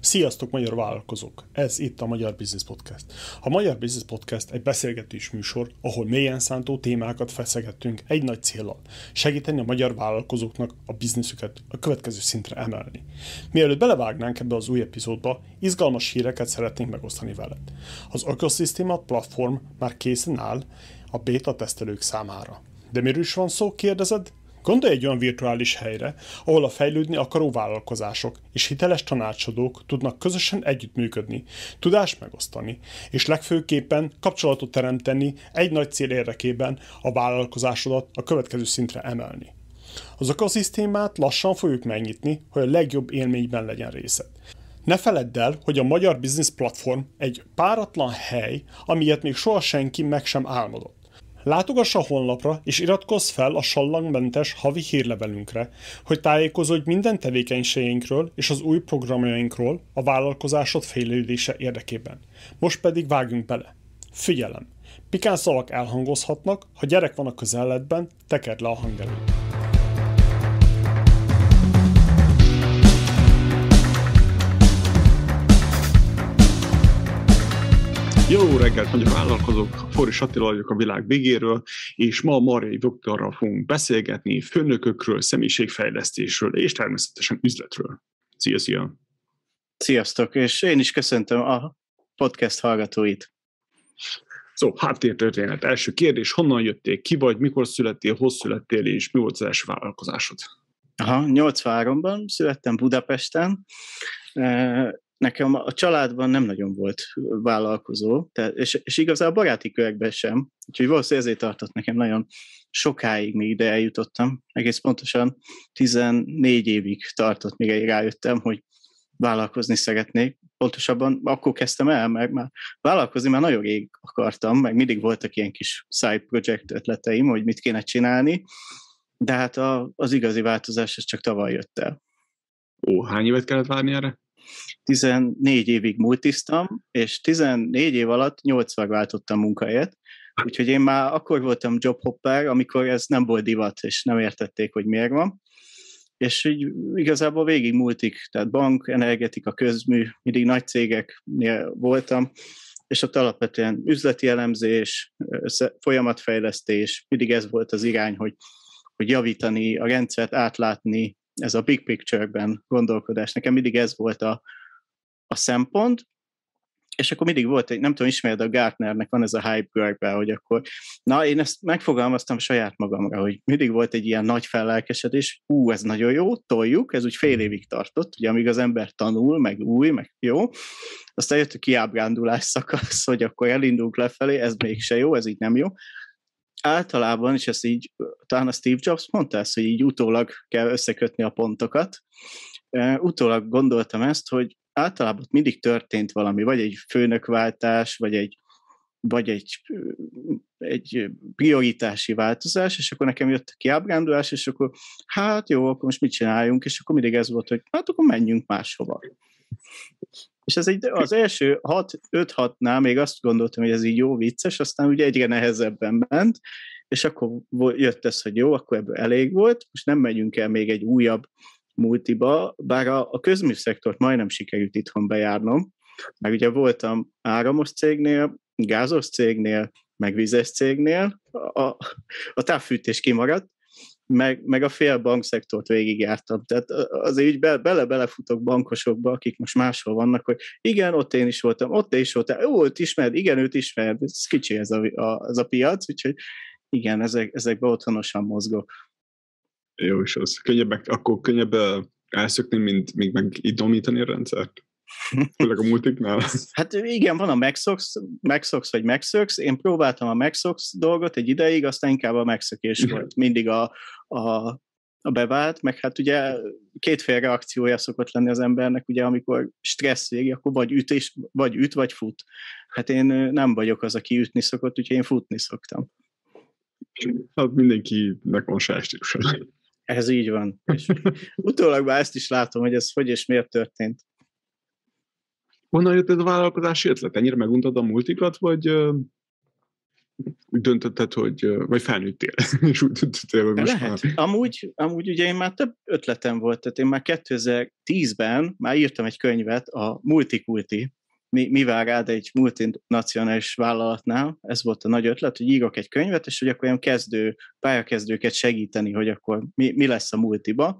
Sziasztok, magyar vállalkozók! Ez itt a Magyar Business Podcast. A Magyar Business Podcast egy beszélgetés műsor, ahol mélyen szántó témákat feszegettünk egy nagy célral, segíteni a magyar vállalkozóknak a bizniszüket a következő szintre emelni. Mielőtt belevágnánk ebbe az új epizódba, izgalmas híreket szeretnénk megosztani veled. Az Ökoszisztéma platform már készen áll a beta tesztelők számára. De miről is van szó, kérdezed? Gondolj egy olyan virtuális helyre, ahol a fejlődni akaró vállalkozások és hiteles tanácsadók tudnak közösen együttműködni, tudást megosztani, és legfőképpen kapcsolatot teremteni egy nagy cél érdekében a vállalkozásodat a következő szintre emelni. Az ökoszisztémát lassan fogjuk megnyitni, hogy a legjobb élményben legyen részed. Ne feledd el, hogy a Magyar Business Platform egy páratlan hely, amilyet még soha senki meg sem álmodott. Látogass a honlapra és iratkozz fel a sallangmentes havi hírlevelünkre, hogy tájékozódj minden tevékenységeinkről és az új programjainkról a vállalkozásod fejlődése érdekében. Most pedig vágjunk bele. Figyelem! Pikán szavak elhangozhatnak, ha gyerek van a közelletben, tekerd le a hangerőt. Jó reggelt, magyar vállalkozók! Foris Attila vagyok a világ végéről, és ma Marjai Viktorral fogunk beszélgetni főnökökről, személyiségfejlesztésről és természetesen üzletről. Szia, szia! Sziasztok, és én is köszöntöm a podcast hallgatóit. Szó, háttértörténet. Első kérdés, honnan jöttél, ki vagy, mikor születtél, hol születtél, és mi volt az első vállalkozásod? Aha, 83-ban születtem Budapesten, nekem a családban nem nagyon volt vállalkozó, tehát, és, és igazán a baráti körekben sem, úgyhogy valószínűleg ezért tartott nekem nagyon sokáig, még ide eljutottam. Egész pontosan 14 évig tartott, még rájöttem, hogy vállalkozni szeretnék. Pontosabban akkor kezdtem el, meg már vállalkozni már nagyon rég akartam, meg mindig voltak ilyen kis side project ötleteim, hogy mit kéne csinálni, de hát a, az igazi változás az csak tavaly jött el. Ó, hány évet kellett várni erre? 14 évig multiztam, és 14 év alatt 8 váltottam munkahelyet, úgyhogy én már akkor voltam jobhopper, amikor ez nem volt divat, és nem értették, hogy miért van. És így igazából végig multik, tehát bank, energetika, közmű, mindig nagy cégeknél voltam, és ott alapvetően üzleti elemzés, folyamatfejlesztés, mindig ez volt az irány, hogy, hogy javítani a rendszert, átlátni, ez a big picture-ben gondolkodás. Nekem mindig ez volt a, a szempont, és akkor mindig volt egy, nem tudom, ismered a Gartnernek, van ez a hype görbe, hogy akkor, na, én ezt megfogalmaztam saját magamra, hogy mindig volt egy ilyen nagy fellelkesedés, ú, ez nagyon jó, toljuk, ez úgy fél évig tartott, ugye, amíg az ember tanul, meg új, meg jó, aztán jött a kiábrándulás szakasz, hogy akkor elindulunk lefelé, ez mégse jó, ez így nem jó, általában, és ezt így, talán a Steve Jobs mondta ezt, hogy így utólag kell összekötni a pontokat, utólag gondoltam ezt, hogy általában mindig történt valami, vagy egy főnökváltás, vagy egy, vagy egy, egy prioritási változás, és akkor nekem jött a kiábrándulás, és akkor hát jó, akkor most mit csináljunk, és akkor mindig ez volt, hogy hát akkor menjünk máshova. És ez egy, az első 5-6-nál még azt gondoltam, hogy ez így jó vicces, aztán ugye egyre nehezebben ment, és akkor jött ez, hogy jó, akkor ebből elég volt, most nem megyünk el még egy újabb multiba, bár a, a közműszektort majdnem sikerült itthon bejárnom, meg ugye voltam áramos cégnél, gázos cégnél, meg vizes cégnél, a, a távfűtés kimaradt, meg, meg a fél bankszektort végigjártam. Tehát azért így be, bele-belefutok bankosokba, akik most máshol vannak, hogy igen, ott én is voltam, ott én is voltam, jó, őt ismered, igen, őt ismered, ez kicsi ez a, a, ez a piac, úgyhogy igen, ezek, ezekben otthonosan mozgok. Jó, és az könnyebb, akkor könnyebb elszökni, mint még meg idomítani a rendszert? Főleg a multiknál. Hát igen, van a Maxox, Maxox vagy Maxox. Én próbáltam a Maxox dolgot egy ideig, aztán inkább a Maxox volt mindig a, a, a bevált, meg hát ugye kétféle reakciója szokott lenni az embernek, ugye amikor stressz végi, akkor vagy üt, és, vagy üt, vagy fut. Hát én nem vagyok az, aki ütni szokott, úgyhogy én futni szoktam. Hát mindenkinek van saját. Ez így van. És utólag már ezt is látom, hogy ez hogy és miért történt. Honnan jött ez a vállalkozási ötlet? Ennyire meguntad a multikat, vagy úgy döntötted, hogy, vagy felnőttél, és úgy döntöttél, hogy most Lehet. Már... Amúgy, amúgy ugye én már több ötletem volt, tehát én már 2010-ben már írtam egy könyvet a Multikulti, mi, mi vár rád egy multinacionális vállalatnál, ez volt a nagy ötlet, hogy írok egy könyvet, és hogy akkor olyan kezdő, pályakezdőket segíteni, hogy akkor mi, mi lesz a multiba.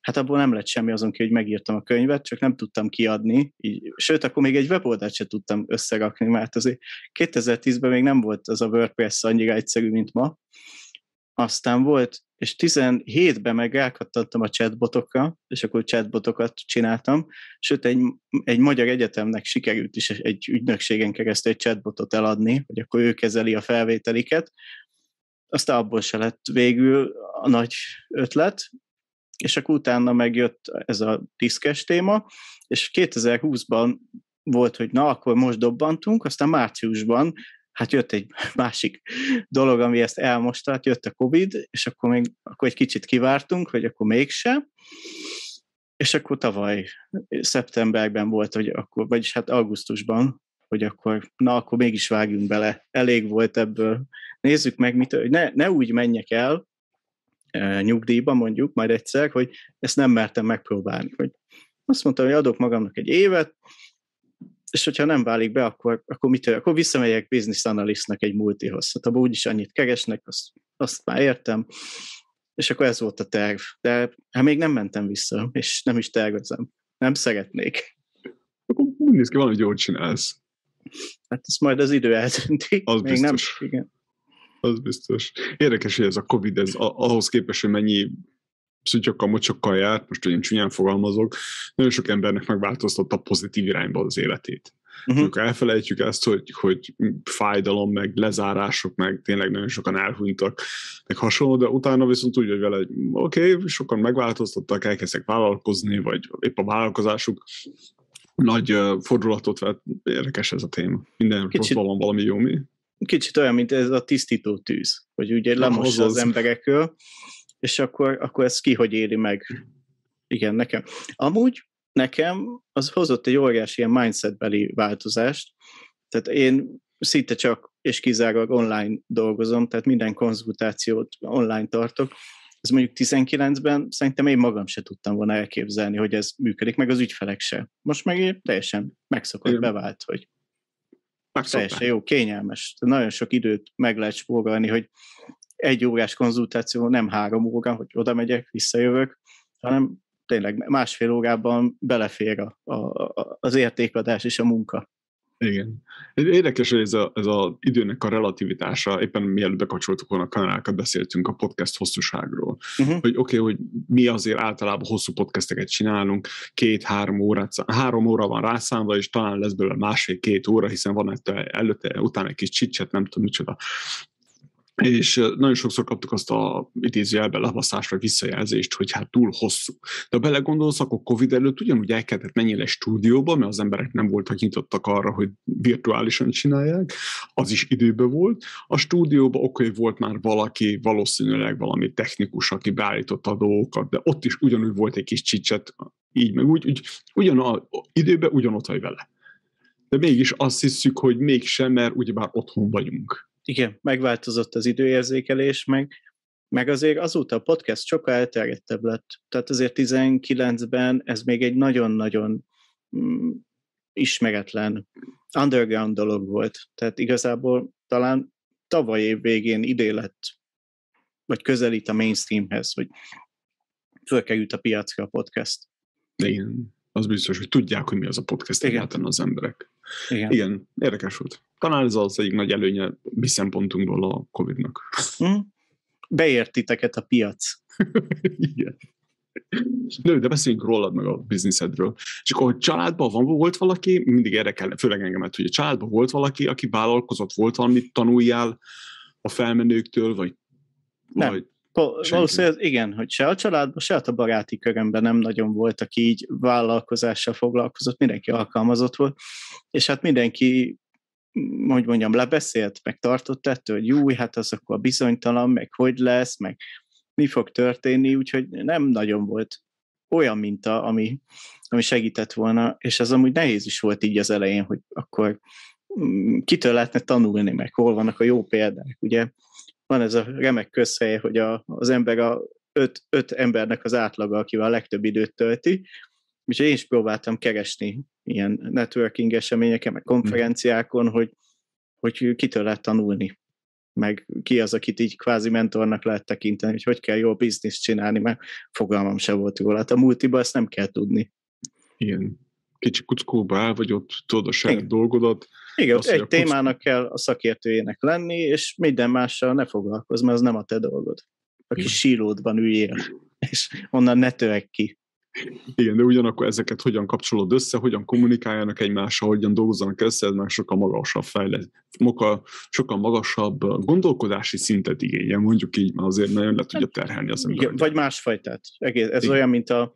Hát abból nem lett semmi azon ki, hogy megírtam a könyvet, csak nem tudtam kiadni. Így, sőt, akkor még egy weboldalt sem tudtam összerakni, mert azért 2010-ben még nem volt az a WordPress annyira egyszerű, mint ma. Aztán volt, és 17-ben meg rákattantam a chatbotokra, és akkor chatbotokat csináltam, sőt egy, egy magyar egyetemnek sikerült is egy ügynökségen keresztül egy chatbotot eladni, hogy akkor ő kezeli a felvételiket. Aztán abból se lett végül a nagy ötlet, és akkor utána megjött ez a diszkes téma, és 2020-ban volt, hogy na, akkor most dobbantunk, aztán márciusban hát jött egy másik dolog, ami ezt elmosta, hát jött a Covid, és akkor még akkor egy kicsit kivártunk, hogy akkor mégse, és akkor tavaly szeptemberben volt, hogy akkor, vagyis hát augusztusban, hogy akkor, na akkor mégis vágjunk bele, elég volt ebből. Nézzük meg, mit, hogy ne, ne úgy menjek el, nyugdíjba mondjuk majd egyszer, hogy ezt nem mertem megpróbálni. Hogy azt mondtam, hogy adok magamnak egy évet, és hogyha nem válik be, akkor, akkor mit Akkor visszamegyek business analystnak egy multihoz. Hát abban úgyis annyit keresnek, azt, azt már értem. És akkor ez volt a terv. De hát még nem mentem vissza, és nem is tervezem. Nem szeretnék. Akkor úgy néz ki, valami jól csinálsz. Hát ezt majd az idő eldönti. Az még biztos. nem, igen. Az biztos. Érdekes, hogy ez a Covid, ez ahhoz képest, hogy mennyi szütyokkal, mocsokkal járt, most én csúnyán fogalmazok, nagyon sok embernek megváltoztatta pozitív irányba az életét. Uh-huh. Amikor elfelejtjük ezt, hogy, hogy fájdalom, meg lezárások, meg tényleg nagyon sokan elhunytak, meg hasonló, de utána viszont úgy, hogy vele, oké, okay, sokan megváltoztattak, elkezdtek vállalkozni, vagy épp a vállalkozásuk nagy uh, fordulatot vett, érdekes ez a téma. Minden Kicsit... van valami jó, mi? Kicsit olyan, mint ez a tisztító tűz, hogy ugye lemossa az emberekről, és akkor, akkor ez ki hogy éli meg. Igen, nekem. Amúgy nekem az hozott egy óriási ilyen mindsetbeli változást, tehát én szinte csak és kizárólag online dolgozom, tehát minden konzultációt online tartok. Ez mondjuk 19-ben szerintem én magam se tudtam volna elképzelni, hogy ez működik, meg az ügyfelek se. Most meg teljesen megszokott, bevált, hogy Teljesen jó, kényelmes. Nagyon sok időt meg lehet spórolni, hogy egy órás konzultáció nem három óra, hogy oda megyek, visszajövök, hanem tényleg másfél órában belefér a, a, az értékadás és a munka. Igen. Érdekes, hogy ez, a, ez az időnek a relativitása, éppen mielőtt bekapcsoltuk volna a kanálákat, beszéltünk a podcast hosszúságról. Uh-huh. Hogy oké, okay, hogy mi azért általában hosszú podcasteket csinálunk, két-három órát, három óra van rászámva, és talán lesz belőle másfél-két óra, hiszen van előtte, utána egy kis csicset, nem tudom micsoda és nagyon sokszor kaptuk azt a idézőjelbe levaszást vagy visszajelzést, hogy hát túl hosszú. De ha belegondolsz, akkor Covid előtt ugyanúgy el kellett menni le stúdióba, mert az emberek nem voltak nyitottak arra, hogy virtuálisan csinálják, az is időben volt. A stúdióba oké, volt már valaki, valószínűleg valami technikus, aki beállította a dolgokat, de ott is ugyanúgy volt egy kis csicset, így meg úgy, úgy ugyan a, időben ugyanott vagy vele. De mégis azt hiszük, hogy mégsem, mert ugyebár otthon vagyunk igen, megváltozott az időérzékelés, meg, meg azért azóta a podcast sokkal elterjedtebb lett. Tehát azért 19-ben ez még egy nagyon-nagyon mm, ismeretlen underground dolog volt. Tehát igazából talán tavaly év végén idé lett, vagy közelít a mainstreamhez, hogy fölkerült a piacra a podcast. Igen, az biztos, hogy tudják, hogy mi az a podcast egyáltalán az emberek. Igen. Igen, érdekes volt. Talán ez az egyik nagy előnye mi szempontunkból a Covid-nak. Hm? Beért titeket a piac. Igen. Nő, de beszéljünk rólad meg a bizniszedről. És akkor, hogy családban van, volt valaki, mindig érdekel, főleg engemet, hogy a családban volt valaki, aki vállalkozott, volt valamit, tanuljál a felmenőktől, vagy, nem. vagy Valószínűleg igen, hogy se a családban, se a baráti körömben nem nagyon volt, aki így vállalkozással foglalkozott, mindenki alkalmazott volt, és hát mindenki hogy mondjam, lebeszélt, meg tartott ettől, hogy jó, hát az akkor bizonytalan, meg hogy lesz, meg mi fog történni, úgyhogy nem nagyon volt olyan minta, ami, ami segített volna, és ez amúgy nehéz is volt így az elején, hogy akkor mm, kitől lehetne tanulni, meg hol vannak a jó példák. Ugye van ez a remek közhely, hogy a, az ember a öt, öt embernek az átlaga, akivel a legtöbb időt tölti, és én is próbáltam keresni ilyen networking eseményeken, meg konferenciákon, hogy, hogy kitől lehet tanulni, meg ki az, akit így kvázi mentornak lehet tekinteni, hogy hogy kell jó bizniszt csinálni, mert fogalmam se volt róla. Hát a multiba ezt nem kell tudni. Igen. Kicsi kuckóba vagy ott, tudod a saját dolgodat. Igen, azt, egy témának kuck... kell a szakértőjének lenni, és minden mással ne foglalkozz, mert az nem a te dolgod. A kis sílódban üljél, és onnan ne tövek ki. Igen, de ugyanakkor ezeket hogyan kapcsolod össze, hogyan kommunikáljanak egymással, hogyan dolgozzanak össze, ez már sokkal magasabb fejlett, sokkal magasabb gondolkodási szintet igényel, mondjuk így, mert azért nagyon le tudja terhelni az ember. Vagy másfajtát. Ez Igen. olyan, mint a,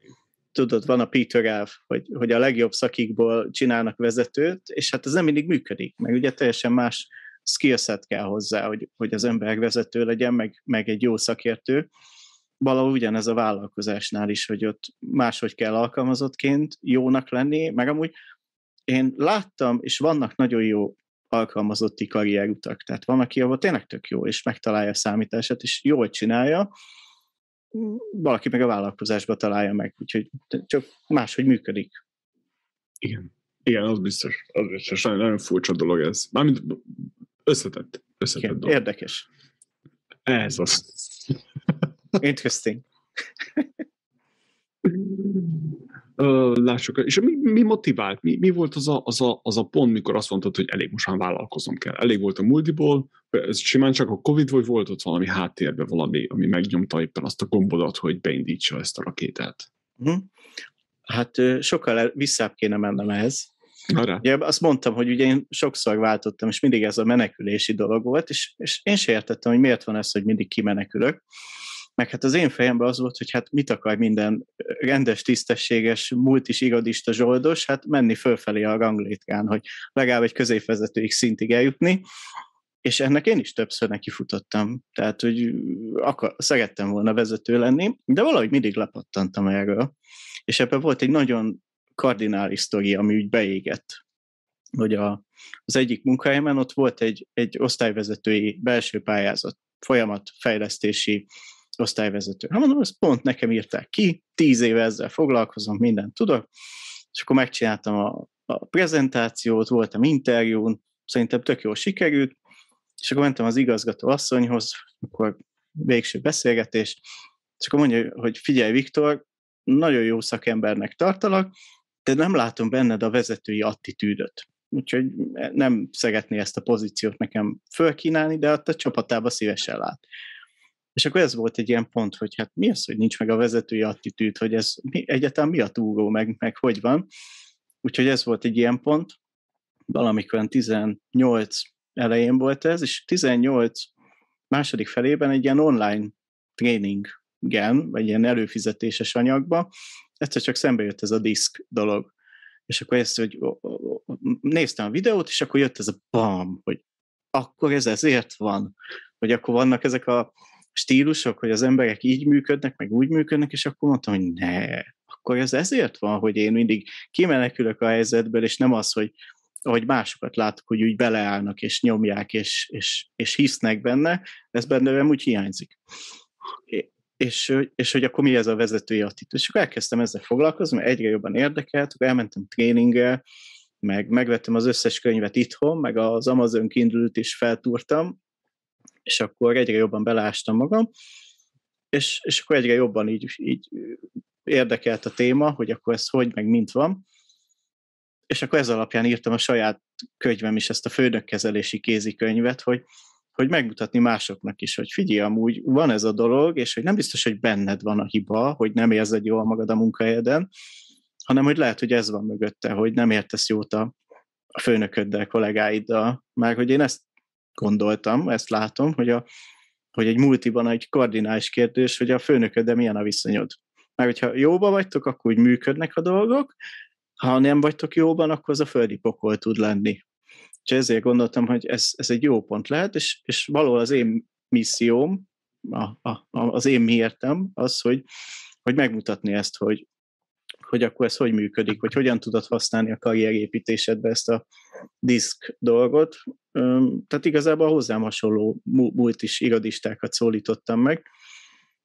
tudod, van a Peter elv, hogy, hogy a legjobb szakikból csinálnak vezetőt, és hát ez nem mindig működik, meg ugye teljesen más skillset kell hozzá, hogy, hogy az ember vezető legyen, meg, meg egy jó szakértő, valahol ugyanez a vállalkozásnál is, hogy ott máshogy kell alkalmazottként jónak lenni, meg amúgy én láttam, és vannak nagyon jó alkalmazotti karrierutak, tehát van, aki ahol tényleg tök jó, és megtalálja a számítását, és jól csinálja, valaki meg a vállalkozásba találja meg, úgyhogy csak máshogy működik. Igen. Igen, az biztos. Az biztos. Nagyon, nagyon furcsa dolog ez. Mármint összetett. összetett Igen, dolog. Érdekes. Ez az. Interesting. lássuk, és mi, mi motivált? Mi, mi volt az a, az, a, az a pont, mikor azt mondtad, hogy elég most már vállalkozom kell? Elég volt a multiból, ez simán csak a Covid, vagy volt ott valami háttérben valami, ami megnyomta éppen azt a gombodat, hogy beindítsa ezt a rakétát? Uh-huh. Hát sokkal visszább kéne mennem ehhez. Ugye azt mondtam, hogy ugye én sokszor váltottam, és mindig ez a menekülési dolog volt, és, és én sem értettem, hogy miért van ez, hogy mindig kimenekülök. Meg hát az én fejemben az volt, hogy hát mit akar minden rendes, tisztességes, multis irodista zsoldos, hát menni fölfelé a ranglétrán, hogy legalább egy középvezetőig szintig eljutni, és ennek én is többször nekifutottam. Tehát, hogy akar, szerettem volna vezető lenni, de valahogy mindig lepattantam erről. És ebben volt egy nagyon kardinális sztori, ami úgy beégett. Hogy a, az egyik munkahelyemen ott volt egy, egy osztályvezetői belső pályázat, folyamatfejlesztési osztályvezető. Ha mondom, ezt pont nekem írták ki, tíz éve ezzel foglalkozom, mindent tudok, és akkor megcsináltam a, a prezentációt, voltam interjún, szerintem tök jól sikerült, és akkor mentem az igazgató asszonyhoz, akkor végső beszélgetés, és akkor mondja, hogy figyelj Viktor, nagyon jó szakembernek tartalak, de nem látom benned a vezetői attitűdöt. Úgyhogy nem szeretné ezt a pozíciót nekem fölkínálni, de a csapatába szívesen lát. És akkor ez volt egy ilyen pont, hogy hát mi az, hogy nincs meg a vezetői attitűd, hogy ez mi, egyáltalán mi a túró, meg, meg hogy van. Úgyhogy ez volt egy ilyen pont, valamikor 18 elején volt ez, és 18 második felében egy ilyen online tréning gen, vagy ilyen előfizetéses anyagba, egyszer csak szembe jött ez a diszk dolog. És akkor ezt, hogy néztem a videót, és akkor jött ez a bam, hogy akkor ez ezért van, hogy akkor vannak ezek a stílusok, hogy az emberek így működnek, meg úgy működnek, és akkor mondtam, hogy ne, akkor ez ezért van, hogy én mindig kimenekülök a helyzetből, és nem az, hogy ahogy másokat látok, hogy úgy beleállnak, és nyomják, és, és, és hisznek benne, ez benne úgy hiányzik. És, és hogy akkor mi ez a vezetői attitűd. És akkor elkezdtem ezzel foglalkozni, mert egyre jobban érdekelt, akkor elmentem tréningre, meg megvettem az összes könyvet itthon, meg az Amazon Kindle-t is feltúrtam, és akkor egyre jobban belástam magam, és, és akkor egyre jobban így, így érdekelt a téma, hogy akkor ez hogy, meg mint van, és akkor ez alapján írtam a saját könyvem is, ezt a főnökkezelési kézikönyvet, hogy, hogy megmutatni másoknak is, hogy figyelj, amúgy van ez a dolog, és hogy nem biztos, hogy benned van a hiba, hogy nem érzed jól magad a munkahelyeden, hanem hogy lehet, hogy ez van mögötte, hogy nem értesz jót a, a főnököddel, kollégáiddal, már hogy én ezt gondoltam, ezt látom, hogy, a, hogy egy multiban egy kardinális kérdés, hogy a főnököddel milyen a viszonyod. Mert hogyha jóban vagytok, akkor úgy működnek a dolgok, ha nem vagytok jóban, akkor az a földi pokol tud lenni. És ezért gondoltam, hogy ez, ez egy jó pont lehet, és, és való az én misszióm, a, a, az én miértem az, hogy, hogy megmutatni ezt, hogy, hogy akkor ez hogy működik, hogy hogyan tudod használni a karrierépítésedbe ezt a diszk dolgot. Tehát igazából hozzám hasonló múlt is irodistákat szólítottam meg.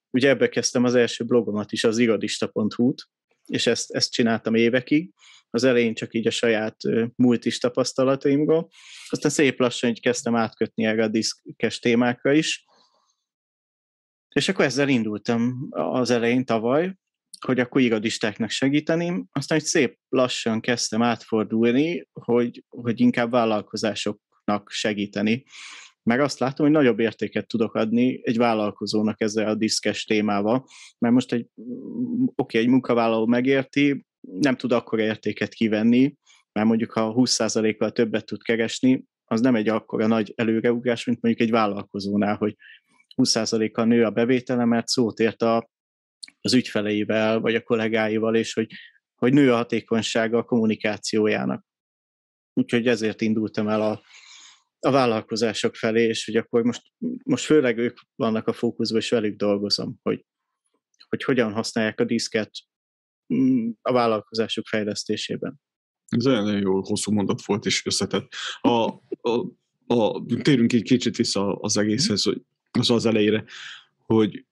Ugye ebbe kezdtem az első blogomat is, az irodista.hu-t, és ezt, ezt csináltam évekig. Az elején csak így a saját múlt is tapasztalataimból. Aztán szép lassan így kezdtem átkötni erre a diszkes témákra is. És akkor ezzel indultam az elején tavaly, hogy akkor irodistáknak segíteni, aztán hogy szép lassan kezdtem átfordulni, hogy, hogy inkább vállalkozásoknak segíteni. Meg azt látom, hogy nagyobb értéket tudok adni egy vállalkozónak ezzel a diszkes témával, mert most egy, oké, egy munkavállaló megérti, nem tud akkor értéket kivenni, mert mondjuk ha 20%-kal többet tud keresni, az nem egy akkora nagy előreugrás, mint mondjuk egy vállalkozónál, hogy 20%-kal nő a bevétele, mert szót ért a az ügyfeleivel, vagy a kollégáival, és hogy, hogy nő a hatékonysága a kommunikációjának. Úgyhogy ezért indultam el a, a vállalkozások felé, és hogy akkor most, most főleg ők vannak a fókuszban, és velük dolgozom, hogy, hogy hogyan használják a diszket mm, a vállalkozások fejlesztésében. Ez olyan jó hosszú mondat volt, és összetett. A, a, a, térünk egy kicsit vissza az egészhez, hogy az az elejére, hogy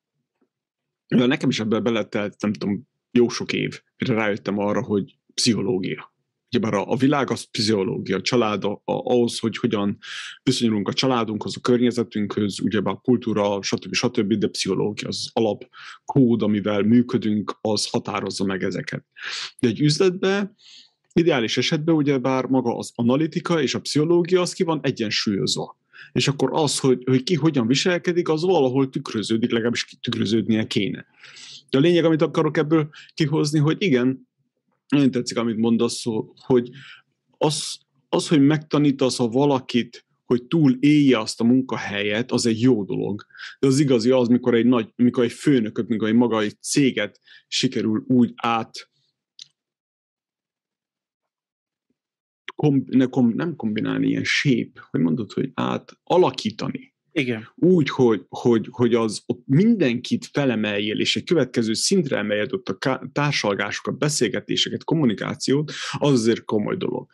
Nekem is ebben beletelt, nem tudom, jó sok év, mire rájöttem arra, hogy pszichológia. Ugyebár a, a világ az pszichológia, a család a, a, ahhoz, hogy hogyan viszonyulunk a családunkhoz, a környezetünkhöz, ugyebár a kultúra, stb. stb., de pszichológia az alap kód, amivel működünk, az határozza meg ezeket. De egy üzletben ideális esetben ugyebár maga az analitika és a pszichológia az ki van egyensúlyozva és akkor az, hogy, hogy ki hogyan viselkedik, az valahol tükröződik, legalábbis tükröződnie kéne. De a lényeg, amit akarok ebből kihozni, hogy igen, nagyon tetszik, amit mondasz, hogy az, az, hogy megtanítasz a valakit, hogy túl élje azt a munkahelyet, az egy jó dolog. De az igazi az, mikor egy nagy, mikor egy főnököt, mikor egy maga egy céget sikerül úgy át kom, ne, kom, nem kombinálni, ilyen shape, hogy mondod, hogy át alakítani. Igen. Úgy, hogy, hogy, hogy az ott mindenkit felemeljél, és egy következő szintre emeljed ott a társalgásokat, beszélgetéseket, kommunikációt, az azért komoly dolog.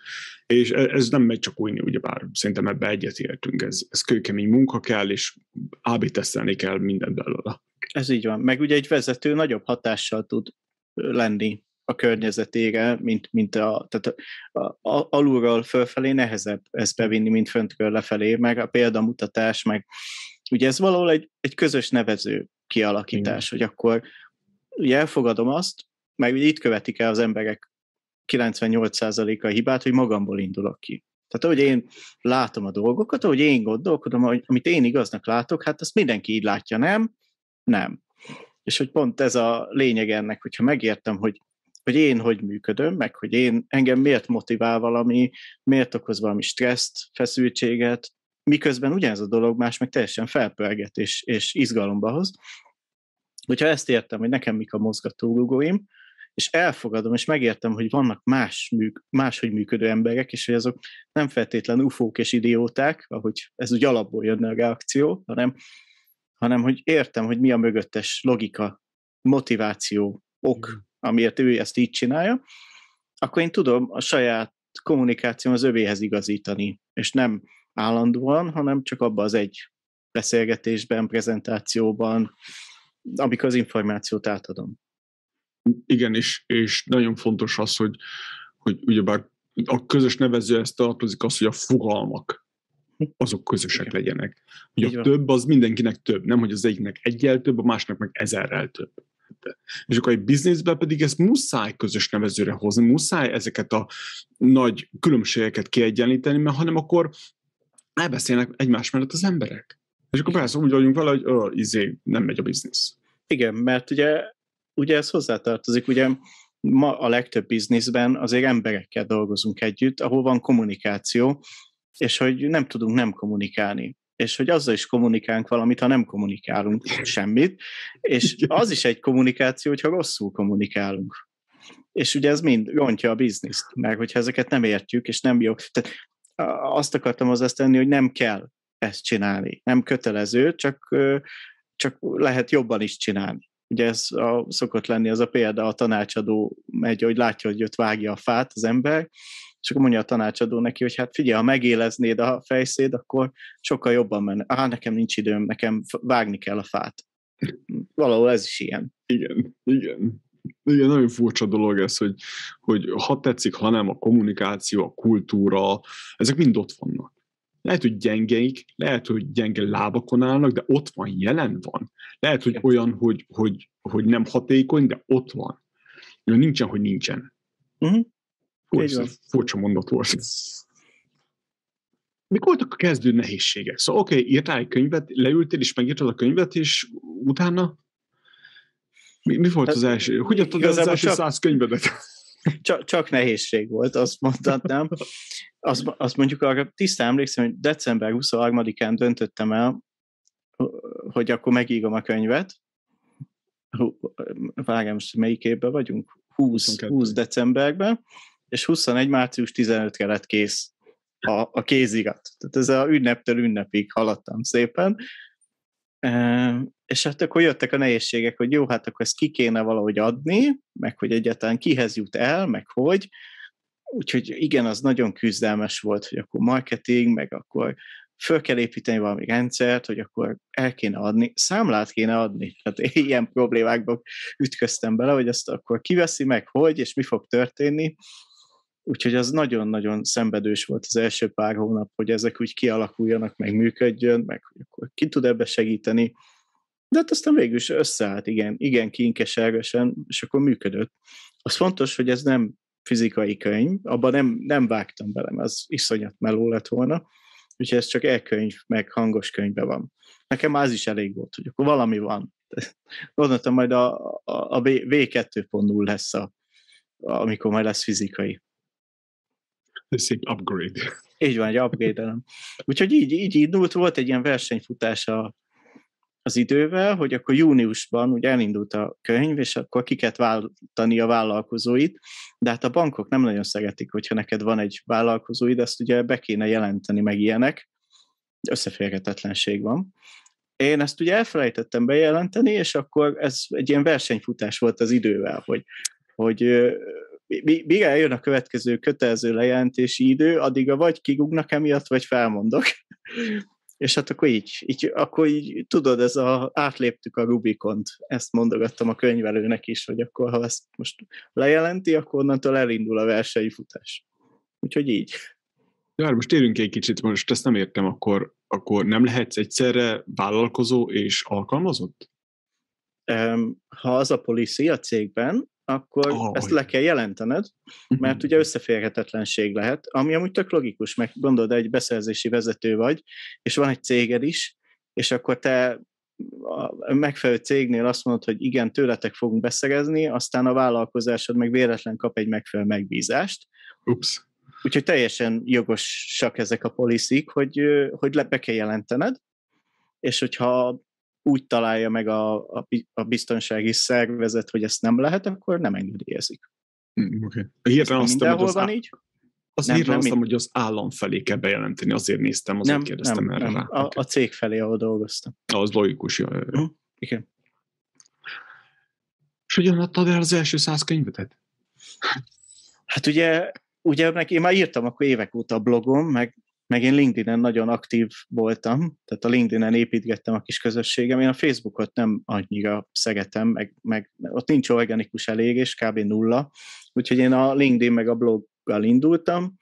És e, ez nem megy csak újni, ugyebár szerintem ebbe egyetértünk, ez, ez kőkemény munka kell, és AB tesztelni kell mindent belőle. Ez így van. Meg ugye egy vezető nagyobb hatással tud lenni a környezetére, mint, mint a, tehát a, a, alulról fölfelé nehezebb ezt bevinni, mint föntről lefelé, meg a példamutatás, meg ugye ez valahol egy, egy közös nevező kialakítás, Igen. hogy akkor ugye elfogadom azt, meg ugye itt követik el az emberek 98%-a hibát, hogy magamból indulok ki. Tehát ahogy én látom a dolgokat, ahogy én gondolkodom, hogy amit én igaznak látok, hát azt mindenki így látja, nem? Nem. És hogy pont ez a lényeg ennek, hogyha megértem, hogy hogy én hogy működöm, meg hogy én engem miért motivál valami, miért okoz valami stresszt, feszültséget, miközben ugyanez a dolog más meg teljesen felpörget és, és izgalomba hoz. Hogyha ezt értem, hogy nekem mik a mozgatórugóim, és elfogadom, és megértem, hogy vannak más, műk, máshogy működő emberek, és hogy azok nem feltétlenül ufók és idióták, ahogy ez úgy alapból jönne a reakció, hanem, hanem hogy értem, hogy mi a mögöttes logika, motiváció, ok, amiért ő ezt így csinálja, akkor én tudom a saját kommunikációm az övéhez igazítani, és nem állandóan, hanem csak abban az egy beszélgetésben, prezentációban, amikor az információt átadom. Igen, és, és nagyon fontos az, hogy, hogy ugyebár a közös nevező ezt tartozik az, hogy a fogalmak azok közösek Igen. legyenek. Hogy a több az mindenkinek több, nem hogy az egyiknek egyel több, a másnak meg ezerrel több mellette. És akkor egy bizniszben pedig ezt muszáj közös nevezőre hozni, muszáj ezeket a nagy különbségeket kiegyenlíteni, mert hanem akkor elbeszélnek egymás mellett az emberek. És akkor persze úgy vagyunk vele, hogy ö, izé, nem megy a biznisz. Igen, mert ugye, ugye ez hozzátartozik, ugye ma a legtöbb bizniszben azért emberekkel dolgozunk együtt, ahol van kommunikáció, és hogy nem tudunk nem kommunikálni és hogy azzal is kommunikálunk valamit, ha nem kommunikálunk semmit, és az is egy kommunikáció, hogyha rosszul kommunikálunk. És ugye ez mind rontja a bizniszt, mert hogyha ezeket nem értjük, és nem jó. Tehát azt akartam azt tenni, hogy nem kell ezt csinálni. Nem kötelező, csak, csak lehet jobban is csinálni. ugye ez a, szokott lenni az a példa, a tanácsadó megy, hogy látja, hogy jött vágja a fát az ember, és akkor mondja a tanácsadó neki, hogy hát figyelj, ha megéleznéd a fejszéd, akkor sokkal jobban menne. Á, nekem nincs időm, nekem vágni kell a fát. Valahol ez is ilyen. Igen, igen. Igen, nagyon furcsa dolog ez, hogy, hogy ha tetszik, ha nem, a kommunikáció, a kultúra, ezek mind ott vannak. Lehet, hogy gyengeik, lehet, hogy gyenge lábakon állnak, de ott van, jelen van. Lehet, hogy olyan, hogy, hogy, hogy nem hatékony, de ott van. Nincsen, hogy nincsen. Uh-huh. Furcsa, furcsa mondat volt. Mik voltak a kezdő nehézségek? Szóval oké, okay, írtál egy könyvet, leültél és megírtad a könyvet, és utána mi, mi volt az első? Hogy adtad az első csak, száz könyvedet? Csak, csak nehézség volt, azt mondhatnám. Azt, azt mondjuk arra tisztán emlékszem, hogy december 23-án döntöttem el, hogy akkor megírom a könyvet. Várjál, most melyik évben vagyunk? 20, 20 decemberben, és 21. március 15-re lett kész a, a kézirat. Tehát ez a ünneptől ünnepig haladtam szépen. És hát akkor jöttek a nehézségek, hogy jó, hát akkor ezt ki kéne valahogy adni, meg hogy egyáltalán kihez jut el, meg hogy. Úgyhogy igen, az nagyon küzdelmes volt, hogy akkor marketing, meg akkor föl kell építeni valami rendszert, hogy akkor el kéne adni, számlát kéne adni. Tehát ilyen problémákba ütköztem bele, hogy ezt akkor kiveszi meg, hogy, és mi fog történni. Úgyhogy az nagyon-nagyon szenvedős volt az első pár hónap, hogy ezek úgy kialakuljanak, meg működjön, meg hogy akkor ki tud ebbe segíteni. De hát aztán végül is összeállt, igen, igen kinkesergesen, és akkor működött. Az fontos, hogy ez nem fizikai könyv, abban nem, nem vágtam bele, mert az iszonyat meló lett volna, úgyhogy ez csak e-könyv, meg hangos könyvben van. Nekem az is elég volt, hogy akkor valami van. Gondoltam, majd a, a, a V2.0 lesz, a, amikor majd lesz fizikai. Szép upgrade. Így van, egy upgrade Úgyhogy így, így indult, volt egy ilyen versenyfutás a, az idővel, hogy akkor júniusban ugye elindult a könyv, és akkor ki kellett váltani a vállalkozóit, de hát a bankok nem nagyon szeretik, hogyha neked van egy vállalkozóid, ezt ugye be kéne jelenteni, meg ilyenek, összeférhetetlenség van. Én ezt ugye elfelejtettem bejelenteni, és akkor ez egy ilyen versenyfutás volt az idővel, hogy, hogy míg eljön a következő kötelező lejelentési idő, addig a vagy kigugnak emiatt, vagy felmondok. És hát akkor így, így, akkor így, tudod, ez a, átléptük a Rubikont, ezt mondogattam a könyvelőnek is, hogy akkor ha ezt most lejelenti, akkor onnantól elindul a versenyfutás. Úgyhogy így. Ja, most térünk egy kicsit, most ezt nem értem, akkor, akkor nem lehetsz egyszerre vállalkozó és alkalmazott? Ha az a policy a cégben, akkor oh, ezt le kell jelentened, mert mhm. ugye összeférhetetlenség lehet, ami amúgy tök logikus, meg gondolod, egy beszerzési vezető vagy, és van egy céged is, és akkor te a megfelelő cégnél azt mondod, hogy igen, tőletek fogunk beszerezni, aztán a vállalkozásod meg véletlen kap egy megfelelő megbízást. Ups. Úgyhogy teljesen jogosak ezek a poliszik, hogy, hogy le be kell jelentened, és hogyha úgy találja meg a, a, a biztonsági szervezet, hogy ezt nem lehet, akkor nem engedélyezik. Mm, okay. Hirtelen azt mindenhol van így? Az nem, nem, aztán, hogy az állam felé kell bejelenteni, azért néztem, azért nem, kérdeztem nem, erre nem. rá. A, a cég felé, ahol dolgoztam. Az logikus, jó. Uh-huh. Igen. És hogyan adtad el az első száz könyvetet? Hát ugye, ugye én már írtam akkor évek óta a blogom, meg meg én LinkedIn-en nagyon aktív voltam, tehát a LinkedIn-en építgettem a kis közösségem, én a Facebookot nem annyira szegetem, meg, meg ott nincs organikus elég, és kb. nulla, úgyhogy én a LinkedIn meg a bloggal indultam,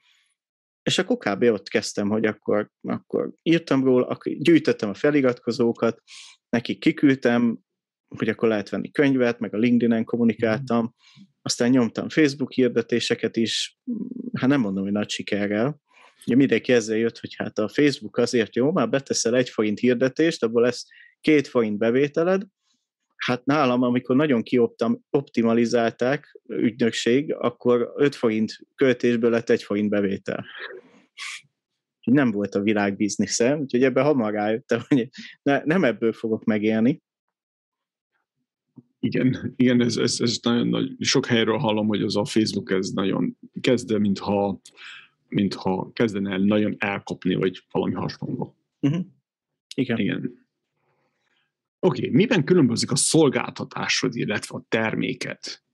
és akkor kb. ott kezdtem, hogy akkor, akkor írtam róla, akkor gyűjtöttem a feliratkozókat, nekik kiküldtem, hogy akkor lehet venni könyvet, meg a LinkedIn-en kommunikáltam, aztán nyomtam Facebook hirdetéseket is, hát nem mondom, hogy nagy sikerrel, Ugye mindenki ezzel jött, hogy hát a Facebook azért jó, már beteszel egy forint hirdetést, abból lesz két forint bevételed, Hát nálam, amikor nagyon kioptimalizálták ügynökség, akkor 5 forint költésből lett egy forint bevétel. Nem volt a világ biznisze, úgyhogy ebben hamar rájöttem, hogy ne, nem ebből fogok megélni. Igen, igen ez, ez, ez nagyon nagy. Sok helyről hallom, hogy az a Facebook ez nagyon kezd, mintha mintha kezdene el nagyon elkopni, vagy valami hasonló. Uh-huh. Igen. Igen. Oké, okay, miben különbözik a szolgáltatásod, illetve a terméket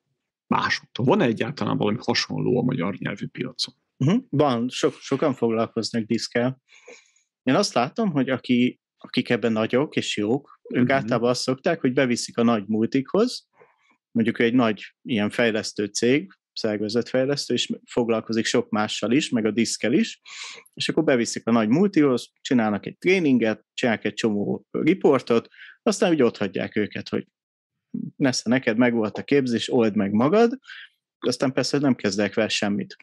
másoktól? Van-e egyáltalán valami hasonló a magyar nyelvű piacon? Uh-huh. Van, so, sokan foglalkoznak diszkel. Én azt látom, hogy aki, akik ebben nagyok és jók, ők uh-huh. általában azt szokták, hogy beviszik a nagy multikhoz, mondjuk egy nagy ilyen fejlesztő cég, szervezetfejlesztő, és foglalkozik sok mással is, meg a diszkel is, és akkor beviszik a nagy multihoz, csinálnak egy tréninget, csinálnak egy csomó riportot, aztán úgy ott hagyják őket, hogy nesze, neked meg volt a képzés, old meg magad, aztán persze nem kezdek vele semmit.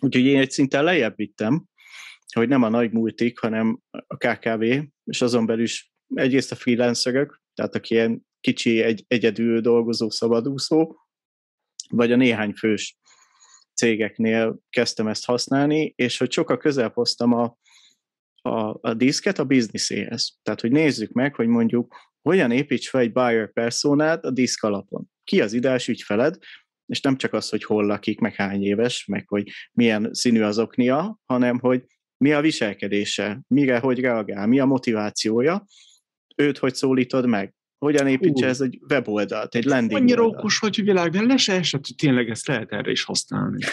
Úgyhogy én egy szinten lejjebb vittem, hogy nem a nagy multik, hanem a KKV, és azon belül is egyrészt a freelancerök, tehát aki ilyen kicsi, egy, egyedül dolgozó szabadúszó, vagy a néhány fős cégeknél kezdtem ezt használni, és hogy sokkal közel hoztam a, a, a diszket a bizniszéhez. Tehát, hogy nézzük meg, hogy mondjuk hogyan építs fel egy buyer personát a diszk alapon. Ki az ideális ügyfeled, és nem csak az, hogy hol lakik, meg hány éves, meg hogy milyen színű az oknia, hanem hogy mi a viselkedése, mire, hogy reagál, mi a motivációja, őt hogy szólítod meg, hogyan építse ez egy weboldalt, egy landing Annyira oldalt. okos vagy, hogy világban le se esett, hogy tényleg ezt lehet erre is használni.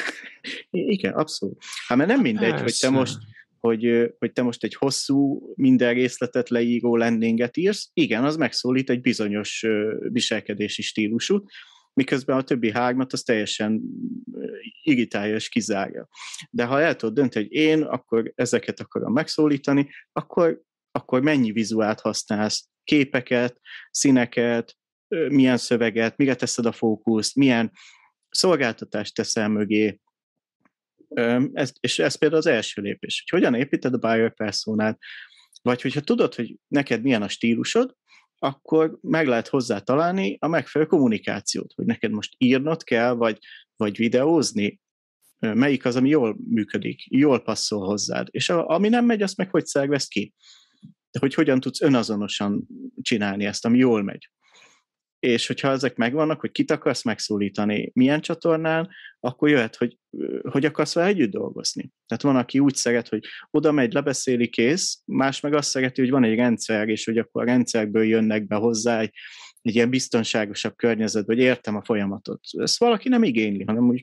Igen, abszolút. Hát mert nem mindegy, Persze. hogy te most hogy, hogy te most egy hosszú, minden részletet leíró landinget írsz, igen, az megszólít egy bizonyos viselkedési stílusút, miközben a többi hármat az teljesen irritálja és kizárja. De ha el tudod dönteni, hogy én akkor ezeket akarom megszólítani, akkor, akkor mennyi vizuált használsz, képeket, színeket, milyen szöveget, mire teszed a fókuszt, milyen szolgáltatást teszel mögé, ez, és ez például az első lépés, hogy hogyan építed a buyer personát, vagy hogyha tudod, hogy neked milyen a stílusod, akkor meg lehet hozzá találni a megfelelő kommunikációt, hogy neked most írnod kell, vagy, vagy videózni, melyik az, ami jól működik, jól passzol hozzád, és ami nem megy, azt meg hogy szervez ki. De hogy hogyan tudsz önazonosan csinálni ezt, ami jól megy és hogyha ezek megvannak, hogy kit akarsz megszólítani, milyen csatornán, akkor jöhet, hogy hogy akarsz vele együtt dolgozni. Tehát van, aki úgy szeret, hogy oda megy, lebeszéli, kész, más meg azt szereti, hogy van egy rendszer, és hogy akkor a rendszerből jönnek be hozzá egy, egy ilyen biztonságosabb környezet, vagy értem a folyamatot. Ezt valaki nem igényli, hanem úgy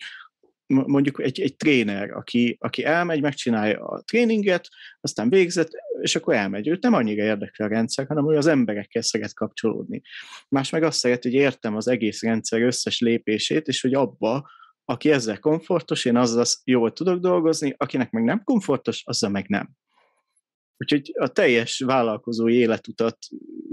mondjuk egy, egy tréner, aki, aki elmegy, megcsinálja a tréninget, aztán végzett, és akkor elmegy. Őt nem annyira érdekli a rendszer, hanem hogy az emberekkel szeret kapcsolódni. Más meg azt szeret, hogy értem az egész rendszer összes lépését, és hogy abba, aki ezzel komfortos, én azzal jól tudok dolgozni, akinek meg nem komfortos, azzal meg nem. Úgyhogy a teljes vállalkozói életutat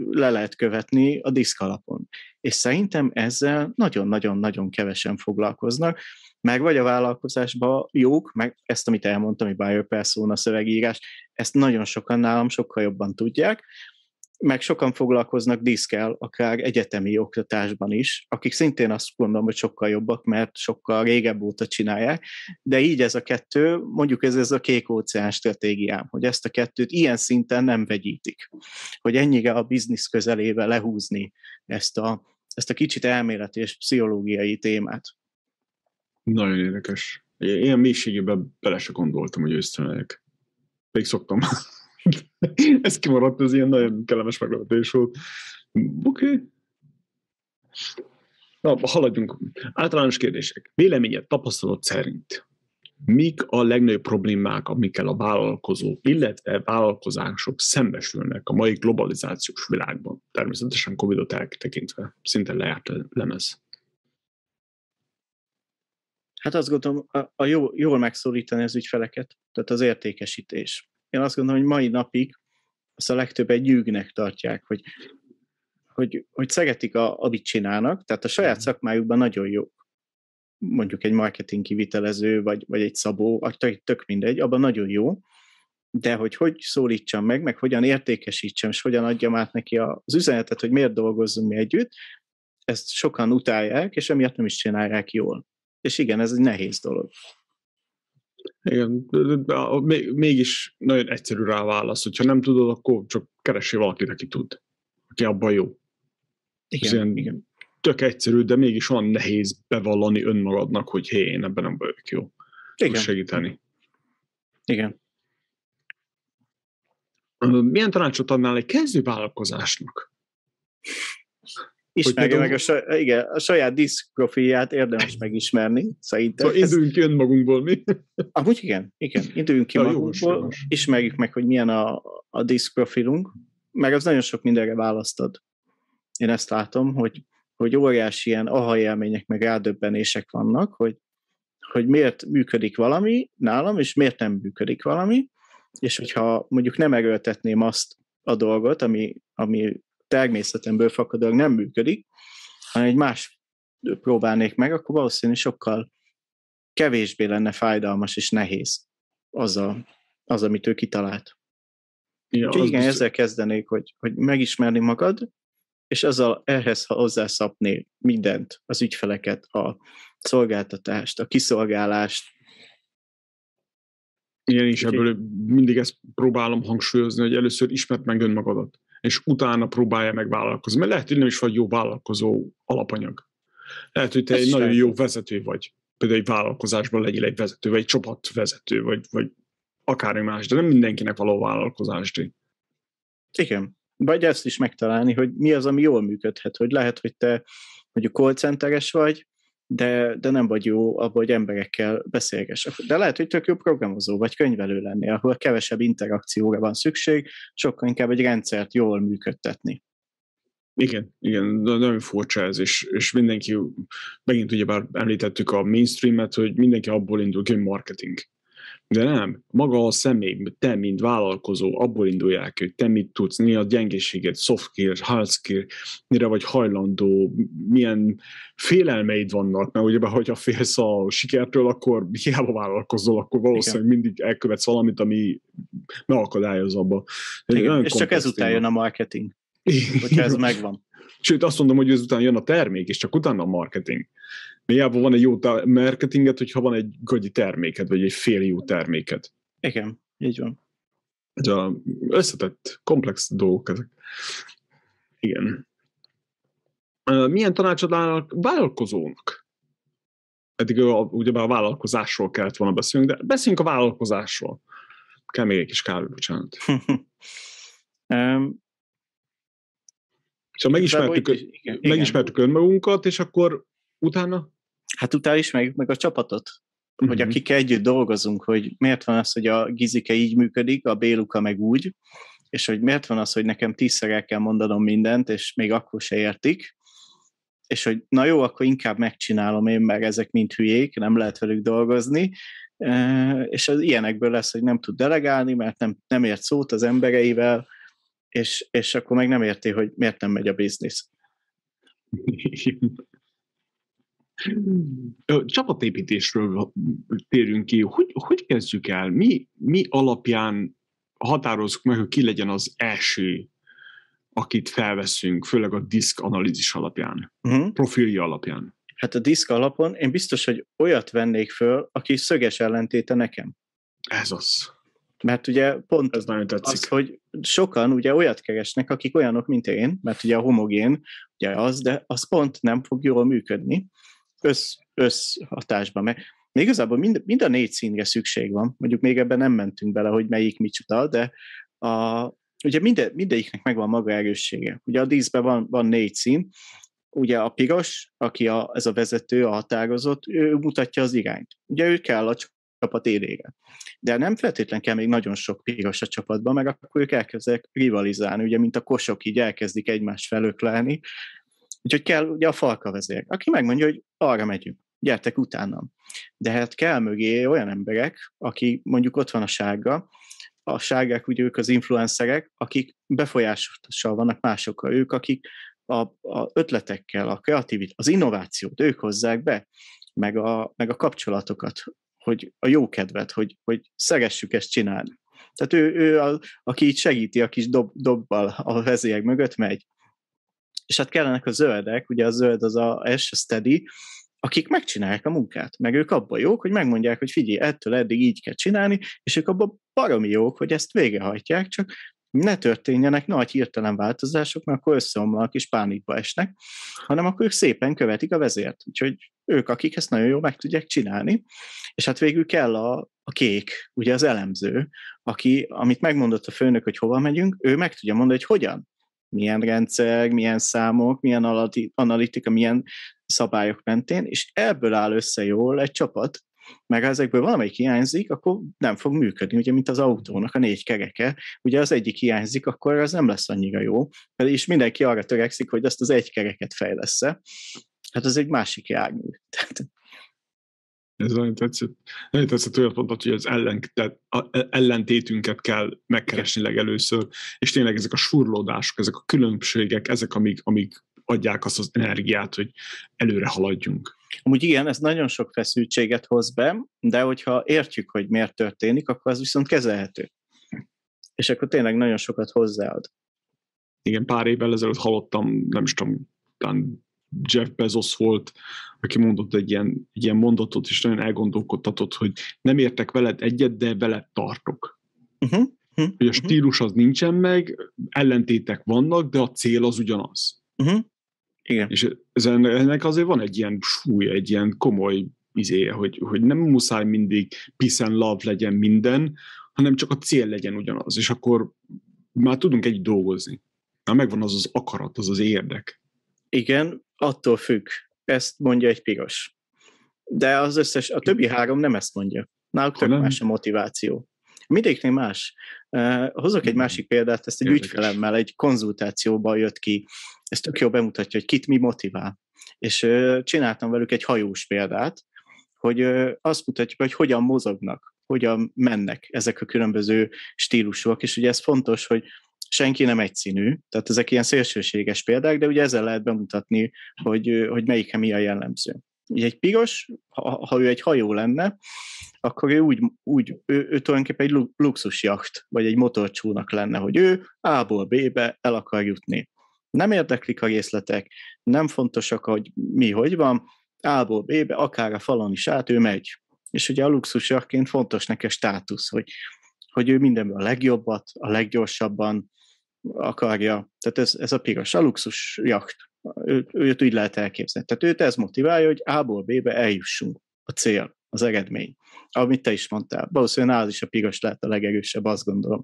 le lehet követni a diszk alapon. És szerintem ezzel nagyon-nagyon-nagyon kevesen foglalkoznak, meg vagy a vállalkozásban jók, meg ezt, amit elmondtam, hogy buyer persona szövegírás, ezt nagyon sokan nálam sokkal jobban tudják, meg sokan foglalkoznak diszkel, akár egyetemi oktatásban is, akik szintén azt gondolom, hogy sokkal jobbak, mert sokkal régebb óta csinálják, de így ez a kettő, mondjuk ez, ez a kék óceán stratégiám, hogy ezt a kettőt ilyen szinten nem vegyítik, hogy ennyire a biznisz közelébe lehúzni ezt a, ezt a kicsit elméleti és pszichológiai témát. Nagyon érdekes. Ilyen mélységében bele se gondoltam, hogy ősztelenek. Még szoktam. Ez kimaradt, ez ilyen nagyon kellemes meglepetés volt. Oké. Okay. Na, haladjunk. Általános kérdések. Véleményed, tapasztalat szerint mik a legnagyobb problémák, amikkel a vállalkozók, illetve vállalkozások szembesülnek a mai globalizációs világban? Természetesen Covid-ot eltekintve, szinte lejárt lemez. Hát azt gondolom, a, a jó, jól megszólítani az ügyfeleket, tehát az értékesítés. Én azt gondolom, hogy mai napig azt a legtöbb egy nyűgnek tartják, hogy, hogy, hogy szeretik, a, amit csinálnak, tehát a saját mhm. szakmájukban nagyon jó. Mondjuk egy marketing kivitelező, vagy, vagy egy szabó, tök mindegy, abban nagyon jó, de hogy hogy szólítsam meg, meg hogyan értékesítsem, és hogyan adjam át neki az üzenetet, hogy miért dolgozzunk mi együtt, ezt sokan utálják, és emiatt nem is csinálják jól. És igen, ez egy nehéz dolog. Igen, mégis nagyon egyszerű rá válasz, hogyha nem tudod, akkor csak keressél valakit, aki tud, aki abban jó. Igen, ilyen igen. Tök egyszerű, de mégis olyan nehéz bevallani önmagadnak, hogy hé, én ebben nem vagyok jó. Igen. segíteni. Igen. Milyen tanácsot adnál egy kezdő vállalkozásnak? Ismerje meg a, saj, igen, a saját diszk profilját érdemes megismerni, szerintem. Szóval induljunk ki önmagunkból, mi? Amúgy igen, igen, induljunk ki ja, magunkból, jogos. ismerjük meg, hogy milyen a, a diszk profilunk, meg az nagyon sok mindenre választod. Én ezt látom, hogy, hogy óriási ilyen aha élmények, meg rádöbbenések vannak, hogy, hogy miért működik valami nálam, és miért nem működik valami, és hogyha mondjuk nem erőltetném azt a dolgot, ami, ami természetemből fakadóan nem működik, hanem egy más próbálnék meg, akkor valószínűleg sokkal kevésbé lenne fájdalmas és nehéz az, a, az amit ő kitalált. Ja, Úgyhogy igen, biztos... ezzel kezdenék, hogy, hogy megismerni magad, és azzal ehhez hozzászapni mindent, az ügyfeleket, a szolgáltatást, a kiszolgálást. Igen, és ebből mindig ezt próbálom hangsúlyozni, hogy először ismert meg önmagadat, és utána próbálja meg vállalkozni. Mert lehet, hogy nem is vagy jó vállalkozó alapanyag. Lehet, hogy te Ez egy nagyon jó vezető vagy. Például egy vállalkozásban legyél egy vezető, vagy egy csapatvezető, vagy, vagy akármi más, de nem mindenkinek való vállalkozást. Igen. Vagy ezt is megtalálni, hogy mi az, ami jól működhet. Hogy lehet, hogy te mondjuk call vagy, de, de nem vagy jó abban, hogy emberekkel beszélgess. De lehet, hogy tök jó programozó vagy könyvelő lennél, ahol kevesebb interakcióra van szükség, sokkal inkább egy rendszert jól működtetni. Igen, igen, nagyon furcsa ez, és, és mindenki, megint ugye bár említettük a mainstreamet, hogy mindenki abból indul, hogy marketing. De nem, maga a személy, te, mint vállalkozó, abból indulják, hogy te mit tudsz, mi a gyengeséged, soft skill, hard skill, mire vagy hajlandó, milyen félelmeid vannak, mert ugye, hogyha félsz a sikertől, akkor hiába vállalkozol, akkor valószínűleg Igen. mindig elkövetsz valamit, ami megakadályoz abba. Igen, és csak ezután jön a marketing, hogyha ez megvan. Sőt, azt mondom, hogy ezután jön a termék, és csak utána a marketing. Miába van egy jó marketinget, hogyha van egy gagyi terméked, vagy egy fél jó terméked. Igen, így van. A összetett, komplex dolgok ezek. Igen. Milyen tanácsod állnak vállalkozónak? Eddig ugye a vállalkozásról kellett volna beszélnünk, de beszéljünk a vállalkozásról. Kell még egy kis kávé, bocsánat. um, Szóval megismertük, igen, megismertük önmagunkat, és akkor utána? Hát utána ismerjük meg a csapatot, uh-huh. hogy mhm. akik együtt dolgozunk, hogy miért van az, hogy a Gizike így működik, a Béluka meg úgy, és hogy miért van az, hogy nekem tízszer el kell mondanom mindent, és még akkor se értik, és hogy na jó, akkor inkább megcsinálom én, mert ezek mind hülyék, nem lehet velük dolgozni, és az ilyenekből lesz, hogy nem tud delegálni, mert nem, nem ért szót az embereivel, és, és akkor meg nem érti, hogy miért nem megy a biznisz. Csapatépítésről térünk ki. Hogy, hogy kezdjük el? Mi, mi alapján határozzuk meg, hogy ki legyen az első, akit felveszünk, főleg a diszk analízis alapján, uh-huh. profilja alapján? Hát a diszk alapon én biztos, hogy olyat vennék föl, aki szöges ellentéte nekem. Ez az. Mert ugye pont Ez nagyon tetszik. az, hogy sokan ugye olyat keresnek, akik olyanok, mint én, mert ugye a homogén ugye az, de az pont nem fog jól működni össz, összhatásban. Mert még igazából mind, mind a négy színre szükség van, mondjuk még ebben nem mentünk bele, hogy melyik micsoda, de a, ugye minde, mindegyiknek megvan maga erőssége. Ugye a díszben van, van négy szín, ugye a piros, aki a, ez a vezető, a határozott, ő mutatja az irányt. Ugye ő kell a csapat élére. De nem feltétlen kell még nagyon sok piros a csapatban, meg akkor ők elkezdenek rivalizálni, ugye, mint a kosok így elkezdik egymást felöklelni. Úgyhogy kell ugye a falka vezér, aki megmondja, hogy arra megyünk, gyertek utánam. De hát kell mögé olyan emberek, aki mondjuk ott van a sárga, a sárgák ugye ők az influencerek, akik befolyással vannak másokkal, ők akik a, a ötletekkel, a kreativit, az innovációt ők hozzák be, meg a, meg a kapcsolatokat, hogy a jó kedvet, hogy, hogy szeressük ezt csinálni. Tehát ő, ő a, aki így segíti, a kis dob, dobbal a vezérek mögött megy. És hát kellenek a zöldek, ugye a zöld az a S, a steady, akik megcsinálják a munkát, meg ők abban jók, hogy megmondják, hogy figyelj, ettől eddig így kell csinálni, és ők abban baromi jók, hogy ezt végrehajtják, csak ne történjenek nagy hirtelen változások, mert akkor összeomlanak és pánikba esnek, hanem akkor ők szépen követik a vezért. Úgyhogy ők, akik ezt nagyon jól meg tudják csinálni, és hát végül kell a, a kék, ugye az elemző, aki, amit megmondott a főnök, hogy hova megyünk, ő meg tudja mondani, hogy hogyan. Milyen rendszer, milyen számok, milyen analitika, milyen szabályok mentén, és ebből áll össze jól egy csapat, meg ha ezekből valamelyik hiányzik, akkor nem fog működni, ugye, mint az autónak a négy kereke. Ugye az egyik hiányzik, akkor az nem lesz annyira jó, és mindenki arra törekszik, hogy azt az egy kereket fejlesz Hát az egy másik jármű. Ez nagyon tetszett. Nagyon tetszett olyat mondtad, hogy az ellen, tehát a ellentétünket kell megkeresni legelőször, és tényleg ezek a surlódások, ezek a különbségek, ezek, amik, amik adják azt az energiát, hogy előre haladjunk. Amúgy igen, ez nagyon sok feszültséget hoz be, de hogyha értjük, hogy miért történik, akkor az viszont kezelhető. És akkor tényleg nagyon sokat hozzáad. Igen, pár évvel ezelőtt hallottam, nem is tudom, talán Jeff Bezos volt, aki mondott egy ilyen, egy ilyen mondatot, és nagyon elgondolkodtatott, hogy nem értek veled egyet, de veled tartok. Uh-huh. Uh-huh. Hogy a stílus az nincsen meg, ellentétek vannak, de a cél az ugyanaz. Uh-huh. Igen. És ennek azért van egy ilyen súly, egy ilyen komoly izéje, hogy, hogy nem muszáj mindig peace and love legyen minden, hanem csak a cél legyen ugyanaz, és akkor már tudunk egy dolgozni. Már megvan az az akarat, az az érdek. Igen, attól függ. Ezt mondja egy piros. De az összes, a többi három nem ezt mondja. Náluk tök más a motiváció. Mindegyiknél más. Uh, hozok egy másik példát, ezt egy Érdekes. ügyfelemmel egy konzultációban jött ki. Ez tök jól bemutatja, hogy kit mi motivál. És uh, csináltam velük egy hajós példát, hogy uh, azt mutatja, hogy hogyan mozognak, hogyan mennek ezek a különböző stílusok, és ugye ez fontos, hogy senki nem egyszínű, tehát ezek ilyen szélsőséges példák, de ugye ezzel lehet bemutatni, hogy, hogy melyik mi a jellemző. Ugye egy piros, ha, ha ő egy hajó lenne, akkor ő úgy, úgy ő, ő tulajdonképpen egy luxusjacht, vagy egy motorcsónak lenne, hogy ő A-ból B-be el akar jutni. Nem érdeklik a részletek, nem fontosak, hogy mi hogy van, A-ból B-be, akár a falon is át, ő megy. És ugye a luxusjachtként fontos neki a státusz, hogy, hogy ő mindenből a legjobbat, a leggyorsabban, akarja, tehát ez, ez a piros, a luxus jacht, ő, őt úgy lehet elképzelni. Tehát őt ez motiválja, hogy A-ból B-be eljussunk, a cél, az eredmény. Amit te is mondtál, valószínűleg az is a piros lehet a legerősebb, azt gondolom.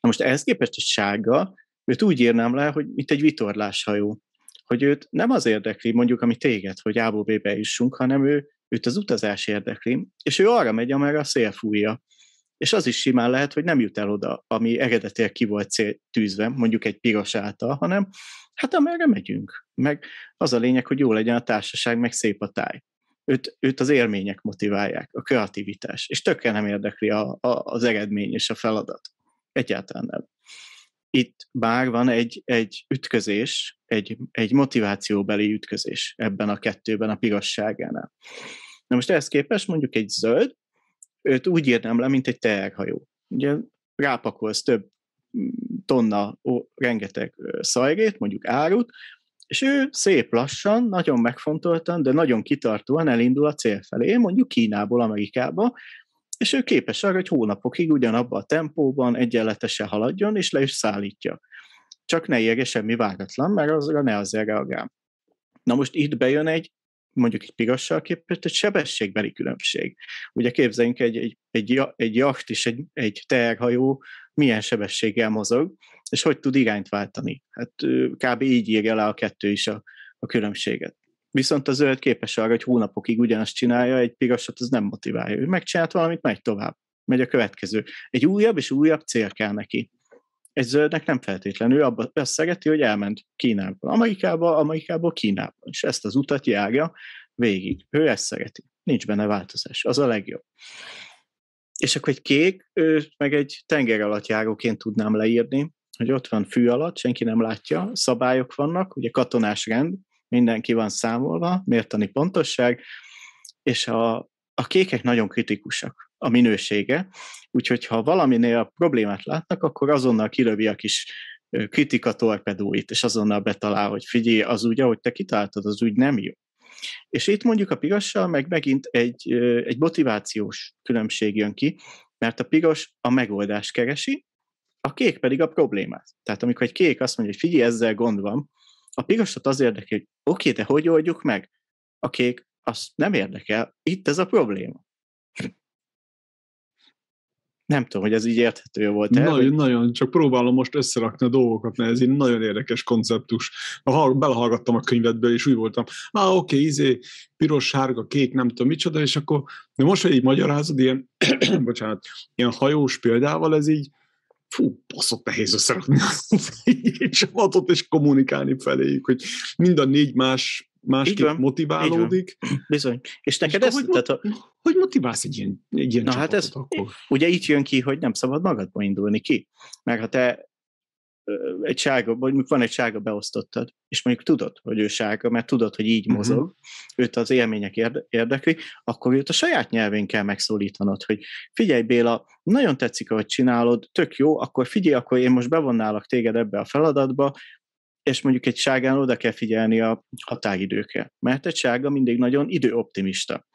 Na most ehhez képest egy sárga, őt úgy írnám le, hogy mint egy vitorláshajó, hogy őt nem az érdekli, mondjuk, ami téged, hogy A-ból B-be jussunk, hanem ő, őt az utazás érdekli, és ő arra megy, amerre a szél fújja és az is simán lehet, hogy nem jut el oda, ami eredetileg ki volt cél tűzve, mondjuk egy piros által, hanem hát amerre megyünk. Meg az a lényeg, hogy jó legyen a társaság, meg szép a táj. Őt, őt az élmények motiválják, a kreativitás, és tökkel nem érdekli a, a, az eredmény és a feladat. Egyáltalán nem. Itt bár van egy, egy ütközés, egy, egy motivációbeli ütközés ebben a kettőben, a pirosságánál. Na most ehhez képest mondjuk egy zöld, őt úgy írnám le, mint egy teherhajó. Ugye rápakolsz több mm, tonna, ó, rengeteg szajrét, mondjuk árut, és ő szép lassan, nagyon megfontoltan, de nagyon kitartóan elindul a cél felé, mondjuk Kínából Amerikába, és ő képes arra, hogy hónapokig ugyanabban a tempóban egyenletesen haladjon, és le is szállítja. Csak ne érje semmi váratlan, mert azra ne azért reagál. Na most itt bejön egy mondjuk egy pirossal képest egy sebességbeli különbség. Ugye képzeljünk egy, egy, egy, egy jacht és egy, egy terhajó milyen sebességgel mozog, és hogy tud irányt váltani. Hát kb. így írja le a kettő is a, a különbséget. Viszont a zöld képes arra, hogy hónapokig ugyanazt csinálja, egy pirosat az nem motiválja. Ő megcsinált valamit, megy tovább. Megy a következő. Egy újabb és újabb cél kell neki egy zöldnek nem feltétlenül, abba, azt szereti, hogy elment Kínába, Amerikába, Amerikából Kínába, és ezt az utat járja végig. Ő ezt szereti. Nincs benne változás. Az a legjobb. És akkor egy kék, ő meg egy tenger alatt járóként tudnám leírni, hogy ott van fű alatt, senki nem látja, szabályok vannak, ugye katonás rend, mindenki van számolva, mértani pontosság, és a, a kékek nagyon kritikusak a minősége, úgyhogy ha valaminél problémát látnak, akkor azonnal kilövi a kis kritika torpedóit, és azonnal betalál, hogy figyelj, az úgy, ahogy te kitáltad, az úgy nem jó. És itt mondjuk a pirossal meg megint egy, egy motivációs különbség jön ki, mert a piros a megoldást keresi, a kék pedig a problémát. Tehát amikor egy kék azt mondja, hogy figyelj, ezzel gond van, a pirosat az érdekel, hogy oké, de hogy oldjuk meg? A kék azt nem érdekel, itt ez a probléma. Nem tudom, hogy ez így érthető volt. El, nagyon, hogy... nagyon, csak próbálom most összerakni a dolgokat, mert ez egy nagyon érdekes konceptus. Belehallgattam a könyvedbe, és úgy voltam, ah, oké, okay, izé, piros, sárga, kék, nem tudom micsoda, és akkor, de most, hogy így magyarázod, ilyen, bocsánat, ilyen hajós példával, ez így, fú, baszott nehéz összerakni a csapatot és kommunikálni feléjük, hogy mind a négy más másképp motiválódik. Bizony. És neked és ez... Hogy, tehát a... hogy motiválsz egy ilyen, egy ilyen Na hát ez, akkor? Ugye itt jön ki, hogy nem szabad magadba indulni ki. Mert ha te egy sárga, vagy van egy sárga beosztottad, és mondjuk tudod, hogy ő sárga, mert tudod, hogy így uh-huh. mozog, őt az élmények érde- érdekli, akkor őt a saját nyelvén kell megszólítanod, hogy figyelj Béla, nagyon tetszik, ahogy csinálod, tök jó, akkor figyelj, akkor én most bevonnálak téged ebbe a feladatba, és mondjuk egy ságán oda kell figyelni a határidőkre, mert egy sága mindig nagyon időoptimista.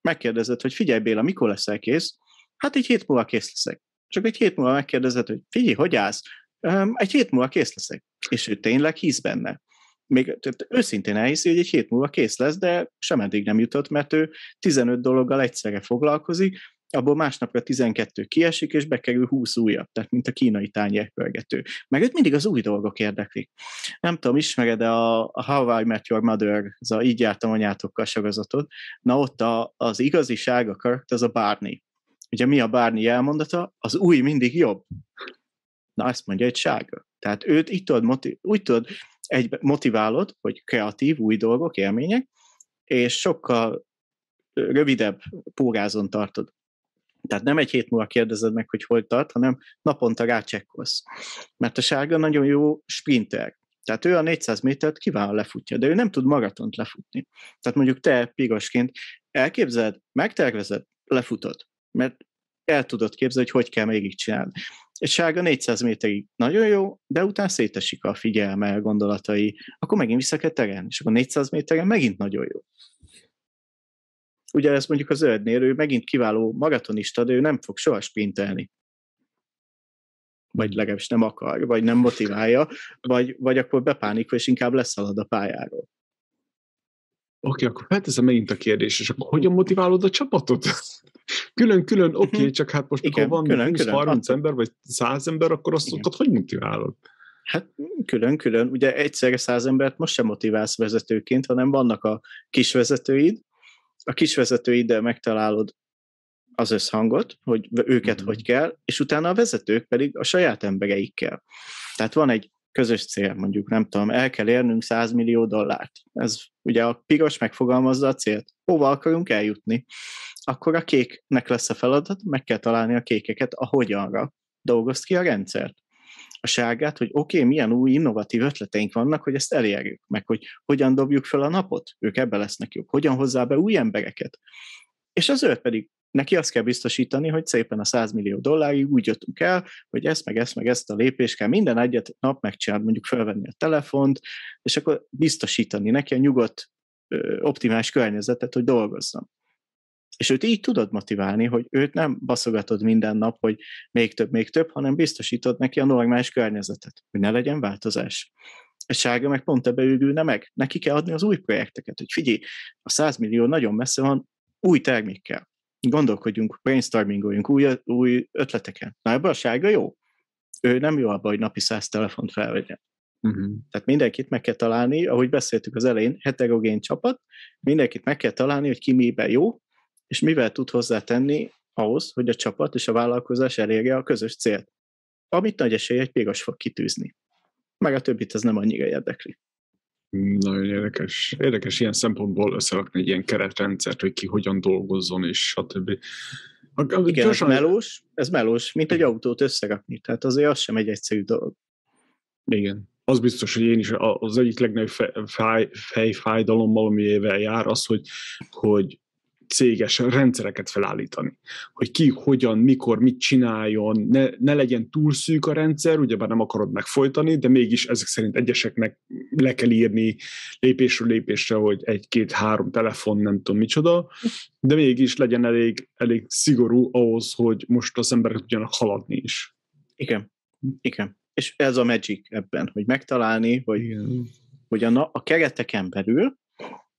Megkérdezed, hogy figyelj Béla, mikor leszel kész? Hát egy hét múlva kész leszek. Csak egy hét múlva megkérdezed, hogy figyelj, hogy állsz? egy hét múlva kész leszek. És ő tényleg hisz benne. Még tehát őszintén elhiszi, hogy egy hét múlva kész lesz, de sem eddig nem jutott, mert ő 15 dologgal egyszerre foglalkozik, abból másnapra 12 kiesik, és bekerül 20 újabb, tehát mint a kínai tányérpörgető. Meg őt mindig az új dolgok érdeklik. Nem tudom, ismered-e a, a How I Met Your Mother, az a Így jártam anyátokkal sorozatot, na ott a, az igazi sárga karakter, az a Barney. Ugye mi a Barney elmondata? Az új mindig jobb. Na, ezt mondja egy sárga. Tehát őt így tudod, motiv- úgy tudod, egy motiválod, hogy kreatív, új dolgok, élmények, és sokkal rövidebb pórázon tartod. Tehát nem egy hét múlva kérdezed meg, hogy hol tart, hanem naponta rácsekkolsz. Mert a sárga nagyon jó sprinter. Tehát ő a 400 métert kiválóan lefutja, de ő nem tud maratont lefutni. Tehát mondjuk te pirosként elképzeled, megtervezed, lefutod. Mert el tudod képzelni, hogy hogy kell még csinálni. Egy sárga 400 méterig nagyon jó, de utána szétesik a figyelme, a gondolatai, akkor megint vissza kell terelni, és akkor 400 méteren megint nagyon jó. Ugye ez mondjuk a zöldnél, ő megint kiváló maratonista, de ő nem fog soha sprintelni. Vagy legalábbis nem akar, vagy nem motiválja, vagy, vagy akkor bepánikol, és inkább leszalad a pályáról. Oké, okay, akkor felteszem megint a kérdést, és akkor hogyan motiválod a csapatot? Külön-külön, oké, okay, mhm. csak hát most Igen, van külön, 20-30 ember, vagy 100 ember, akkor azt ott hogy motiválod? Hát külön-külön, ugye egyszerre száz embert most sem motiválsz vezetőként, hanem vannak a kis vezetőid, a kis vezetőiddel megtalálod az összhangot, hogy őket mm-hmm. hogy kell, és utána a vezetők pedig a saját embereikkel. Tehát van egy közös cél, mondjuk nem tudom, el kell érnünk 100 millió dollárt. Ez ugye a piros megfogalmazza a célt. Hova akarunk eljutni? Akkor a kéknek lesz a feladat, meg kell találni a kékeket a hogyanra. Dolgozt ki a rendszert. A sárgát, hogy oké, okay, milyen új innovatív ötleteink vannak, hogy ezt elérjük, meg hogy hogyan dobjuk fel a napot, ők ebbe lesznek jók, hogyan hozzá be új embereket. És az zöld pedig neki azt kell biztosítani, hogy szépen a 100 millió dollárig úgy jöttünk el, hogy ezt, meg ezt, meg ezt a lépést kell minden egyet nap megcsinálni, mondjuk felvenni a telefont, és akkor biztosítani neki a nyugodt, optimális környezetet, hogy dolgozzon. És őt így tudod motiválni, hogy őt nem baszogatod minden nap, hogy még több, még több, hanem biztosítod neki a normális környezetet, hogy ne legyen változás. A sárga meg pont ebbe ülne meg. Neki kell adni az új projekteket, hogy figyelj, a 100 millió nagyon messze van, új termékkel gondolkodjunk, brainstormingoljunk új, új ötleteken. Na ebben a sárga jó. Ő nem jó abban, hogy napi száz telefont felvegyen. Uh-huh. Tehát mindenkit meg kell találni, ahogy beszéltük az elején, heterogén csapat, mindenkit meg kell találni, hogy ki miben jó, és mivel tud hozzátenni ahhoz, hogy a csapat és a vállalkozás elérje a közös célt. Amit nagy esély egy piros fog kitűzni. Meg a többit ez nem annyira érdekli. Nagyon érdekes. Érdekes ilyen szempontból összerakni egy ilyen keretrendszert, hogy ki hogyan dolgozzon, és stb. A, Igen, ez melós, ez melós, mint egy autót összerakni. Tehát azért az sem egy egyszerű dolog. Igen. Az biztos, hogy én is az egyik legnagyobb fej, fejfájdalommal, ami éve jár, az, hogy, hogy céges rendszereket felállítani. Hogy ki, hogyan, mikor, mit csináljon, ne, ne legyen túl szűk a rendszer, ugyebár nem akarod megfojtani, de mégis ezek szerint egyeseknek le kell írni lépésről lépésre, hogy egy-két-három telefon, nem tudom micsoda, de mégis legyen elég, elég szigorú ahhoz, hogy most az emberek tudjanak haladni is. Igen, igen. És ez a magic ebben, hogy megtalálni, hogy, hogy a, a kereteken belül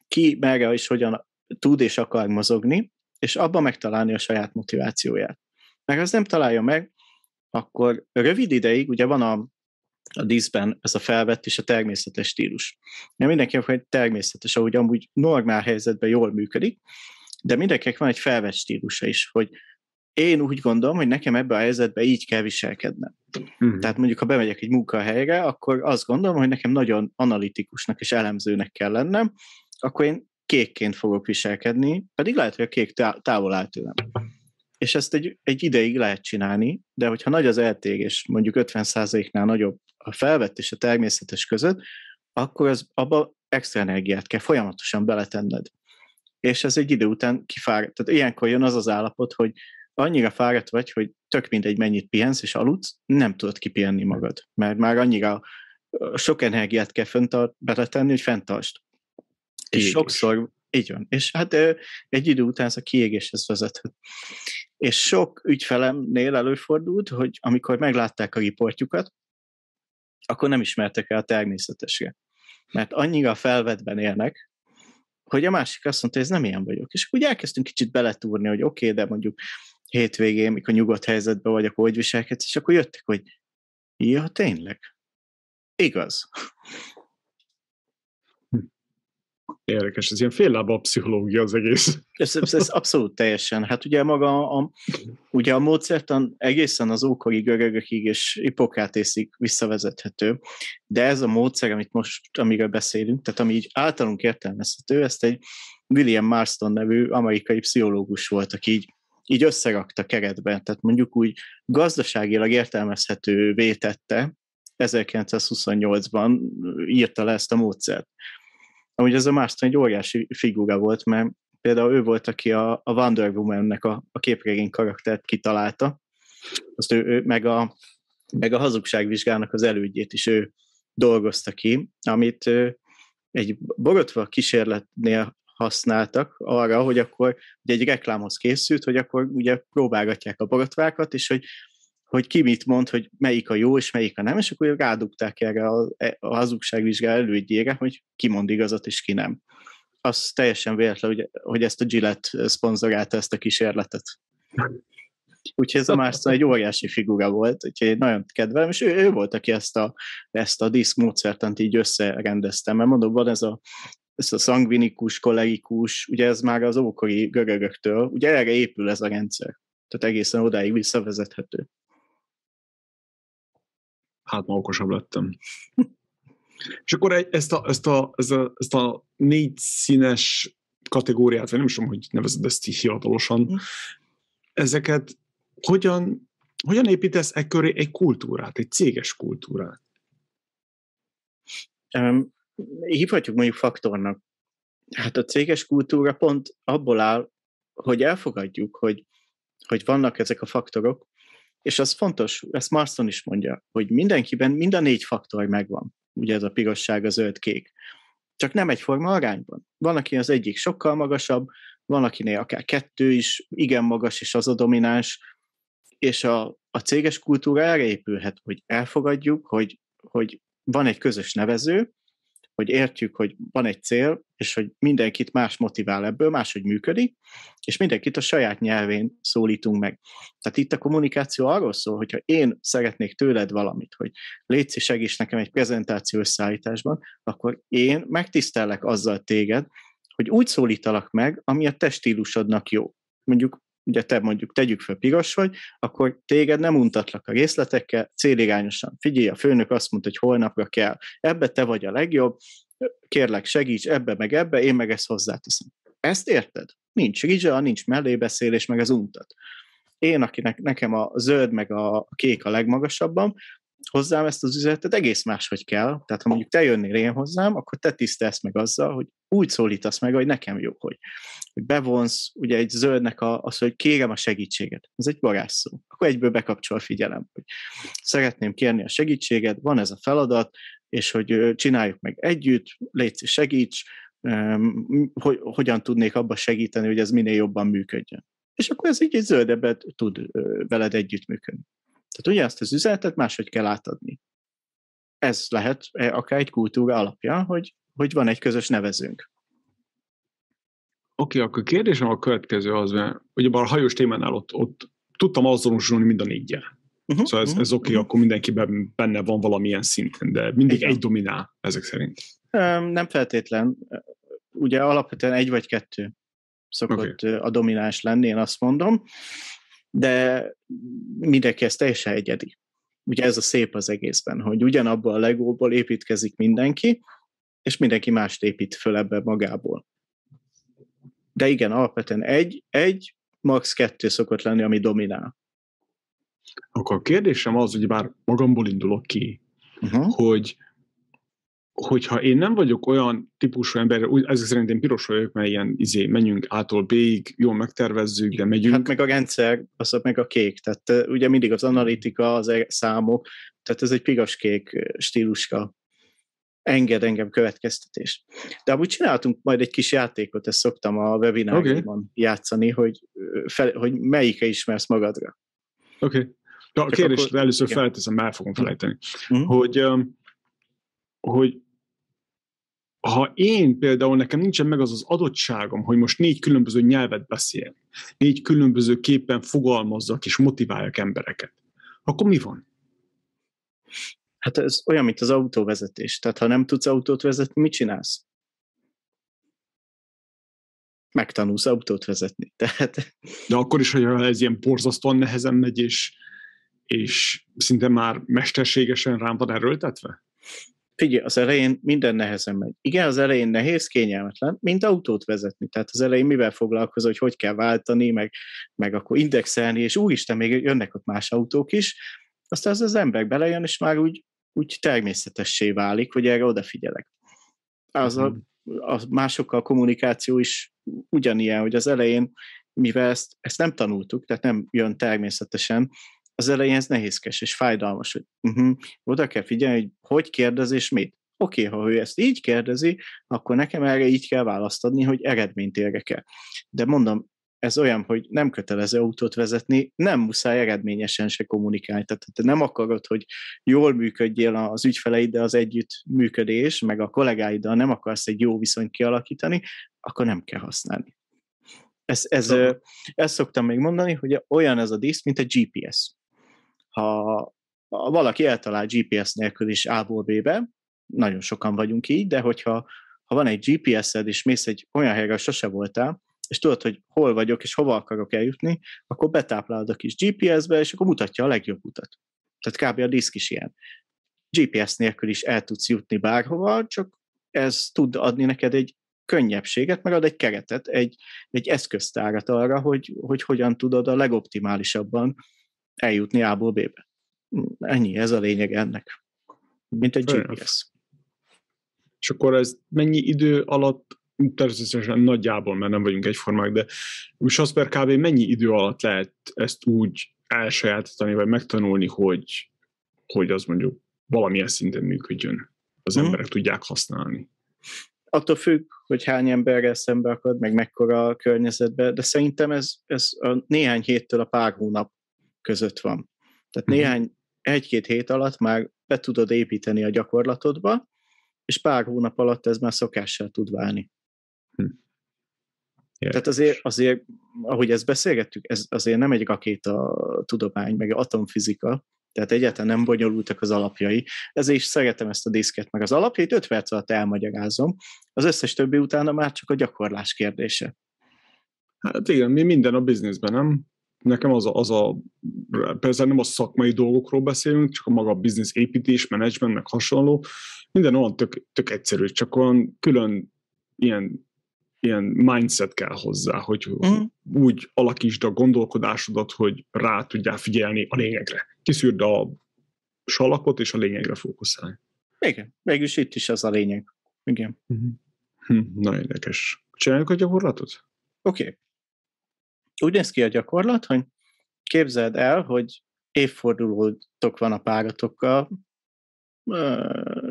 ki merre és hogyan tud és akar mozogni, és abban megtalálni a saját motivációját. meg az nem találja meg, akkor rövid ideig, ugye van a, a díszben ez a felvett és a természetes stílus. Ja, mindenkinek egy természetes, ahogy amúgy normál helyzetben jól működik, de mindenkinek van egy felvett stílusa is, hogy én úgy gondolom, hogy nekem ebbe a helyzetbe így kell viselkednem. Mm. Tehát mondjuk, ha bemegyek egy munkahelyre, akkor azt gondolom, hogy nekem nagyon analitikusnak és elemzőnek kell lennem, akkor én kékként fogok viselkedni, pedig lehet, hogy a kék távol áll tőlem. És ezt egy, egy ideig lehet csinálni, de hogyha nagy az eltérés, mondjuk 50%-nál nagyobb a felvett és a természetes között, akkor az, abba extra energiát kell folyamatosan beletenned. És ez egy idő után kifár. Tehát ilyenkor jön az az állapot, hogy annyira fáradt vagy, hogy tök mindegy mennyit pihensz és aludsz, nem tudod kipihenni magad, mert már annyira sok energiát kell fönt beletenni, hogy fenntartsd. És sokszor, így van, és hát egy idő után ez a kiégéshez vezethet. És sok ügyfelemnél előfordult, hogy amikor meglátták a riportjukat, akkor nem ismertek el a természetesre. Mert annyira felvetben élnek, hogy a másik azt mondta, hogy ez nem ilyen vagyok. És úgy elkezdtünk kicsit beletúrni, hogy oké, okay, de mondjuk hétvégén, mikor nyugodt helyzetben vagyok, hogy viselkedsz, és akkor jöttek, hogy ja, tényleg, igaz. Érdekes, ez ilyen féllába pszichológia az egész. Ez, ez, ez abszolút teljesen. Hát ugye maga a, ugye a módszertan egészen az ókori görögökig és Hippokratészig visszavezethető, de ez a módszer, amit most, amiről beszélünk, tehát ami így általunk értelmezhető, ezt egy William Marston nevű amerikai pszichológus volt, aki így így összerakta keretben, tehát mondjuk úgy gazdaságilag értelmezhető vétette, 1928-ban írta le ezt a módszert. Amúgy ez a Marston egy óriási figura volt, mert például ő volt, aki a, a Wonder Woman-nek a, a képregény karaktert kitalálta, azt ő, ő meg, a, meg a hazugságvizsgának az elődjét is ő dolgozta ki, amit ő, egy borotva kísérletnél használtak arra, hogy akkor ugye egy reklámhoz készült, hogy akkor ugye próbálgatják a borotvákat, és hogy, hogy ki mit mond, hogy melyik a jó, és melyik a nem, és akkor rádugták erre a, a hazugságvizsgál elődjére, hogy ki mond igazat, és ki nem. Az teljesen véletlen, hogy, hogy ezt a Gillette szponzorálta ezt a kísérletet. Úgyhogy ez a Marston egy óriási figura volt, úgyhogy nagyon kedvelem, és ő, ő volt, aki ezt a, ezt a diszk módszertant így összerendezte, mert mondom, van ez a ez a szangvinikus, kolerikus, ugye ez már az ókori görögöktől, ugye erre épül ez a rendszer. Tehát egészen odáig visszavezethető. Hát ma okosabb lettem. És akkor egy, ezt, a, ezt, a, ezt, a, ezt a négy színes kategóriát, vagy nem is tudom, hogy nevezed ezt így hivatalosan, hm. ezeket hogyan, hogyan építesz e köré egy kultúrát, egy céges kultúrát? Um, hívhatjuk mondjuk faktornak. Hát a céges kultúra pont abból áll, hogy elfogadjuk, hogy, hogy vannak ezek a faktorok, és az fontos, ezt Marston is mondja, hogy mindenkiben mind a négy faktor megvan. Ugye ez a pirosság, a zöld, kék. Csak nem egyforma arányban. Van, aki az egyik sokkal magasabb, van, akinél akár kettő is, igen magas, és az a domináns, és a, a céges kultúra erre épülhet, hogy elfogadjuk, hogy, hogy van egy közös nevező, hogy értjük, hogy van egy cél, és hogy mindenkit más motivál ebből, máshogy működik, és mindenkit a saját nyelvén szólítunk meg. Tehát itt a kommunikáció arról szól, hogyha én szeretnék tőled valamit, hogy légy segíts nekem egy prezentáció összeállításban, akkor én megtisztellek azzal téged, hogy úgy szólítalak meg, ami a te jó. Mondjuk ugye te mondjuk tegyük fel piros vagy, akkor téged nem untatlak a részletekkel, célirányosan. Figyelj, a főnök azt mondta, hogy holnapra kell. Ebbe te vagy a legjobb, kérlek segíts ebbe meg ebbe, én meg ezt hozzáteszem. Ezt érted? Nincs rizsa, nincs mellébeszélés, meg az untat. Én, akinek nekem a zöld meg a kék a legmagasabban, hozzám ezt az üzenetet egész máshogy kell. Tehát ha mondjuk te jönnél én hozzám, akkor te tisztelsz meg azzal, hogy úgy szólítasz meg, hogy nekem jó, hogy, hogy bevonsz, ugye egy zöldnek a, az, hogy kérem a segítséget. Ez egy varázsszó. Akkor egyből bekapcsol a figyelem, hogy szeretném kérni a segítséget, van ez a feladat, és hogy csináljuk meg együtt, légy segíts, hogy hogyan tudnék abba segíteni, hogy ez minél jobban működjön. És akkor ez így egy zöldebbet tud veled együttműködni. Tehát ugye ezt az üzenetet máshogy kell átadni. Ez lehet e, akár egy kultúra alapja, hogy, hogy van egy közös nevezőnk. Oké, okay, akkor kérdésem a következő az, mert ugye a hajós témánál ott, ott tudtam azonosulni mind a négyel. Uh-huh, szóval ez, uh-huh, ez oké, okay, uh-huh. akkor mindenkiben benne van valamilyen szinten, de mindig Igen. egy dominál ezek szerint. Nem feltétlen. Ugye alapvetően egy vagy kettő szokott okay. a domináns lenni, én azt mondom, de mindenki ez teljesen egyedi. Ugye ez a szép az egészben, hogy ugyanabból a legóból építkezik mindenki, és mindenki mást épít föl ebbe magából. De igen, alapvetően egy, egy, max. kettő szokott lenni, ami dominál. Akkor a kérdésem az, hogy bár magamból indulok ki, uh-huh. hogy hogyha én nem vagyok olyan típusú ember, ezek szerint én piros vagyok, mert ilyen izé, menjünk ától B-ig, jól megtervezzük, de megyünk. Hát meg a rendszer, az meg a kék, tehát ugye mindig az analitika, az e- számok, tehát ez egy piros-kék stíluska enged engem következtetés. De amúgy csináltunk majd egy kis játékot, ezt szoktam a webinárban okay. játszani, hogy, fel, hogy melyike ismersz magadra. Oké. Okay. A kérdést akkor, először igen. felteszem, már fogom felejteni, uh-huh. hogy, hogy ha én például nekem nincsen meg az az adottságom, hogy most négy különböző nyelvet beszél, négy különböző képen fogalmazzak és motiváljak embereket, akkor mi van? Hát ez olyan, mint az autóvezetés. Tehát ha nem tudsz autót vezetni, mit csinálsz? Megtanulsz autót vezetni. Tehát... De akkor is, hogy ez ilyen borzasztóan nehezen megy, és, és szinte már mesterségesen rám van erőltetve? Figyelj, az elején minden nehezen megy. Igen, az elején nehéz, kényelmetlen, mint autót vezetni. Tehát az elején mivel foglalkozol, hogy hogy kell váltani, meg, meg akkor indexelni, és úristen, még jönnek ott más autók is, aztán az az ember belejön, és már úgy, úgy természetessé válik, hogy erre odafigyelek. Az a, mhm. a másokkal kommunikáció is ugyanilyen, hogy az elején, mivel ezt, ezt nem tanultuk, tehát nem jön természetesen, az elején ez nehézkes és fájdalmas, hogy uh-huh, oda kell figyelni, hogy hogy kérdez és mit. Oké, okay, ha ő ezt így kérdezi, akkor nekem erre így kell választ adni, hogy eredményt érjek el. De mondom, ez olyan, hogy nem kötelező autót vezetni, nem muszáj eredményesen se kommunikálni. Tehát te nem akarod, hogy jól működjél az ügyfeleiddel az együttműködés, meg a kollégáiddal nem akarsz egy jó viszonyt kialakítani, akkor nem kell használni. Ez, ez, szóval. ezt szoktam még mondani, hogy olyan ez a disz, mint egy GPS ha, valaki eltalál GPS nélkül is A-ból B-be, nagyon sokan vagyunk így, de hogyha ha van egy GPS-ed, és mész egy olyan helyre, sose voltál, és tudod, hogy hol vagyok, és hova akarok eljutni, akkor betáplálod a kis GPS-be, és akkor mutatja a legjobb utat. Tehát kb. a diszk is ilyen. GPS nélkül is el tudsz jutni bárhova, csak ez tud adni neked egy könnyebbséget, meg ad egy keretet, egy, egy eszköztárat arra, hogy, hogy hogyan tudod a legoptimálisabban eljutni A-ból B-be. Ennyi, ez a lényeg ennek. Mint egy Fair GPS. És akkor ez mennyi idő alatt, természetesen nagyjából, mert nem vagyunk egyformák, de most per kb. mennyi idő alatt lehet ezt úgy elsajátítani, vagy megtanulni, hogy, hogy az mondjuk valamilyen szinten működjön, az hmm. emberek tudják használni? Attól függ, hogy hány emberrel szembe akad, meg mekkora a környezetbe, de szerintem ez, ez a néhány héttől a pár hónap között van. Tehát uh-huh. néhány, egy-két hét alatt már be tudod építeni a gyakorlatodba, és pár hónap alatt ez már szokással tud válni. Yeah. Tehát azért, azért, ahogy ezt beszélgettük, ez azért nem egy rakéta tudomány, meg atomfizika, tehát egyáltalán nem bonyolultak az alapjai. Ezért is szeretem ezt a diszket, meg az alapjait 5 perc alatt elmagyarázom. Az összes többi utána már csak a gyakorlás kérdése. Hát igen, mi minden a bizniszben, nem? Nekem az a, az a, persze nem a szakmai dolgokról beszélünk, csak a maga biznisz építés, menedzsment, meg hasonló, minden olyan tök, tök egyszerű, csak olyan külön ilyen, ilyen mindset kell hozzá, hogy mm. úgy alakítsd a gondolkodásodat, hogy rá tudjál figyelni a lényegre. Kiszűrd a salakot, és a lényegre fókuszálj. Igen, mégis itt is az a lényeg. Igen. Mm-hmm. Hm, nagyon érdekes. Csináljuk a gyakorlatot? Oké. Okay úgy néz ki a gyakorlat, hogy képzeld el, hogy évfordulótok van a páratokkal,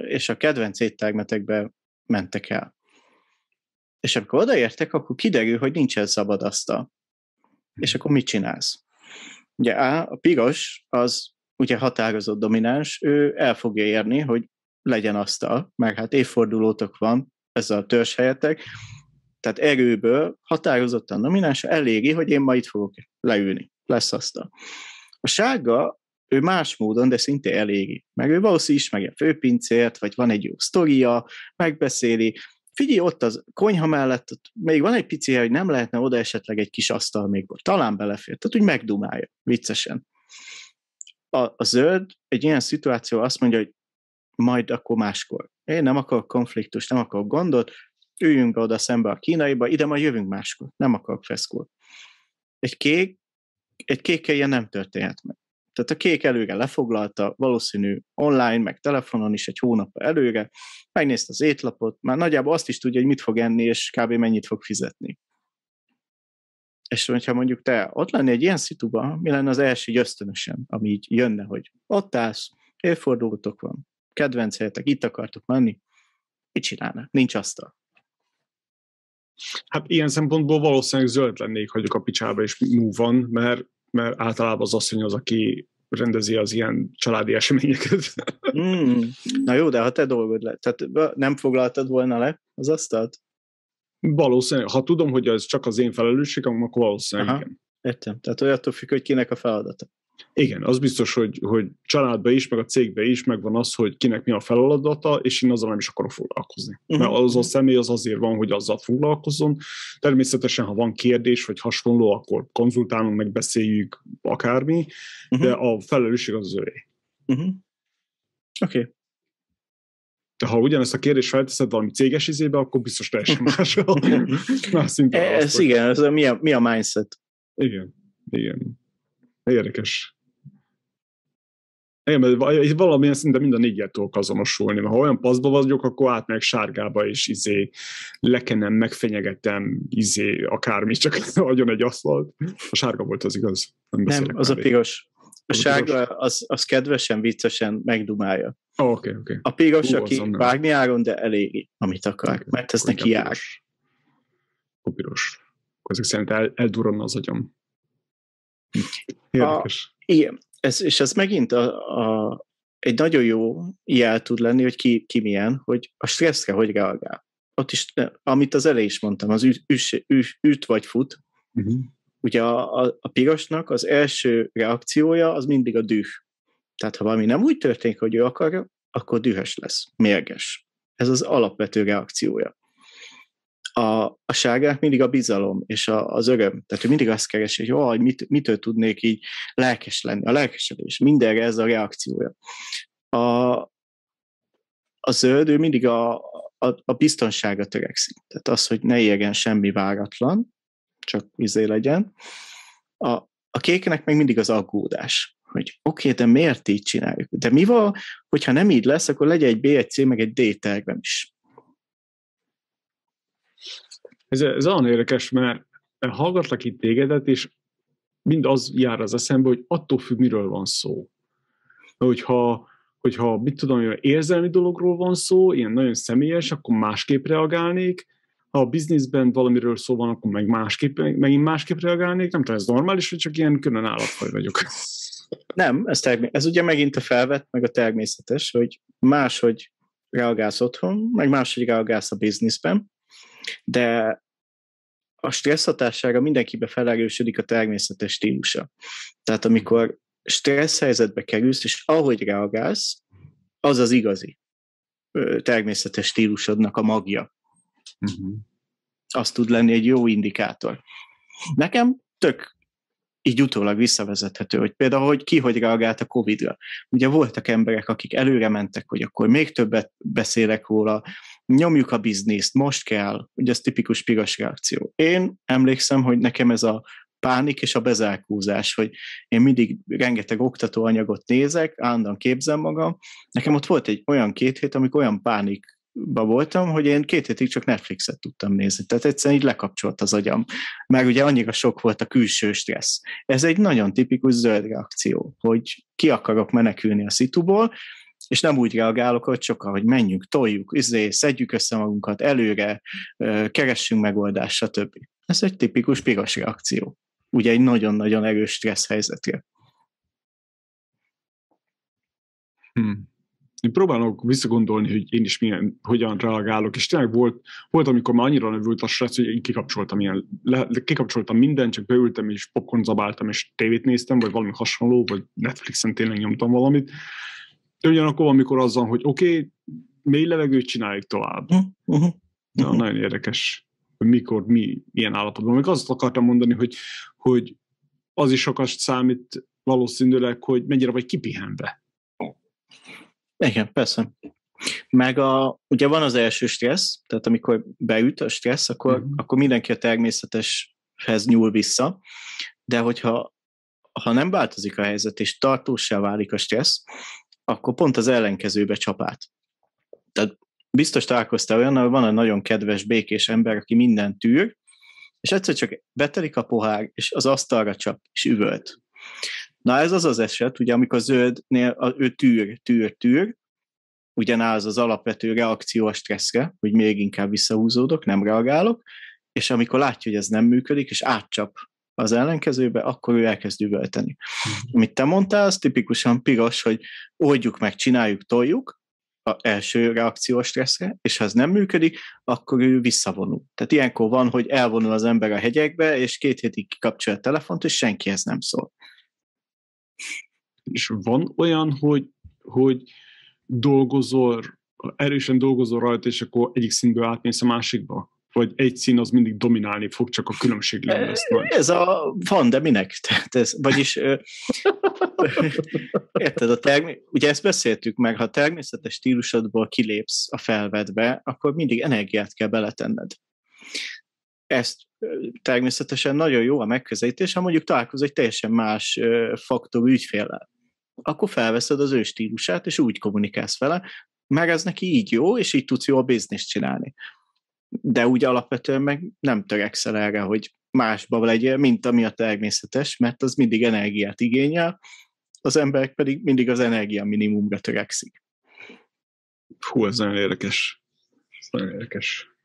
és a kedvenc éttermetekbe mentek el. És amikor odaértek, akkor kiderül, hogy nincsen szabad asztal. És akkor mit csinálsz? Ugye A, a piros, az ugye határozott domináns, ő el fogja érni, hogy legyen asztal, mert hát évfordulótok van, ez a törzshelyetek, tehát erőből határozottan domináns eléri, hogy én ma itt fogok leülni. lesz asztal. A sárga, ő más módon, de szinte eléri. Meg ő valószínűleg ismeri a főpincért, vagy van egy jó sztoria, megbeszéli, figyelj, ott az konyha mellett, ott még van egy pici hogy nem lehetne oda esetleg egy kis asztal még, talán belefér, tehát úgy megdumálja, viccesen. A, a zöld egy ilyen szituáció azt mondja, hogy majd akkor máskor. Én nem akarok konfliktus, nem akarok gondot, üljünk be oda szembe a kínaiba, ide majd jövünk máskor, nem akarok feszkót. Egy kék, egy kékkel ilyen nem történhet meg. Tehát a kék előre lefoglalta, valószínű online, meg telefonon is egy hónap előre, megnézte az étlapot, már nagyjából azt is tudja, hogy mit fog enni, és kb. mennyit fog fizetni. És hogyha mondjuk te ott lennél egy ilyen szituban, mi lenne az első ösztönösen, ami így jönne, hogy ott állsz, évfordulótok van, kedvenc helyetek, itt akartok menni, mit csinálnak? Nincs asztal. Hát ilyen szempontból valószínűleg zöld lennék, hogy a picsába is move van, mert, mert általában az asszony az, aki rendezi az ilyen családi eseményeket. Mm. Na jó, de ha te dolgod le, tehát nem foglaltad volna le az asztalt? Valószínűleg, ha tudom, hogy ez csak az én felelősségem, akkor valószínűleg Aha. igen. Értem. Tehát olyatól függ, hogy kinek a feladata. Igen, az biztos, hogy, hogy családban is, meg a cégben is megvan az, hogy kinek mi a feladata, és én azzal nem is akarok foglalkozni. Uh-huh. Mert az a személy az azért van, hogy azzal foglalkozzon. Természetesen, ha van kérdés, vagy hasonló, akkor konzultálunk, megbeszéljük akármi, uh-huh. de a felelősség az, az övé. Uh-huh. Oké. Okay. De ha ugyanezt a kérdést felteszed valami céges izébe, akkor biztos teljesen más. más ez igen, ez a, mi, a, mi a mindset? Igen, igen. Érdekes. Igen, mert valamilyen szinte mind a négyet tudok azonosulni, mert ha olyan paszba vagyok, akkor átmegyek sárgába, és izé lekenem, megfenyegetem, izé akármi, csak adjon egy aszfalt. A sárga volt az igaz. Nem, nem az a piros. A sárga az, az kedvesen, viccesen megdumálja. Oh, okay, okay. A piros, Hú, aki vágni áron, de eléri, amit akar, okay. mert ez neki jár. A piros. Ezek szerint el, eldurran az agyam. Érdekes. A, igen, ez, és ez megint a, a, egy nagyon jó jel tud lenni, hogy ki, ki milyen, hogy a stresszre hogy reagál. Ott is, amit az elején is mondtam, az üt, üt, üt, üt vagy fut, uh-huh. ugye a, a, a pirosnak az első reakciója az mindig a düh. Tehát ha valami nem úgy történik, hogy ő akarja, akkor dühös lesz, mérges. Ez az alapvető reakciója a, a sárgák mindig a bizalom és a, az öröm. Tehát ő mindig azt keresi, hogy oh, mit, mitől tudnék így lelkes lenni. A lelkesedés, mindenre ez a reakciója. A, a zöld, ő mindig a, a, a biztonságra törekszik. Tehát az, hogy ne érjen semmi váratlan, csak izé legyen. A, a kéknek meg mindig az aggódás hogy oké, okay, de miért így csináljuk? De mi van, hogyha nem így lesz, akkor legyen egy B, egy C, meg egy D tervem is. Ez, ez olyan érdekes, mert hallgatlak itt tégedet, és mind az jár az eszembe, hogy attól függ, miről van szó. Hogyha, hogyha mit tudom, hogy érzelmi dologról van szó, ilyen nagyon személyes, akkor másképp reagálnék, ha a bizniszben valamiről szó van, akkor meg másképp, megint másképp reagálnék, nem tudom, ez normális, vagy csak ilyen külön állatfaj vagyok. Nem, ez, termé- ez ugye megint a felvett, meg a természetes, hogy máshogy reagálsz otthon, meg máshogy reagálsz a bizniszben, de a stressz hatására mindenkibe felerősödik a természetes stílusa. Tehát amikor stressz helyzetbe kerülsz, és ahogy reagálsz, az az igazi természetes stílusodnak a magja. Uh-huh. Az tud lenni egy jó indikátor. Nekem tök így utólag visszavezethető, hogy például, hogy ki hogy reagált a Covid-ra. Ugye voltak emberek, akik előre mentek, hogy akkor még többet beszélek róla, nyomjuk a bizniszt, most kell, ugye ez tipikus piros reakció. Én emlékszem, hogy nekem ez a pánik és a bezárkózás, hogy én mindig rengeteg oktatóanyagot nézek, állandóan képzem magam. Nekem ott volt egy olyan két hét, amikor olyan pánik ba voltam, hogy én két hétig csak Netflixet tudtam nézni. Tehát egyszerűen így lekapcsolt az agyam. Mert ugye annyira sok volt a külső stressz. Ez egy nagyon tipikus zöld reakció, hogy ki akarok menekülni a szituból, és nem úgy reagálok, hogy sokkal, hogy menjünk, toljuk, izé, szedjük össze magunkat előre, keressünk megoldást, stb. Ez egy tipikus piros reakció. Ugye egy nagyon-nagyon erős stressz helyzetre. Hmm. én próbálok visszagondolni, hogy én is milyen, hogyan reagálok, és tényleg volt, volt amikor már annyira növült a stressz, hogy én kikapcsoltam, ilyen, le, kikapcsoltam mindent, csak beültem, és popcorn zabáltam, és tévét néztem, vagy valami hasonló, vagy Netflixen tényleg nyomtam valamit. De ugyanakkor, amikor azzal, hogy oké, okay, mély levegőt csináljuk tovább. Uh-huh. Na, nagyon érdekes, hogy mikor, mi, milyen állapotban. Még azt akartam mondani, hogy, hogy az is sokat számít valószínűleg, hogy mennyire vagy kipihenve. Igen, persze. Meg a, ugye van az első stressz, tehát amikor beüt a stressz, akkor, uh-huh. akkor mindenki a természeteshez nyúl vissza, de hogyha ha nem változik a helyzet, és tartósá válik a stressz, akkor pont az ellenkezőbe csapát. Tehát biztos találkoztál olyan, hogy van egy nagyon kedves, békés ember, aki minden tűr, és egyszer csak betelik a pohár, és az asztalra csap, és üvölt. Na ez az az eset, ugye amikor zöldnél ő tűr, tűr, tűr, ugyanaz az alapvető reakció a stresszre, hogy még inkább visszahúzódok, nem reagálok, és amikor látja, hogy ez nem működik, és átcsap az ellenkezőbe, akkor ő elkezd üvölteni. Mm. Amit te mondtál, az tipikusan piros, hogy oldjuk meg, csináljuk, toljuk, a első reakció a stresszre, és ha ez nem működik, akkor ő visszavonul. Tehát ilyenkor van, hogy elvonul az ember a hegyekbe, és két hétig kikapcsol a telefont, és senkihez nem szól. És van olyan, hogy, hogy dolgozol, erősen dolgozol rajta, és akkor egyik színből átmész a másikba? Vagy egy szín az mindig dominálni fog, csak a különbség lesz nagy? Ez a van, de minek? Tehát ez, vagyis érted, a termé- ugye ezt beszéltük meg, ha természetes stílusodból kilépsz a felvedbe, akkor mindig energiát kell beletenned. Ezt természetesen nagyon jó a megközelítés, ha mondjuk találkozol egy teljesen más faktor ügyféllel akkor felveszed az ő stílusát, és úgy kommunikálsz vele, mert ez neki így jó, és így tudsz jó a bizniszt csinálni. De úgy alapvetően meg nem törekszel erre, hogy másba legyél, mint ami a természetes, mert az mindig energiát igényel, az emberek pedig mindig az energia minimumra törekszik. Hú, ez nagyon érdekes. Ez nagyon érdekes.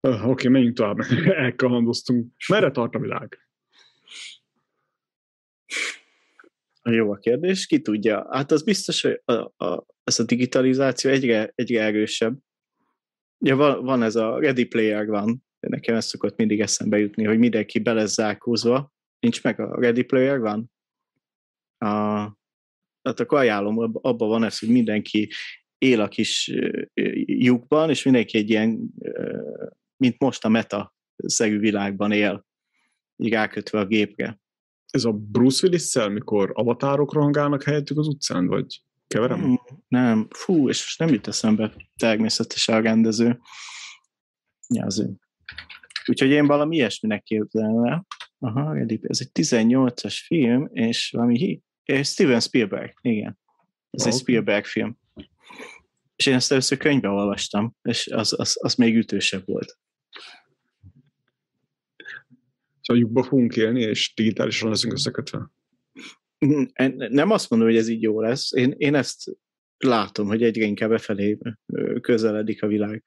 Uh, Oké, okay, menjünk tovább. Elkalandoztunk. Merre tart a világ? Jó a kérdés, ki tudja? Hát az biztos, hogy a, a, ez a digitalizáció egyre, egyre erősebb. Ja, van, van ez a Ready Player van, nekem ez szokott mindig eszembe jutni, hogy mindenki be lesz zárkózva. Nincs meg a Ready Player van? A, hát akkor ajánlom, abban van ez, hogy mindenki él a kis lyukban, és mindenki egy ilyen, mint most a meta szerű világban él, így rákötve a gépre ez a Bruce willis mikor avatárok rohangálnak helyettük az utcán, vagy keverem? Nem, fú, és most nem jut eszembe természetesen a rendező. Ja, az ő. Úgyhogy én valami ilyesminek képzelem el. Aha, ez egy 18-as film, és valami és Steven Spielberg, igen. Ez okay. egy Spielberg film. És én ezt először könyvben olvastam, és az, az, az még ütősebb volt a lyukba fogunk élni, és digitálisan leszünk összekötve? Mm, nem azt mondom, hogy ez így jó lesz. Én, én ezt látom, hogy egyre inkább befelé közeledik a világ.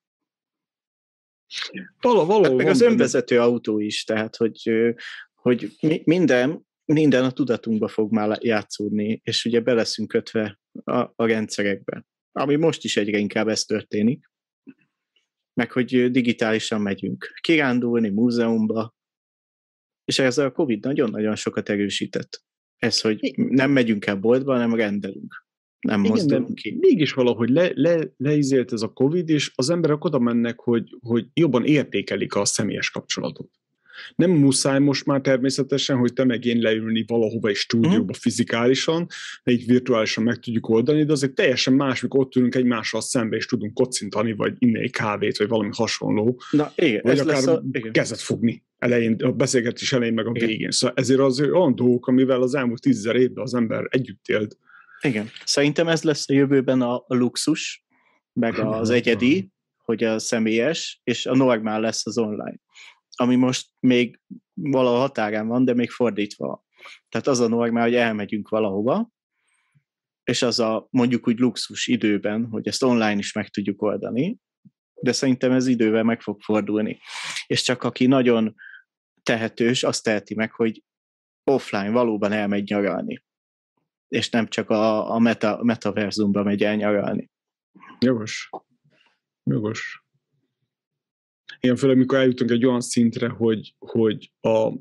Való, való, hát meg az önvezető benne. autó is, tehát hogy, hogy minden, minden a tudatunkba fog már játszódni, és ugye be leszünk kötve a, a rendszerekbe. Ami most is egyre inkább ez történik. Meg hogy digitálisan megyünk kirándulni múzeumba, és ez a Covid nagyon-nagyon sokat erősített. Ez, hogy nem megyünk el boltba, hanem rendelünk. Nem Igen, mozdulunk ki. Mégis valahogy le, le, leizélt ez a Covid, és az emberek oda mennek, hogy, hogy jobban értékelik a személyes kapcsolatot. Nem muszáj most már természetesen, hogy te meg én leülni valahova egy stúdióba mm. fizikálisan, egy virtuálisan meg tudjuk oldani, de azért teljesen más, mikor ott ülünk egymással szembe, és tudunk kocintani, vagy inni egy kávét, vagy valami hasonló. Na, igen, vagy ez akár lesz a, igen. kezet fogni elején, a beszélgetés elején, meg a igen. végén. Szóval ezért az olyan dolgok, amivel az elmúlt tízezer évben az ember együtt élt. Igen. Szerintem ez lesz a jövőben a, a luxus, meg az egyedi, hogy a személyes, és a normál lesz az online ami most még valahol határán van, de még fordítva. Tehát az a normál, hogy elmegyünk valahova, és az a mondjuk úgy luxus időben, hogy ezt online is meg tudjuk oldani, de szerintem ez idővel meg fog fordulni. És csak aki nagyon tehetős, azt teheti meg, hogy offline valóban elmegy nyaralni. és nem csak a, a meta, metaverzumba megy el nyaralni. Jogos. Jogos. Igen, főleg mikor eljutunk egy olyan szintre, hogy, hogy a,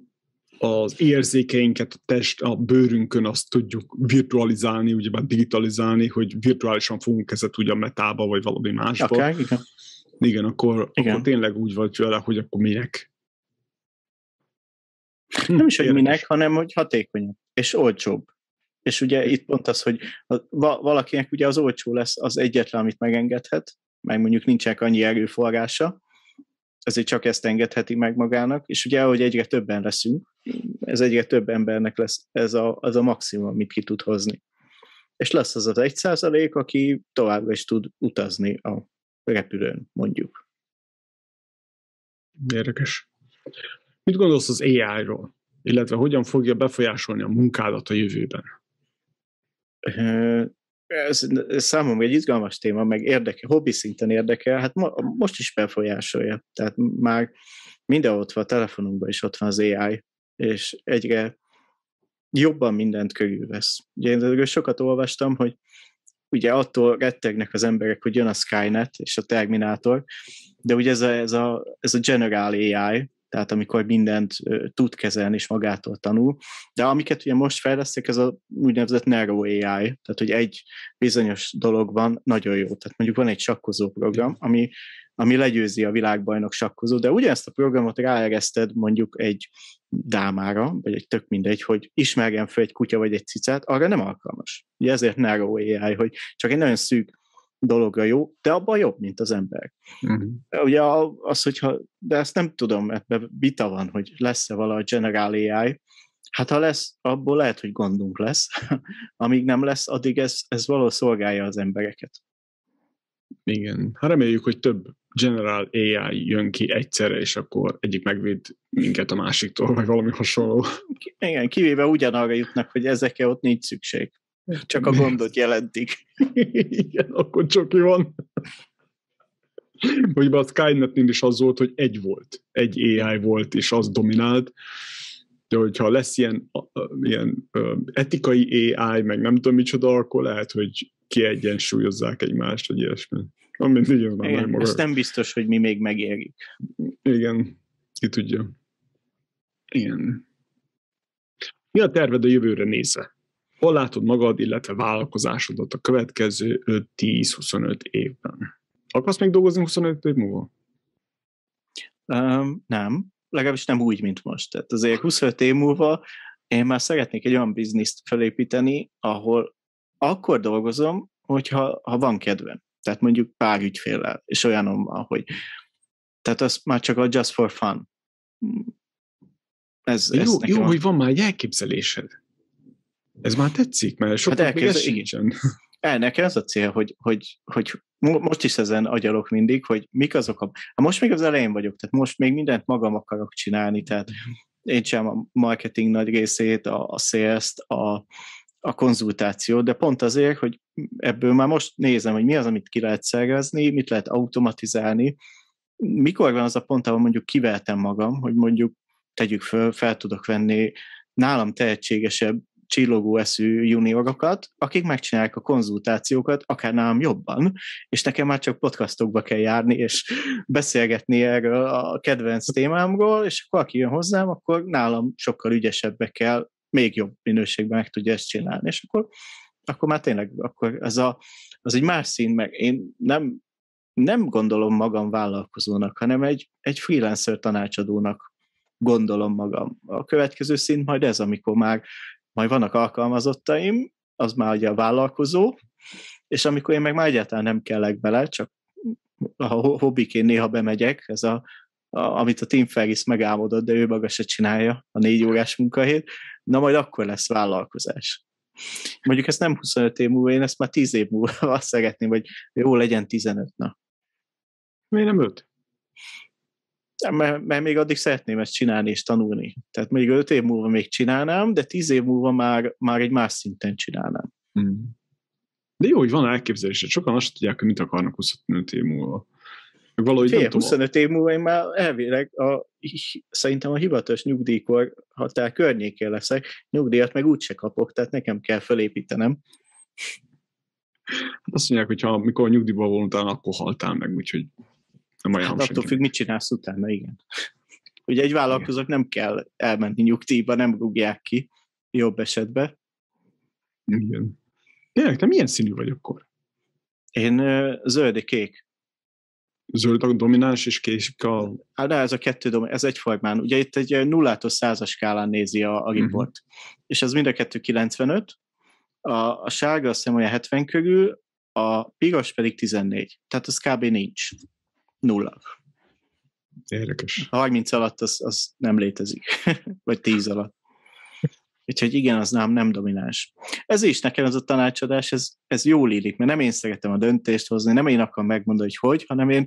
az érzékeinket a test, a bőrünkön azt tudjuk virtualizálni, ugye digitalizálni, hogy virtuálisan fogunk ezet ugye a metába, vagy valami másba. Akár, igen. Igen, akkor, igen. akkor tényleg úgy vagy vele, hogy akkor minek. Nem is, hogy minek, hanem hogy hatékonyabb és olcsóbb. És ugye itt pont az, hogy valakinek ugye az olcsó lesz az egyetlen, amit megengedhet, meg mondjuk nincsenek annyi erőforrása, ezért csak ezt engedheti meg magának, és ugye ahogy egyre többen leszünk, ez egyre több embernek lesz ez a, az a maximum, amit ki tud hozni. És lesz az az egy százalék, aki továbbra is tud utazni a repülőn, mondjuk. Érdekes. Mit gondolsz az AI-ról? Illetve hogyan fogja befolyásolni a munkádat a jövőben? Ez, számomra egy izgalmas téma, meg érdekel, hobbi szinten érdekel, hát mo, most is befolyásolja. Tehát már minden ott van, a telefonunkban is ott van az AI, és egyre jobban mindent körülvesz. Ugye én sokat olvastam, hogy ugye attól rettegnek az emberek, hogy jön a Skynet és a Terminátor, de ugye ez a, ez a, ez a General AI, tehát amikor mindent tud kezelni és magától tanul. De amiket ugye most fejlesztek, ez a úgynevezett narrow AI, tehát hogy egy bizonyos dologban nagyon jó. Tehát mondjuk van egy sakkozó program, ami, ami legyőzi a világbajnok sakkozó, de ugyanezt a programot ráereszted mondjuk egy dámára, vagy egy tök mindegy, hogy ismerjen fel egy kutya vagy egy cicát, arra nem alkalmas. Ugye ezért narrow AI, hogy csak egy nagyon szűk dologra jó, de abban jobb, mint az ember. Uh-huh. Ugye az, hogyha, de ezt nem tudom, mert vita van, hogy lesz-e valahogy General AI, Hát ha lesz, abból lehet, hogy gondunk lesz. Amíg nem lesz, addig ez, ez való szolgálja az embereket. Igen. Hát reméljük, hogy több General AI jön ki egyszerre, és akkor egyik megvéd minket a másiktól, vagy valami hasonló. Igen, kivéve ugyanarra jutnak, hogy ezekkel ott nincs szükség. Csak a gondot jelentik. Igen, akkor csak van. Hogy a Skynetnél is az volt, hogy egy volt. Egy AI volt, és az dominált. De hogyha lesz ilyen, ilyen etikai AI, meg nem tudom micsoda, akkor lehet, hogy kiegyensúlyozzák egymást, vagy ilyesmi. Amint így ez Igen, maga. Ezt nem biztos, hogy mi még megérjük. Igen, ki tudja. Igen. Mi a terved a jövőre nézve? Hol látod magad, illetve vállalkozásodat a következő 5-10-25 évben? Akarsz még dolgozni 25 év múlva? Um, nem, legalábbis nem úgy, mint most. Tehát azért 25 év múlva én már szeretnék egy olyan bizniszt felépíteni, ahol akkor dolgozom, hogyha ha van kedvem. Tehát mondjuk pár ügyféllel, és olyanom, hogy tehát az már csak a just for fun. Ez, jó, ez jó hogy van már egy elképzelésed. Ez már tetszik, mert sok hát még ez sincsen. El, nekem ez a cél, hogy, hogy, hogy most is ezen agyalok mindig, hogy mik azok a... Hát most még az elején vagyok, tehát most még mindent magam akarok csinálni, tehát én sem a marketing nagy részét, a, a sales a, a konzultációt, de pont azért, hogy ebből már most nézem, hogy mi az, amit ki lehet szervezni, mit lehet automatizálni, mikor van az a pont, ahol mondjuk kiveltem magam, hogy mondjuk tegyük föl, fel tudok venni nálam tehetségesebb csillogó eszű juniorokat, akik megcsinálják a konzultációkat, akár nálam jobban, és nekem már csak podcastokba kell járni, és beszélgetni erről a kedvenc témámról, és akkor aki jön hozzám, akkor nálam sokkal ügyesebbekkel, még jobb minőségben meg tudja ezt csinálni, és akkor, akkor már tényleg, akkor ez a, az egy más szín, meg én nem, nem gondolom magam vállalkozónak, hanem egy, egy freelancer tanácsadónak gondolom magam. A következő szint majd ez, amikor már majd vannak alkalmazottaim, az már ugye a vállalkozó, és amikor én meg már egyáltalán nem kellek bele, csak a hobbiként néha bemegyek, ez a, a, amit a Tim Ferris megálmodott, de ő maga se csinálja, a négy órás munkahét, na majd akkor lesz vállalkozás. Mondjuk ezt nem 25 év múlva, én ezt már 10 év múlva azt szeretném, hogy jó legyen 15 na. Miért nem 5? Mert, mert még addig szeretném ezt csinálni és tanulni. Tehát még öt év múlva még csinálnám, de tíz év múlva már, már egy más szinten csinálnám. Hmm. De jó, hogy van elképzelésed. Sokan azt tudják, hogy mit akarnak 25 év múlva. Valahogy Fél, 25 év múlva én már elvileg a, szerintem a hivatalos nyugdíjkor határ környékén leszek, nyugdíjat meg úgyse kapok, tehát nekem kell felépítenem. Azt mondják, hogy ha mikor nyugdíjban voltál, akkor haltál meg, úgyhogy nem olyan hát attól függ, mit csinálsz utána, igen. Ugye egy vállalkozók nem kell elmenni nyugdíjba, nem rúgják ki, jobb esetben. Igen. Tényleg, te milyen színű vagy akkor? Én uh, zöldi-kék. Zöld a domináns és kék a... Hát de ez a kettő domináns, ez egyformán. Ugye itt egy nullától százas skálán nézi a, a report. Uh-huh. És ez mind a kettő 95, a, a sárga azt hiszem olyan 70 körül, a piros pedig 14. Tehát az kb. nincs. Nulla. Érdekes. 30 alatt az, az nem létezik. Vagy 10 alatt. Úgyhogy igen, az nem, nem domináns. Ez is nekem ez a tanácsadás, ez, ez jól illik, mert nem én szeretem a döntést hozni, nem én akarom megmondani, hogy hogy, hanem én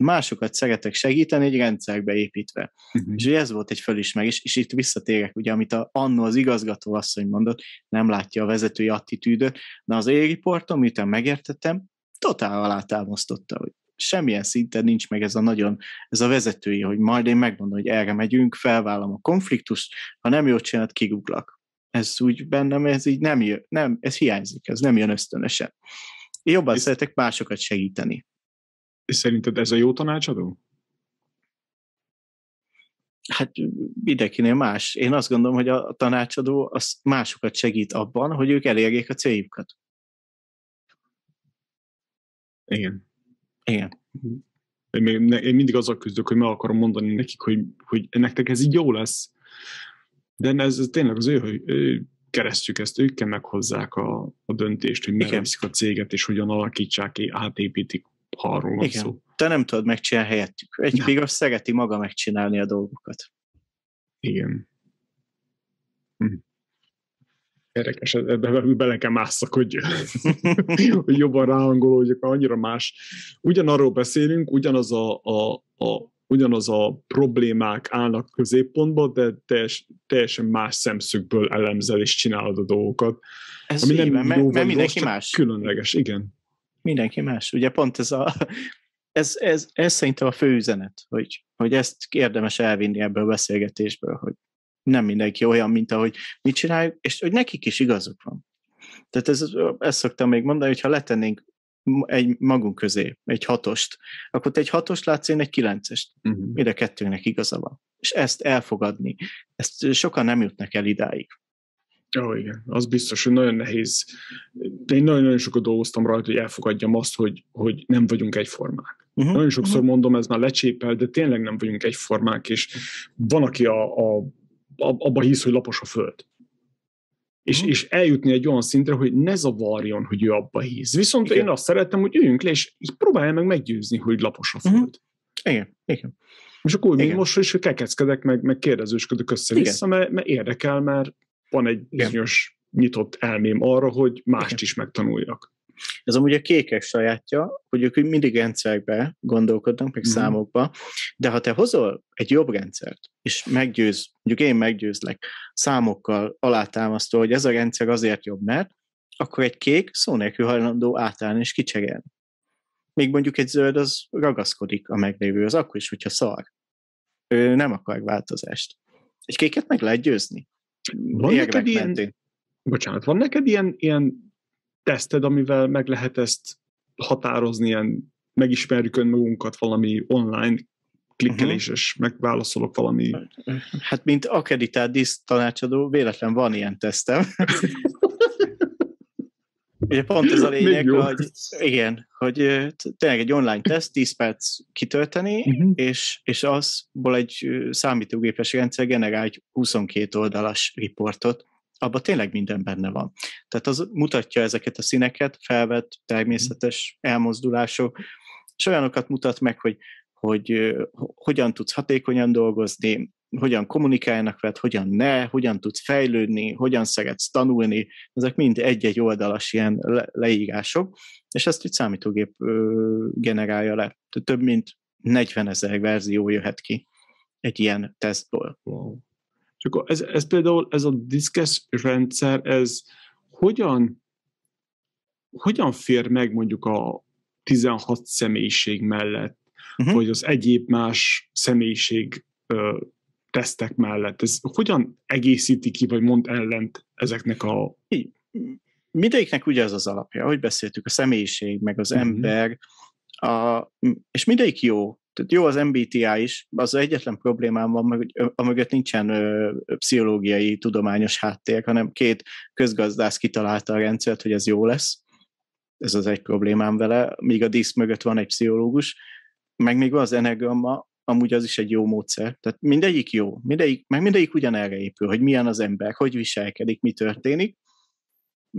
másokat szeretek segíteni egy rendszerbe építve. Uh-huh. És ez volt egy fölismerés, és itt visszatérek, ugye, amit a, annó az igazgató asszony mondott, nem látja a vezetői attitűdöt, de az A-riportom, miután megértettem, totál alátámasztotta, hogy semmilyen szinten nincs meg ez a nagyon, ez a vezetői, hogy majd én megmondom, hogy erre megyünk, felvállom a konfliktust, ha nem jól csinált, kiguglak. Ez úgy bennem, ez így nem jön, nem, ez hiányzik, ez nem jön ösztönösen. Én jobban és szeretek másokat segíteni. És szerinted ez a jó tanácsadó? Hát mindenkinél más. Én azt gondolom, hogy a tanácsadó az másokat segít abban, hogy ők elérjék a céljukat. Igen. Igen. Én, még, én mindig azzal küzdök, hogy meg akarom mondani nekik, hogy, hogy nektek ez így jó lesz. De ez, ez tényleg az ő, hogy ő keresztjük ezt, ők kell meghozzák a, a döntést, hogy merre viszik a céget, és hogyan alakítsák, átépítik, ha arról van Igen. szó. Te nem tudod megcsinálni helyettük. Egy piros szereti maga megcsinálni a dolgokat. Igen. Hm. Érdekes, ebbe bele kell másszak, hogy, hogy jobban ráhangolódjak, annyira más. Ugyanarról beszélünk, ugyanaz a, a, a, ugyanaz a problémák állnak középpontba, de teljes, teljesen más szemszögből elemzel és csinálod a dolgokat. Ez ami nem mert, mert mindenki rossz, más. Különleges, igen. Mindenki más. Ugye pont ez a ez, ez, ez szerintem a fő üzenet, hogy, hogy ezt érdemes elvinni ebből a beszélgetésből, hogy nem mindenki olyan, mint ahogy mit csináljuk, és hogy nekik is igazuk van. Tehát ez, ezt szoktam még mondani, hogy ha letennénk egy magunk közé egy hatost, akkor te egy hatost látsz, én egy kilencest. Uh-huh. Mind a kettőnek igaza van. És ezt elfogadni, ezt sokan nem jutnak el idáig. Ó, oh, igen, az biztos, hogy nagyon nehéz. Én nagyon-nagyon sokat dolgoztam rajta, hogy elfogadjam azt, hogy, hogy nem vagyunk egyformák. Uh-huh. Nagyon sokszor uh-huh. mondom, ez már lecsépel, de tényleg nem vagyunk egyformák, és van, aki a, a abba hisz, hogy lapos a föld. És, uh-huh. és eljutni egy olyan szintre, hogy ne zavarjon, hogy ő abba hisz. Viszont igen. én azt szeretem, hogy üljünk le, és így próbálja meg meggyőzni, hogy lapos a mhm. föld. Igen, igen. És akkor úgy, most is kekeckedek, meg, meg kérdezősködök össze-vissza, mert, mert érdekel, mert van egy bizonyos nyitott elmém arra, hogy mást igen. is megtanuljak. Ez amúgy a kékek sajátja, hogy ők mindig rendszerbe gondolkodnak, meg mm. számokba, de ha te hozol egy jobb rendszert, és meggyőz, mondjuk én meggyőzlek számokkal alátámasztó, hogy ez a rendszer azért jobb, mert akkor egy kék szó nélkül hajlandó átállni és kicserélni. Még mondjuk egy zöld az ragaszkodik a meglévő, az akkor is, hogyha szar. Ő nem akar változást. Egy kéket meg lehet győzni. Van neked ilyen, bocsánat, van neked ilyen, ilyen teszted, amivel meg lehet ezt határozni, ilyen megismerjük önmagunkat valami online klikkeléses, uh-huh. megválaszolok valami... Hát, mint akreditált diszt tanácsadó, véletlen van ilyen tesztem. Ugye pont ez a lényeg, hogy igen, hogy tényleg egy online teszt, 10 perc kitölteni, uh-huh. és, és azból egy számítógépes rendszer generál egy 22 oldalas riportot, abban tényleg minden benne van. Tehát az mutatja ezeket a színeket, felvett, természetes elmozdulások, és olyanokat mutat meg, hogy, hogy hogyan tudsz hatékonyan dolgozni, hogyan kommunikálnak veled, hogyan ne, hogyan tudsz fejlődni, hogyan szeretsz tanulni, ezek mind egy-egy oldalas ilyen le- leírások, és ezt egy számítógép generálja le. Több mint 40 ezer verzió jöhet ki egy ilyen tesztből. Wow. És akkor ez, ez például, ez a diszkes rendszer, ez hogyan, hogyan fér meg mondjuk a 16 személyiség mellett? uh-huh. vagy az egyéb más személyiség ö, tesztek mellett. Ez hogyan egészíti ki, vagy mond ellent ezeknek a... Mindegyiknek ugye az az alapja, hogy beszéltük, a személyiség, meg az uh-huh. ember, a, és mindegyik jó. Tehát jó az MBTI is, az egyetlen problémám van, hogy amögött nincsen ö, pszichológiai, tudományos háttér, hanem két közgazdász kitalálta a rendszert, hogy ez jó lesz. Ez az egy problémám vele, míg a disz mögött van egy pszichológus, meg még van az enegramma, amúgy az is egy jó módszer. Tehát mindegyik jó, mindegyik, meg mindegyik ugyanerre épül, hogy milyen az ember, hogy viselkedik, mi történik.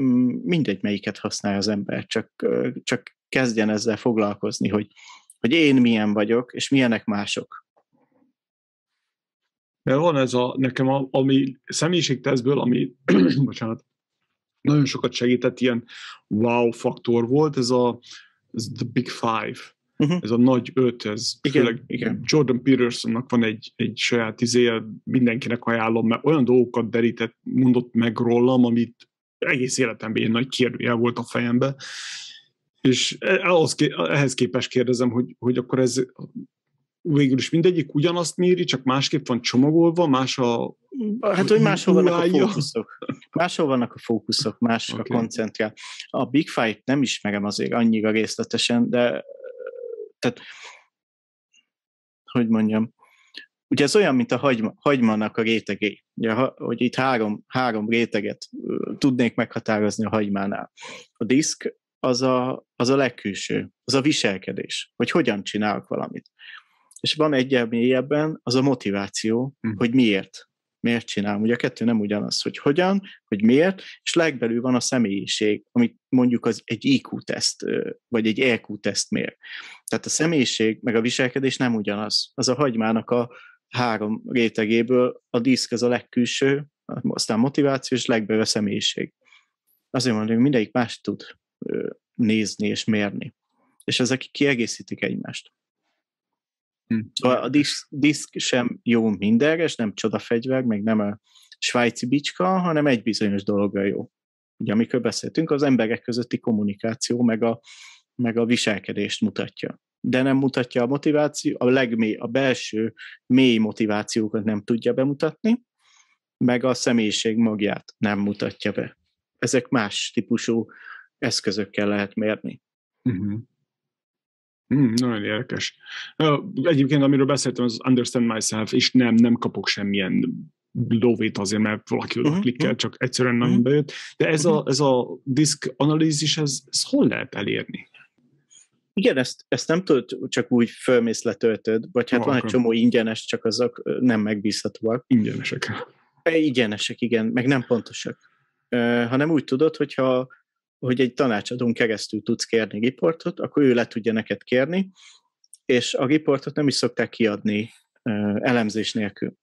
Mm, mindegy, melyiket használja az ember, csak, csak kezdjen ezzel foglalkozni, hogy, hogy én milyen vagyok, és milyenek mások. De van ez a, nekem a, ami személyiségtesztből, ami, bocsánat, nagyon sokat segített, ilyen wow faktor volt, ez a ez the big five. Uh-huh. Ez a nagy öt, ez igen, főleg igen. Jordan Petersonnak van egy, egy saját izéje, mindenkinek ajánlom, mert olyan dolgokat derített, mondott meg rólam, amit egész életemben egy nagy kérdőjel volt a fejembe, és e, ahhoz, ehhez képest kérdezem, hogy, hogy akkor ez végül is mindegyik ugyanazt méri, csak másképp van csomagolva, más a Hát, hogy máshol vannak a fókuszok. Máshol vannak a fókuszok, másra okay. koncentrál. A Big Fight nem ismerem azért annyira részletesen, de tehát, hogy mondjam, ugye ez olyan, mint a hagyma, hagymának a rétegé. Ugye, hogy itt három, három réteget tudnék meghatározni a hagymánál. A diszk az a, az a legkülső, az a viselkedés, hogy hogyan csinálok valamit. És van egy mélyebben az a motiváció, hm. hogy miért. Miért csinálom. Ugye a kettő nem ugyanaz, hogy hogyan, hogy miért, és legbelül van a személyiség, amit mondjuk az egy IQ-teszt, vagy egy EQ-teszt mér. Tehát a személyiség meg a viselkedés nem ugyanaz. Az a hagymának a három rétegéből a diszk az a legkülső, aztán motiváció, és legbelül a személyiség. Azért mondom, hogy mindegyik más tud nézni és mérni. És ezek kiegészítik egymást. Hm. Szóval a diszk, diszk sem jó mindenre, és nem csodafegyver, meg nem a svájci bicska, hanem egy bizonyos dologra jó. Ugye amikor beszéltünk, az emberek közötti kommunikáció, meg a, meg a viselkedést mutatja. De nem mutatja a motiváció, a legmély, a belső mély motivációkat nem tudja bemutatni, meg a személyiség magját nem mutatja be. Ezek más típusú eszközökkel lehet mérni. Uh-huh. Mm, nagyon érdekes. Egyébként, amiről beszéltem, az Understand Myself, és nem, nem kapok semmilyen lóvét azért, mert valaki oda uh-huh, klikkel, uh-huh. csak egyszerűen nagyon bejött. De ez, a, ez a disk analízis, ez, ez hol lehet elérni? Igen, ezt, ezt nem tudod csak úgy fölmész letöltöd, vagy hát van egy csomó ingyenes, csak azok nem megbízhatóak. Ingyenesek. Ingyenesek, igen, meg nem pontosak. Uh, hanem úgy tudod, hogyha hogy egy tanácsadón keresztül tudsz kérni riportot, akkor ő le tudja neked kérni, és a riportot nem is szokták kiadni elemzés nélkül.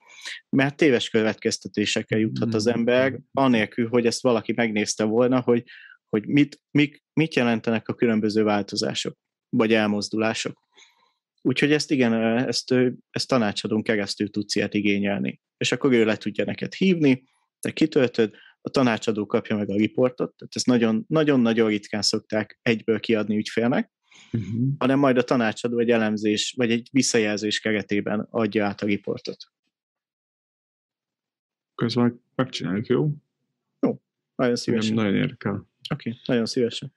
Mert téves következtetésekkel juthat az ember, anélkül, hogy ezt valaki megnézte volna, hogy, hogy mit, mit, mit jelentenek a különböző változások, vagy elmozdulások. Úgyhogy ezt igen, ezt, ezt tanácsadón keresztül tudsz ilyet igényelni. És akkor ő le tudja neked hívni, te kitöltöd, a tanácsadó kapja meg a riportot, tehát ezt nagyon-nagyon ritkán szokták egyből kiadni ügyfélnek, uh-huh. hanem majd a tanácsadó egy elemzés, vagy egy visszajelzés keretében adja át a riportot. Közben megcsináljuk, jó? Jó, nagyon szívesen. Nagyon érdekel. Oké, okay, nagyon szívesen.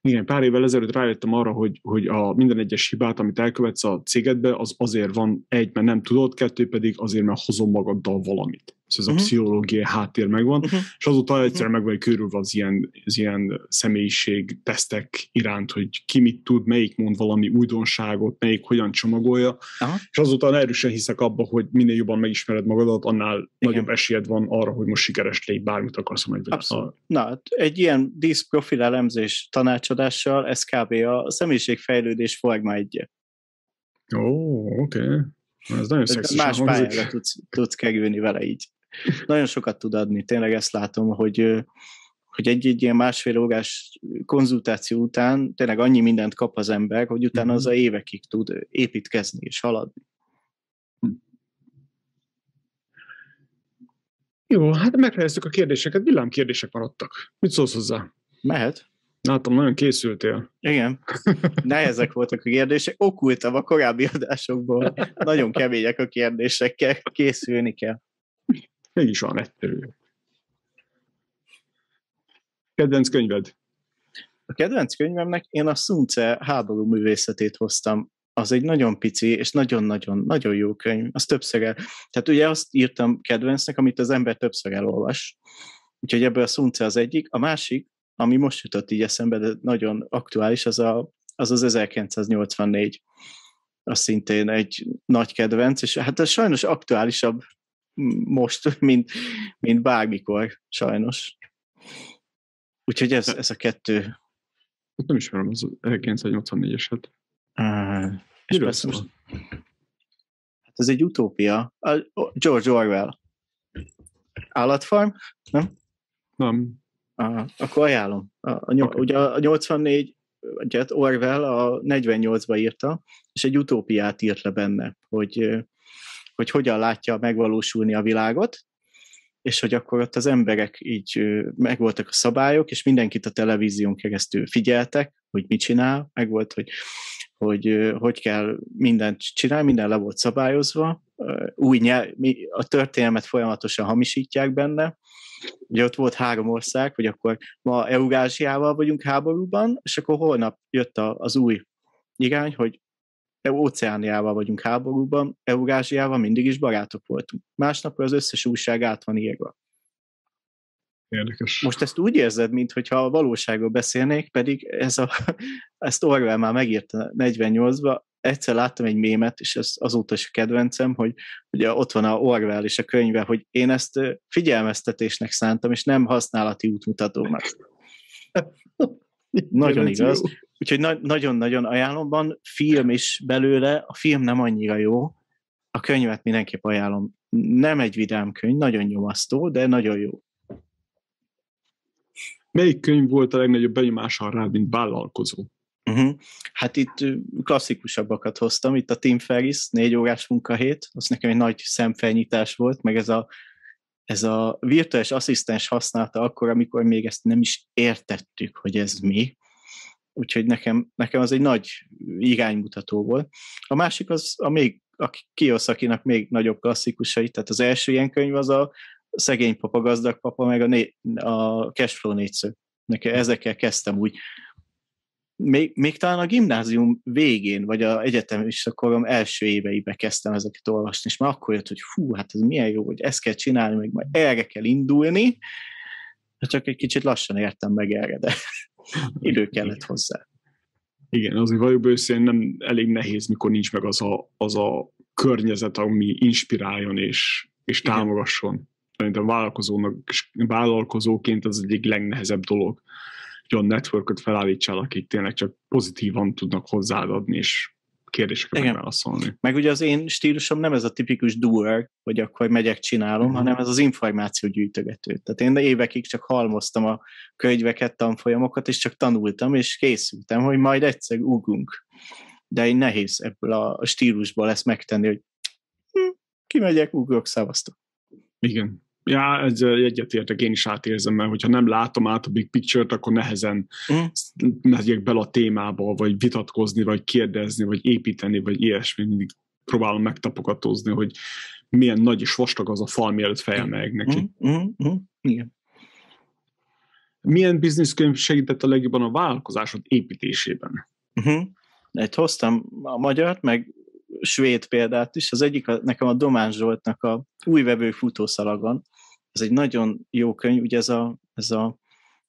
Igen, pár évvel ezelőtt rájöttem arra, hogy, hogy a minden egyes hibát, amit elkövetsz a cégedbe, az azért van egy, mert nem tudod, kettő pedig azért, mert hozom magaddal valamit ez a uh-huh. pszichológiai háttér megvan, uh-huh. és azóta egyszerűen meg vagy körülve az ilyen, az ilyen személyiség tesztek iránt, hogy ki mit tud, melyik mond valami újdonságot, melyik hogyan csomagolja, uh-huh. és azóta erősen hiszek abba, hogy minél jobban megismered magadat, annál Igen. nagyobb esélyed van arra, hogy most sikeres légy, bármit akarsz majd. Abszolút. Na, hát egy ilyen profil elemzés tanácsadással ez kb. a személyiségfejlődés forma egy. Ó, oké. Okay. Ez nagyon. Más pályára tudsz, tudsz kerülni vele így nagyon sokat tud adni. Tényleg ezt látom, hogy, hogy egy-egy ilyen másfél órás konzultáció után tényleg annyi mindent kap az ember, hogy utána az a mhm. évekig tud építkezni és haladni. Jó, hát megfejeztük a kérdéseket, kérdések maradtak. Mit szólsz hozzá? Mehet. Látom, nagyon készültél. Igen. Nehezek voltak a kérdések. Okultam a korábbi adásokból. Nagyon kemények a kérdésekkel. Készülni kell. Mégis van egyszerű. Kedvenc könyved? A kedvenc könyvemnek én a Szunce háború művészetét hoztam. Az egy nagyon pici és nagyon-nagyon-nagyon jó könyv. Az többször el... Tehát ugye azt írtam kedvencnek, amit az ember többször elolvas. Úgyhogy ebből a Szunce az egyik. A másik, ami most jutott így eszembe, de nagyon aktuális, az a, az, az 1984. Az szintén egy nagy kedvenc, és hát ez sajnos aktuálisabb most, mint, mint bármikor, sajnos. Úgyhogy ez, ez a kettő. Hát nem ismerem az 1984-eset. Uh, és persze most, hát ez egy utópia. George Orwell. Állatfarm? Nem? Nem. Uh, akkor ajánlom. A, a, okay. Ugye a 84 ugye Orwell a 48-ba írta, és egy utópiát írt le benne, hogy, hogy hogyan látja megvalósulni a világot, és hogy akkor ott az emberek így megvoltak a szabályok, és mindenkit a televízión keresztül figyeltek, hogy mit csinál, meg volt, hogy hogy hogy kell mindent csinálni, minden le volt szabályozva, új nyelv, a történelmet folyamatosan hamisítják benne, Ugye ott volt három ország, hogy akkor ma Eurázsiával vagyunk háborúban, és akkor holnap jött az új irány, hogy Óceániával vagyunk háborúban, Eurázsiával mindig is barátok voltunk. Másnap az összes újság át van írva. Érdekes. Most ezt úgy érzed, mintha a valóságról beszélnék, pedig ez a, ezt Orwell már megírta 48-ba, egyszer láttam egy mémet, és ez azóta is a kedvencem, hogy ugye ott van a Orwell és a könyve, hogy én ezt figyelmeztetésnek szántam, és nem használati útmutatónak. Nagyon igaz. Úgyhogy na- nagyon-nagyon ajánlom, van film is belőle, a film nem annyira jó, a könyvet mindenképp ajánlom. Nem egy vidám könyv, nagyon nyomasztó, de nagyon jó. Melyik könyv volt a legnagyobb benyomással rád, mint vállalkozó? Uh-huh. Hát itt klasszikusabbakat hoztam, itt a Tim Ferris, négy órás munkahét, az nekem egy nagy szemfelnyitás volt, meg ez a, ez a virtuális asszisztens használta akkor, amikor még ezt nem is értettük, hogy ez mi. Úgyhogy nekem, nekem az egy nagy iránymutató volt. A másik az a még a Kiyosakinak még nagyobb klasszikusai, tehát az első ilyen könyv az a Szegény papa, gazdag papa, meg a, né, a Cashflow négyszög. Nekem ezekkel kezdtem úgy még, még talán a gimnázium végén, vagy a egyetem is korom első éveibe kezdtem ezeket olvasni, és már akkor jött, hogy fú, hát ez milyen jó, hogy ezt kell csinálni, meg majd erre kell indulni, csak egy kicsit lassan értem meg erre, de idő kellett hozzá. Igen, azért vagyok őszintén nem elég nehéz, mikor nincs meg az a, az a környezet, ami inspiráljon és, és támogasson. Szerintem vállalkozónak, vállalkozóként az egyik legnehezebb dolog olyan networköt felállítsál, akik tényleg csak pozitívan tudnak hozzáad adni, és kérdésekre megválaszolni. Meg ugye az én stílusom nem ez a tipikus doer, hogy akkor megyek, csinálom, uh-huh. hanem ez az információ gyűjtögető. Tehát én évekig csak halmoztam a könyveket, tanfolyamokat, és csak tanultam, és készültem, hogy majd egyszer ugunk. De én nehéz ebből a stílusból ezt megtenni, hogy hm, kimegyek, ugrok, szavaztok. Igen. Ja, ezzel egyetértek, én is átérzem, mert hogyha nem látom át a big picture-t, akkor nehezen mm. megyek bele a témába, vagy vitatkozni, vagy kérdezni, vagy építeni, vagy ilyesmi. Mindig próbálom megtapogatózni, hogy milyen nagy és vastag az a fal, mielőtt fejemeljek neki. Mm, mm, mm, igen. Milyen bizniszkönyv segített a legjobban a vállalkozásod építésében? Uh-huh. Egy hoztam a magyart, meg svéd példát is. Az egyik a, nekem a Domán Zsoltnak a új vevő futószalagon, ez egy nagyon jó könyv, ugye ez a, ez a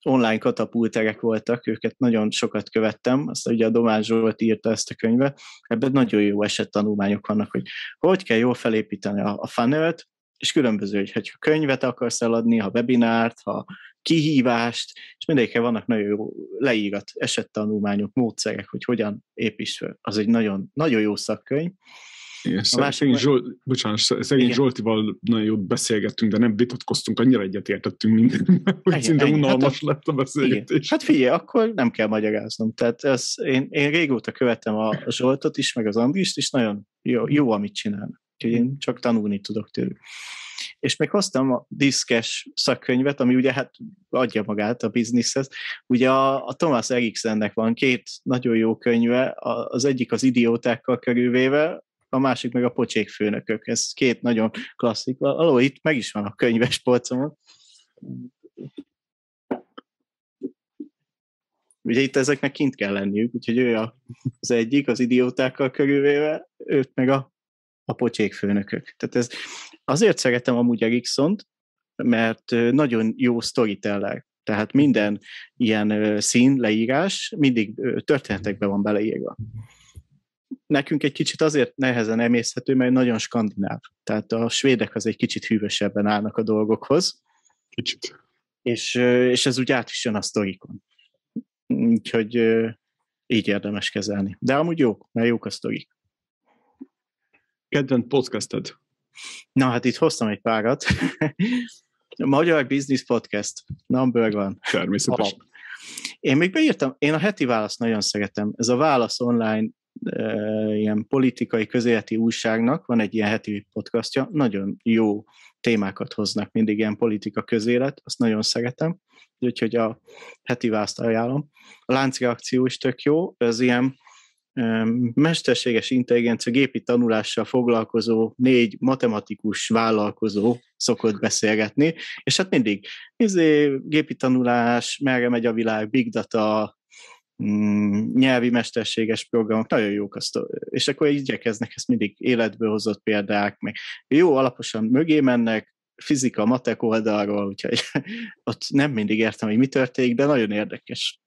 online katapulterek voltak, őket nagyon sokat követtem, azt ugye a Domán Zsolt írta ezt a könyvet, ebben nagyon jó esettanulmányok vannak, hogy hogy kell jól felépíteni a, a funnelt, és különböző, hogy, hogyha könyvet akarsz eladni, ha webinárt, ha kihívást, és mindegyikkel vannak nagyon jó leírat esettanulmányok, módszerek, hogy hogyan építs fel. Az egy nagyon, nagyon jó szakkönyv. Igen, a másik, Zsolt, bocsánat, szegény igen. Zsoltival nagyon jót beszélgettünk, de nem vitatkoztunk, annyira egyetértettünk minden, hogy szinte unalmas hát lett a beszélgetés. Igen. Hát figyelj, akkor nem kell magyaráznom. Tehát ez, én, én régóta követem a Zsoltot is, meg az Andrist is, nagyon jó, jó amit csinálnak. Úgyhogy én csak tanulni tudok tőlük. És még hoztam a diszkes szakkönyvet, ami ugye hát adja magát a bizniszhez. Ugye a, a Thomas Eriksennek van két nagyon jó könyve, az egyik az idiótákkal körülvéve, a másik meg a pocsék főnökök. Ez két nagyon klasszik. Aló, itt meg is van a könyves polcomon. Ugye itt ezeknek kint kell lenniük, úgyhogy ő az egyik, az idiótákkal körülvéve, őt meg a, a pocsék főnökök. Tehát ez, azért szeretem amúgy Eriksont, mert nagyon jó storyteller. Tehát minden ilyen szín, leírás mindig történetekbe van beleírva. Nekünk egy kicsit azért nehezen emészhető, mert nagyon skandináv. Tehát a svédek az egy kicsit hűvösebben állnak a dolgokhoz. Kicsit. És, és ez úgy át is jön a sztorikon. Úgyhogy így érdemes kezelni. De amúgy jó, mert jók a sztorik. Kedvenc podcasted? Na hát itt hoztam egy párat. Magyar Business Podcast. Number one. Természetesen. Alap. Én még beírtam, én a heti választ nagyon szeretem. Ez a Válasz online ilyen politikai közéleti újságnak van egy ilyen heti podcastja, nagyon jó témákat hoznak mindig ilyen politika közélet, azt nagyon szeretem úgyhogy a heti választ ajánlom. A láncreakció is tök jó, ez ilyen mesterséges intelligencia gépi tanulással foglalkozó négy matematikus vállalkozó szokott beszélgetni, és hát mindig izé, gépi tanulás, merre megy a világ, big data, nyelvi mesterséges programok, nagyon jók azt, és akkor igyekeznek ezt mindig életbe hozott példák, meg jó alaposan mögé mennek, fizika, matek oldalról, úgyhogy ott nem mindig értem, hogy mi történik, de nagyon érdekes.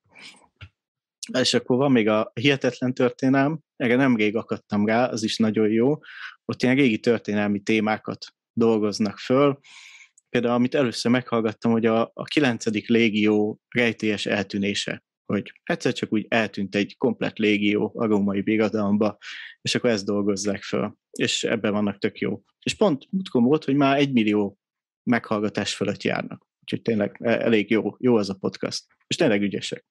És akkor van még a hihetetlen történelm, erre nem rég akadtam rá, az is nagyon jó. Ott ilyen régi történelmi témákat dolgoznak föl. Például, amit először meghallgattam, hogy a, a 9. légió rejtélyes eltűnése, hogy egyszer csak úgy eltűnt egy komplet légió a római birodalomba, és akkor ezt dolgozzák föl, és ebben vannak tök jó. És pont múltkor volt, hogy már egy millió meghallgatás fölött járnak. Úgyhogy tényleg e, elég jó, jó az a podcast. És tényleg ügyesek.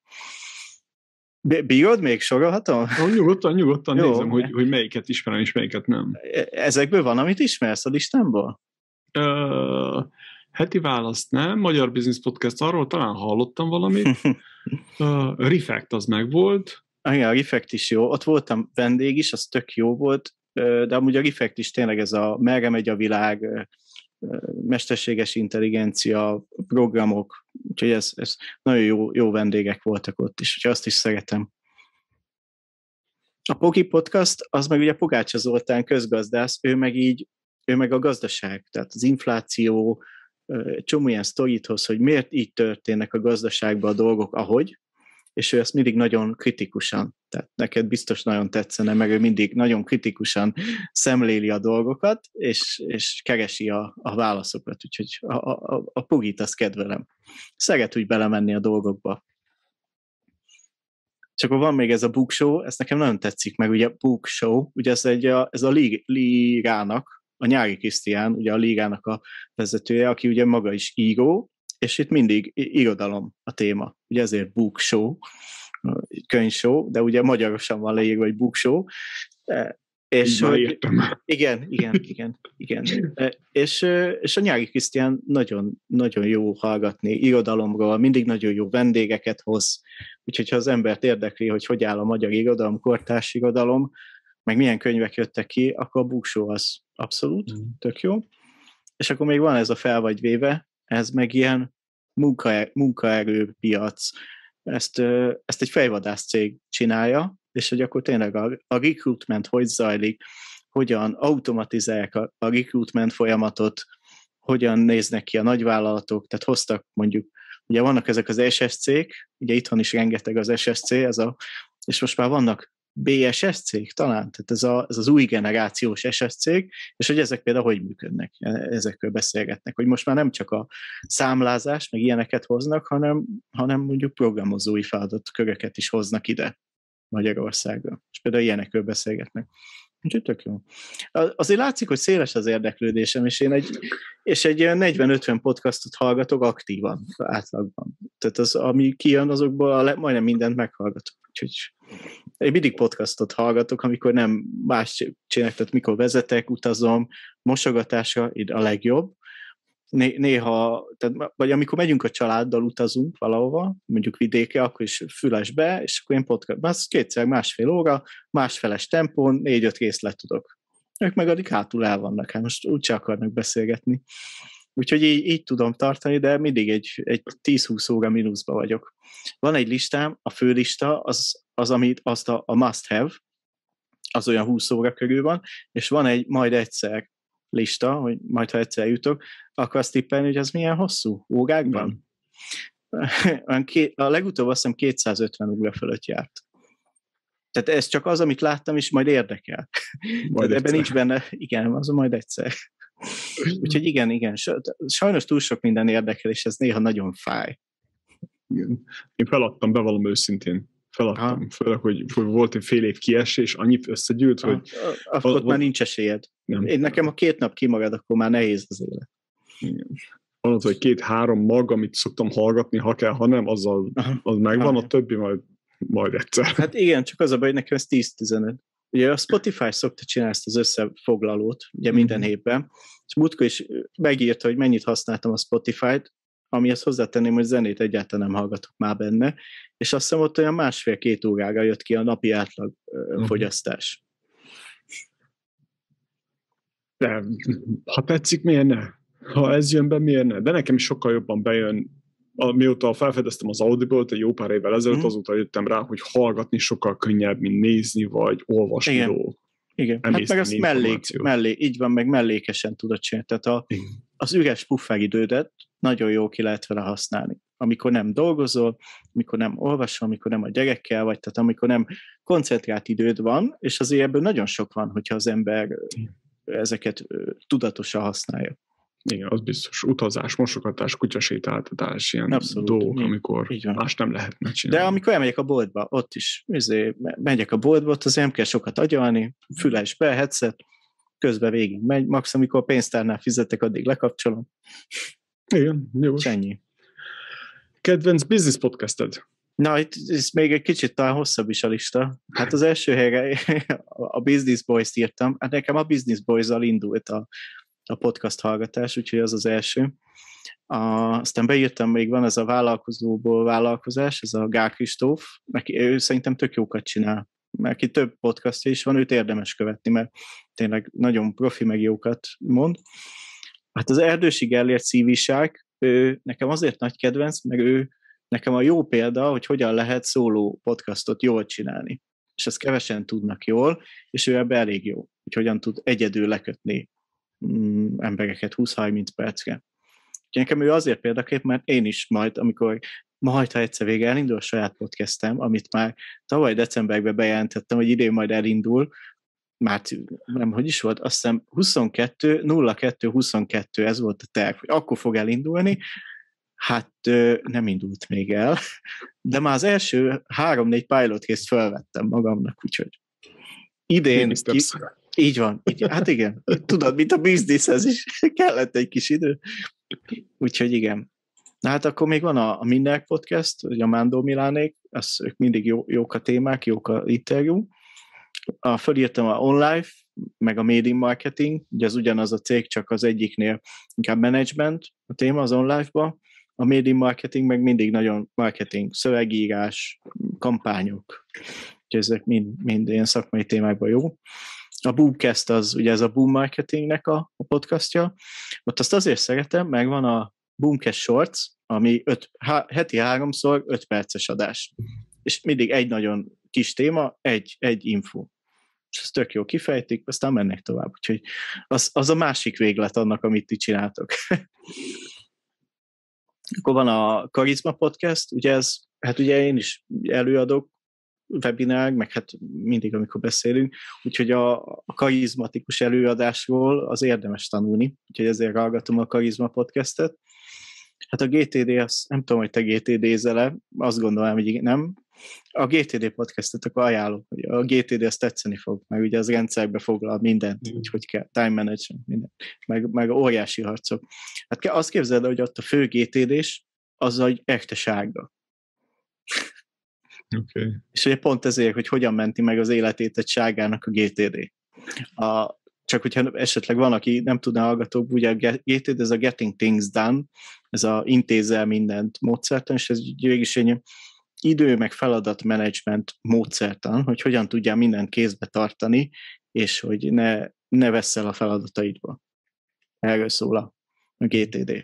Bírod még sorolhatom? Oh, nyugodtan, nyugodtan Jó, nézem, hogy, hogy melyiket ismerem és melyiket nem. E, ezekből van, amit ismersz a listámból? Uh, heti választ nem, Magyar Business Podcast, arról talán hallottam valamit. uh, Refect az meg volt. Igen, a Refect is jó. Ott voltam vendég is, az tök jó volt, de amúgy a Refect is tényleg ez a merre megy a világ, mesterséges intelligencia, programok, úgyhogy ez, ez nagyon jó, jó vendégek voltak ott is, úgyhogy azt is szeretem. A Poki Podcast, az meg ugye Pogácsa Zoltán közgazdász, ő meg így, ő meg a gazdaság, tehát az infláció, csomó ilyen sztorit hogy miért így történnek a gazdaságban a dolgok, ahogy, és ő ezt mindig nagyon kritikusan, tehát neked biztos nagyon tetszene, meg ő mindig nagyon kritikusan szemléli a dolgokat, és, és keresi a, a válaszokat, úgyhogy a, a, a Pugit azt kedvelem. Szeret úgy belemenni a dolgokba. Csak van még ez a book show, ez nekem nagyon tetszik, meg ugye book show, ugye ez, egy, a, ez a ligának, a nyári Krisztián, ugye a ligának a vezetője, aki ugye maga is író, és itt mindig irodalom a téma. Ugye ezért book show, könyvshow, de ugye magyarosan van leírva, hogy book show. E, és hogy, igen, igen, igen, igen. E, és, és a nyári Krisztián nagyon, nagyon jó hallgatni irodalomról, mindig nagyon jó vendégeket hoz, úgyhogy ha az embert érdekli, hogy hogy áll a magyar irodalom, kortárs irodalom, meg milyen könyvek jöttek ki, akkor a show az abszolút, mm. tök jó. És akkor még van ez a fel vagy véve, ez meg ilyen munkaer, munkaerőpiac. Ezt, ezt egy fejvadász cég csinálja, és hogy akkor tényleg a, a recruitment hogy zajlik, hogyan automatizálják a, a recruitment folyamatot, hogyan néznek ki a nagyvállalatok, tehát hoztak mondjuk, ugye vannak ezek az SSC-k, ugye itthon is rengeteg az SSC, ez a, és most már vannak BSS cég talán, tehát ez, a, ez az új generációs SS cég, és hogy ezek például hogy működnek, ezekről beszélgetnek, hogy most már nem csak a számlázás, meg ilyeneket hoznak, hanem, hanem mondjuk programozói feladat köröket is hoznak ide Magyarországra, és például ilyenekről beszélgetnek. Úgyhogy tök jó. Azért látszik, hogy széles az érdeklődésem, és én egy, és egy 40-50 podcastot hallgatok aktívan, átlagban. Tehát az, ami kijön, azokból a le, majdnem mindent meghallgatok. Úgyhogy én mindig podcastot hallgatok, amikor nem más csinálok, tehát mikor vezetek, utazom, mosogatásra, itt a legjobb, né- néha, tehát, vagy amikor megyünk a családdal, utazunk valahova, mondjuk vidéke, akkor is fülesbe, és akkor én podcast, az kétszer másfél óra, másfeles tempón, négy-öt részlet tudok. Ők meg addig hátul el vannak, hát most úgyse akarnak beszélgetni. Úgyhogy így, így tudom tartani, de mindig egy, egy 10-20 óra mínuszba vagyok. Van egy listám, a főlista, az, az amit azt a, a must have, az olyan 20 óra körül van, és van egy majd egyszer lista, hogy majd ha egyszer jutok, akkor azt tippelni, hogy az milyen hosszú? Órákban? a legutóbb azt hiszem 250 óra fölött járt. Tehát ez csak az, amit láttam, és majd érdekel. Majd Tehát ebben nincs benne, igen, az majd egyszer. Úgyhogy igen, igen, sajnos túl sok minden érdekel, és ez néha nagyon fáj. Igen. Én feladtam, bevallom őszintén. Feladtam. Ha. Főleg, hogy, hogy volt egy fél év kiesés, annyi összegyűlt, ha. hogy... Akkor ott már nincs esélyed. Nem. Én nekem a két nap kimarad, akkor már nehéz az élet. Igen. Van az, hogy két-három mag, amit szoktam hallgatni, ha kell, ha nem, azzal, az megvan, a többi majd, majd egyszer. Hát igen, csak az a baj, hogy nekem ez 10-15. Ugye a Spotify szokta csinálni ezt az összefoglalót, ugye minden mm-hmm. évben, és múltkor is megírta, hogy mennyit használtam a Spotify-t, amihez hozzátenném, hogy zenét egyáltalán nem hallgatok már benne, és azt hiszem ott olyan másfél-két órára jött ki a napi átlag uh-huh. fogyasztás. De, ha tetszik, miért ne? Ha ez jön be, miért ne? De nekem is sokkal jobban bejön, mióta felfedeztem az Audible-t egy jó pár évvel ezelőtt, mm. azóta jöttem rá, hogy hallgatni sokkal könnyebb, mint nézni, vagy olvasni Igen. dolgok. Igen, hát meg azt mellék, mellé, így van, meg mellékesen tudod csinálni. Tehát a, az üres pufferidődet nagyon jó ki lehet vele használni. Amikor nem dolgozol, amikor nem olvasol, amikor nem a gyerekkel vagy, tehát amikor nem koncentrált időd van, és azért ebből nagyon sok van, hogyha az ember ezeket tudatosan használja. Igen, az biztos. Utazás, mosogatás, kutyasétáltatás, ilyen Abszolút. dolgok, amikor más nem lehet megcsinálni. De amikor elmegyek a boltba, ott is izé, megyek a boltba, ott azért nem kell sokat agyalni, füles be, headset, közben végig megy, max amikor a pénztárnál fizetek, addig lekapcsolom. Igen, jó. ennyi. Kedvenc business podcasted? Na, itt ez még egy kicsit talán hosszabb is a lista. Hát az első helyre a Business Boys-t írtam. Hát nekem a Business Boys-zal indult a, a podcast hallgatás, úgyhogy az az első. A, aztán beírtam, még van ez a vállalkozóból vállalkozás, ez a Gál Kristóf, neki, ő szerintem tök jókat csinál. Mert ki több podcastja is van, őt érdemes követni, mert tényleg nagyon profi meg jókat mond. Hát az Erdősi Gellért szíviság, ő nekem azért nagy kedvenc, meg ő nekem a jó példa, hogy hogyan lehet szóló podcastot jól csinálni. És ezt kevesen tudnak jól, és ő ebbe elég jó, hogy hogyan tud egyedül lekötni mm, embereket 20-30 percre. Úgyhogy nekem ő azért példakép, mert én is majd, amikor majd, ha egyszer vége elindul a saját podcastem, amit már tavaly decemberben bejelentettem, hogy idén majd elindul, már nem, hogy is volt, azt hiszem 22, 02, 22, ez volt a terv, hogy akkor fog elindulni, hát nem indult még el, de már az első három-négy pilot részt felvettem magamnak, úgyhogy idén, ki, így van, így, hát igen, tudod, mint a bizniszhez is kellett egy kis idő, úgyhogy igen. Na hát akkor még van a, a Minden Podcast, a Mándó Milánék, az, ők mindig jó, jók a témák, jók a interjú, a, fölírtam a online, meg a Made in Marketing, ugye az ugyanaz a cég, csak az egyiknél inkább management a téma az online-ba, a Made in Marketing meg mindig nagyon marketing, szövegírás, kampányok, úgyhogy ezek mind, mind ilyen szakmai témákban jó. A Boomcast az, ugye ez a Boom Marketingnek a, a podcastja, ott azt azért szeretem, meg van a Boomcast Shorts, ami öt, há, heti háromszor öt perces adás. És mindig egy nagyon kis téma, egy, egy info. És ez tök jó kifejtik, aztán mennek tovább. Úgyhogy az, az a másik véglet annak, amit ti csináltok. Akkor van a Karizma Podcast, ugye ez, hát ugye én is előadok webinár, meg hát mindig, amikor beszélünk, úgyhogy a, a karizmatikus előadásról az érdemes tanulni, úgyhogy ezért hallgatom a Karizma Podcastet. Hát a GTD, az, nem tudom, hogy te GTD-zele, azt gondolom, hogy nem, a GTD podcastot akkor ajánlom, hogy a GTD azt tetszeni fog, meg ugye az rendszerbe foglal mindent, mm. hogy hogy kell, time management, minden, meg, meg óriási harcok. Hát azt képzeld, hogy ott a fő GTD-s, az egy echte sárga. Okay. És ugye pont ezért, hogy hogyan menti meg az életét egy sárgának a GTD. A csak hogyha esetleg van, aki nem tudna hallgatók, ugye a Gated, ez a Getting Things Done, ez a intézel mindent módszertan, és ez végig egy idő meg management módszertan, hogy hogyan tudjál mindent kézbe tartani, és hogy ne, ne vesszel a feladataidba. Erről szól a GTD.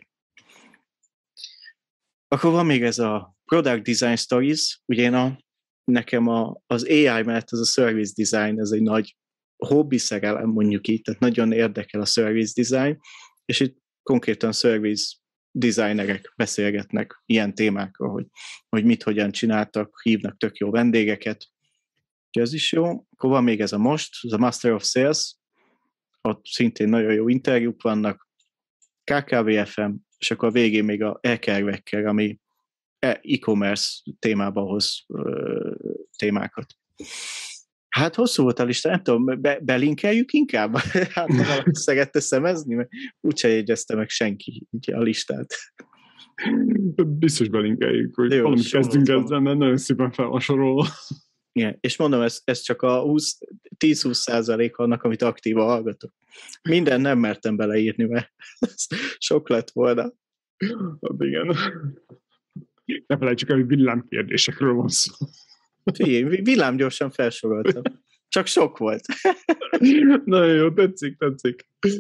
Akkor van még ez a Product Design Stories, ugye én a, nekem a, az AI mellett ez a Service Design, ez egy nagy hobbi szerelem, mondjuk így, tehát nagyon érdekel a Service Design, és itt konkrétan Service designerek beszélgetnek ilyen témákról, hogy, hogy mit, hogyan csináltak, hívnak tök jó vendégeket. Úgyhogy ez is jó. Akkor van még ez a most, ez a Master of Sales, ott szintén nagyon jó interjúk vannak, KKVFM, és akkor a végén még a e ami e-commerce témába hoz ö, témákat. Hát hosszú volt a lista, nem tudom, be, belinkeljük inkább? Hát szerette szemezni, mert úgyse jegyezte meg senki a listát. Biztos belinkeljük, hogy Jó, valamit kezdünk ezzel, mert nagyon szépen fel van sorolva. Igen, és mondom, ez, ez csak a 10-20 százalék annak, amit aktíva hallgatok. Minden nem mertem beleírni, mert sok lett volna. Hát igen. Ne felejtsük el, hogy villámkérdésekről van szó. Figyelj, villám gyorsan felsoroltam. Csak sok volt. Nagyon jó, tetszik, tetszik. Oké,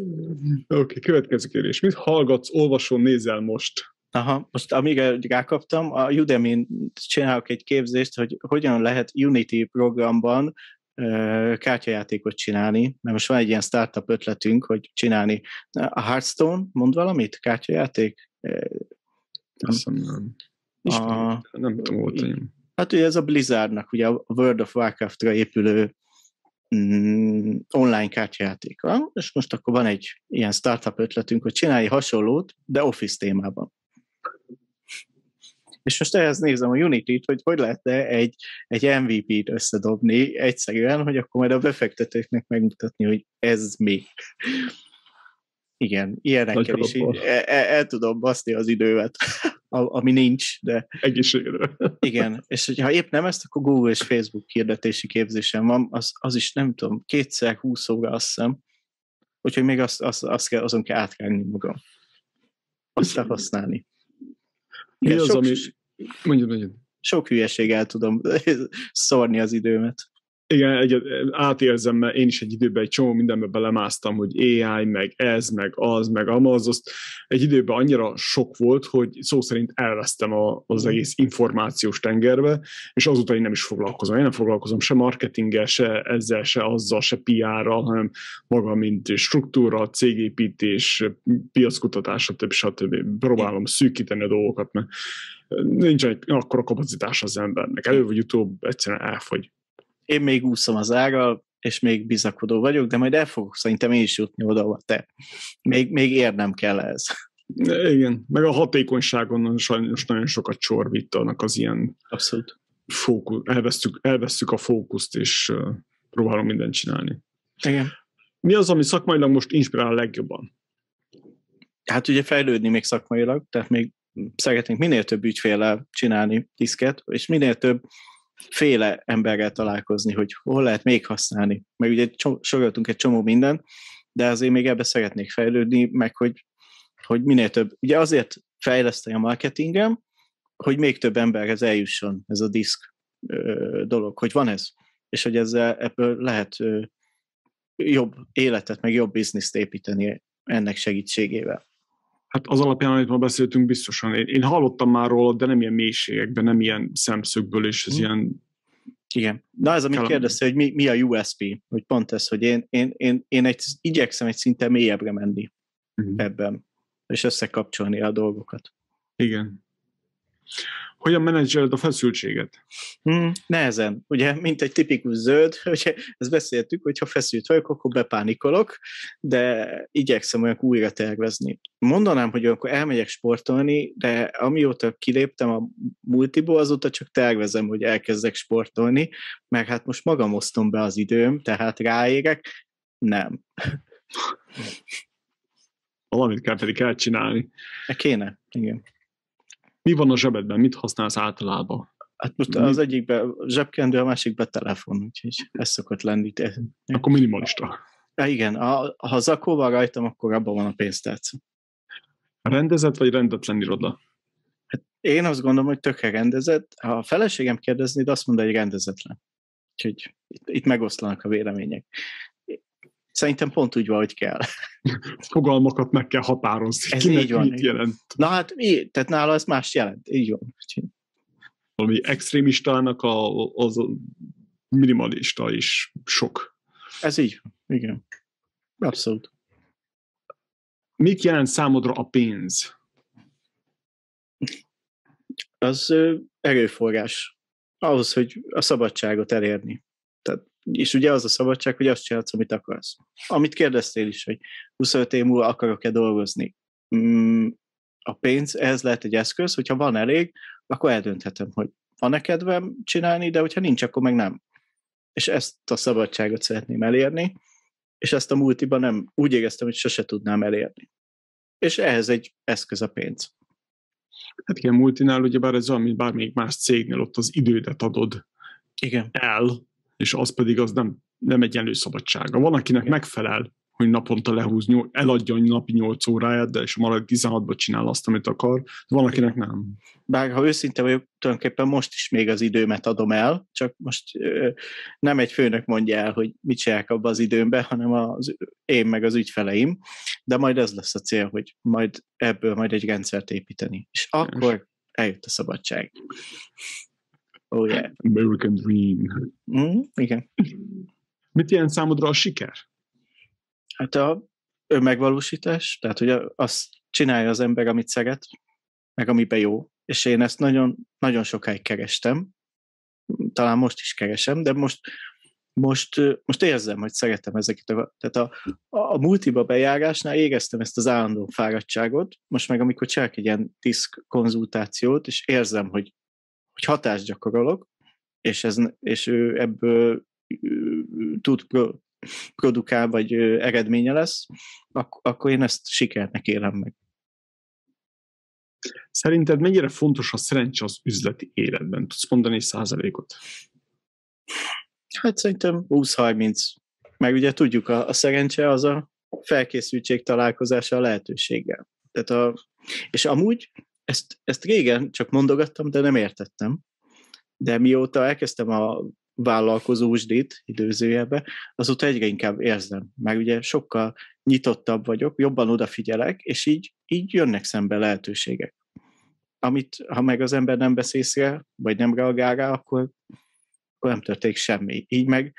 okay, következő kérdés. Mit hallgatsz, olvasol, nézel most? Aha, most amíg rákaptam, a Udemy-n csinálok egy képzést, hogy hogyan lehet Unity programban kártyajátékot csinálni, mert most van egy ilyen startup ötletünk, hogy csinálni. A Hearthstone, mond valamit? Kártyajáték? Azt nem. A, nem tudom, volt Hát ugye ez a Blizzardnak, ugye a World of Warcraft-ra épülő mm, online kártyajáték van, és most akkor van egy ilyen startup ötletünk, hogy csinálj hasonlót, de Office témában. És most ehhez nézem a Unity-t, hogy hogy lehetne egy, egy MVP-t összedobni egyszerűen, hogy akkor majd a befektetőknek megmutatni, hogy ez mi. Igen, ilyenekkel is így el, el, el tudom baszni az idővet, ami nincs, de... Egészségedre. Igen, és hogyha épp nem ezt, akkor Google és Facebook hirdetési képzésem van, az, az is nem tudom, kétszer húsz óra azt hiszem, úgyhogy még azt, azt, azt kell, azon kell átrágni magam. Azt kell használni. Mi az, sok, ami... Mondjad, mondjad. Sok hülyeséggel tudom szórni az időmet. Igen, egy, átérzem, mert én is egy időben egy csomó mindenbe belemásztam, hogy AI, meg ez, meg az, meg amaz, azt egy időben annyira sok volt, hogy szó szerint elvesztem a, az mhm. egész információs tengerbe, és azóta én nem is foglalkozom. Én nem foglalkozom se marketinggel, se ezzel, se azzal, se PR-ral, hanem maga, mint struktúra, cégépítés, piackutatás, stb. stb. Próbálom szűkíteni a dolgokat, mert nincs egy akkora kapacitás az embernek. Elő vagy utóbb egyszerűen elfogy én még úszom az ággal, és még bizakodó vagyok, de majd el fogok szerintem én is jutni oda, ahol te. Még, még érnem kell ez. Igen, meg a hatékonyságon sajnos nagyon sokat csorvítanak az ilyen Abszolút. Fókusz, elvesztük, elvesztük a fókuszt, és uh, próbálom mindent csinálni. Igen. Mi az, ami szakmailag most inspirál a legjobban? Hát ugye fejlődni még szakmailag, tehát még szeretnénk minél több ügyféle csinálni diszket, és minél több féle emberrel találkozni, hogy hol lehet még használni. Meg ugye soroltunk egy csomó mindent, de azért még ebbe szeretnék fejlődni, meg hogy, hogy minél több. Ugye azért fejleszteni a marketingem, hogy még több emberhez eljusson ez a diszk dolog, hogy van ez, és hogy ezzel ebből lehet jobb életet, meg jobb bizniszt építeni ennek segítségével. Hát az alapján, amit ma beszéltünk, biztosan. Én, én hallottam már róla, de nem ilyen mélységekben, nem ilyen szemszögből, és ez hmm. ilyen... Igen. Na ez, amit kérdezte, hogy mi, mi a USP, hogy pont ez, hogy én, én, én, én egy, igyekszem egy szinte mélyebbre menni hmm. ebben, és összekapcsolni a dolgokat. Igen. Hogyan menedzseled a feszültséget? Hmm, nehezen. Ugye, mint egy tipikus zöld, ugye, ezt beszéltük, hogy ha feszült vagyok, akkor bepánikolok, de igyekszem olyan újra tervezni. Mondanám, hogy akkor elmegyek sportolni, de amióta kiléptem a multiból, azóta csak tervezem, hogy elkezdek sportolni, mert hát most magam osztom be az időm, tehát ráérek, nem. Valamit kell pedig elcsinálni. Kéne, igen. Mi van a zsebedben? Mit használsz általában? Hát most Mi? az egyikben zsebkendő, a másikben telefon, úgyhogy ez szokott lenni. Akkor minimalista. Ja, igen, ha, ha zakó van rajtam, akkor abban van a pénztárca. Rendezett vagy rendetlen iroda? Hát én azt gondolom, hogy tökre rendezett. Ha a feleségem kérdezni, de azt mondja, hogy rendezetlen. Úgyhogy itt, itt megoszlanak a vélemények. Szerintem pont úgy van, hogy kell. Fogalmakat meg kell határozni. Ez Kinek így van, mit jelent? Na hát, így, tehát nála ez más jelent. Így van. Valami extrémistának a, az a minimalista is sok. Ez így. Igen. Abszolút. Mit jelent számodra a pénz? Az erőforrás. Ahhoz, hogy a szabadságot elérni. És ugye az a szabadság, hogy azt csinálsz, amit akarsz. Amit kérdeztél is, hogy 25 év múlva akarok-e dolgozni. Mm, a pénz, ehhez lehet egy eszköz, hogyha van elég, akkor eldönthetem, hogy van-e kedvem csinálni, de hogyha nincs, akkor meg nem. És ezt a szabadságot szeretném elérni, és ezt a multiban nem úgy éreztem, hogy sose tudnám elérni. És ehhez egy eszköz a pénz. Hát igen, multinál ugyebár ez olyan, mint bármelyik más cégnél, ott az idődet adod Igen. el, és az pedig az nem, nem egyenlő szabadsága. Van, akinek Igen. megfelel, hogy naponta lehúz, eladja a napi 8 óráját, de és marad 16-ban csinál azt, amit akar. Van, akinek nem. Bár ha őszinte vagyok, tulajdonképpen most is még az időmet adom el, csak most ö, nem egy főnök mondja el, hogy mit csinálják abban az időmben, hanem az, én meg az ügyfeleim, de majd ez lesz a cél, hogy majd ebből majd egy rendszert építeni. És akkor eljött a szabadság. Oh yeah. American Dream. Mm, igen. Mit jelent számodra a siker? Hát a önmegvalósítás, tehát hogy azt csinálja az ember, amit szeret, meg amiben jó. És én ezt nagyon, nagyon sokáig kerestem. Talán most is keresem, de most, most, most érzem, hogy szeretem ezeket. A, tehát a, a, a multiba bejárásnál éreztem ezt az állandó fáradtságot, most meg amikor csinálok egy ilyen diszk konzultációt, és érzem, hogy, hogy hatást gyakorolok, és, ez, és ő ebből tud pro, produkál, vagy eredménye lesz, ak- akkor én ezt sikernek élem meg. Szerinted mennyire fontos a szerencse az üzleti életben? Tudsz mondani százalékot? Hát szerintem 20-30. Meg ugye tudjuk, a, a szerencse az a felkészültség találkozása a lehetőséggel. Tehát a, és amúgy ezt, ezt régen csak mondogattam, de nem értettem. De mióta elkezdtem a vállalkozósdit időzőjelbe, azóta egyre inkább érzem. Meg ugye sokkal nyitottabb vagyok, jobban odafigyelek, és így, így jönnek szembe lehetőségek. Amit, ha meg az ember nem vesz észre, vagy nem reagál rá, akkor, akkor nem történik semmi. Így meg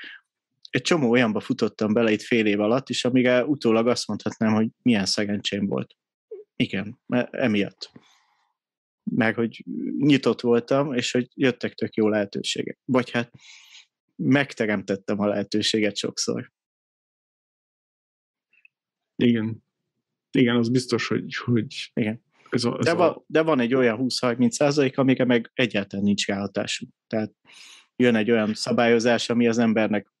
egy csomó olyanba futottam bele itt fél év alatt, és amire utólag azt mondhatnám, hogy milyen szerencsém volt. Igen, mert emiatt. Meg, hogy nyitott voltam, és hogy jöttek tök jó lehetőségek. Vagy hát megteremtettem a lehetőséget sokszor. Igen. Igen, az biztos, hogy, hogy Igen. ez a, ez De, a, va, de van egy olyan 20-30 százalék, amire meg egyáltalán nincs ráhatásunk. Tehát jön egy olyan szabályozás, ami az embernek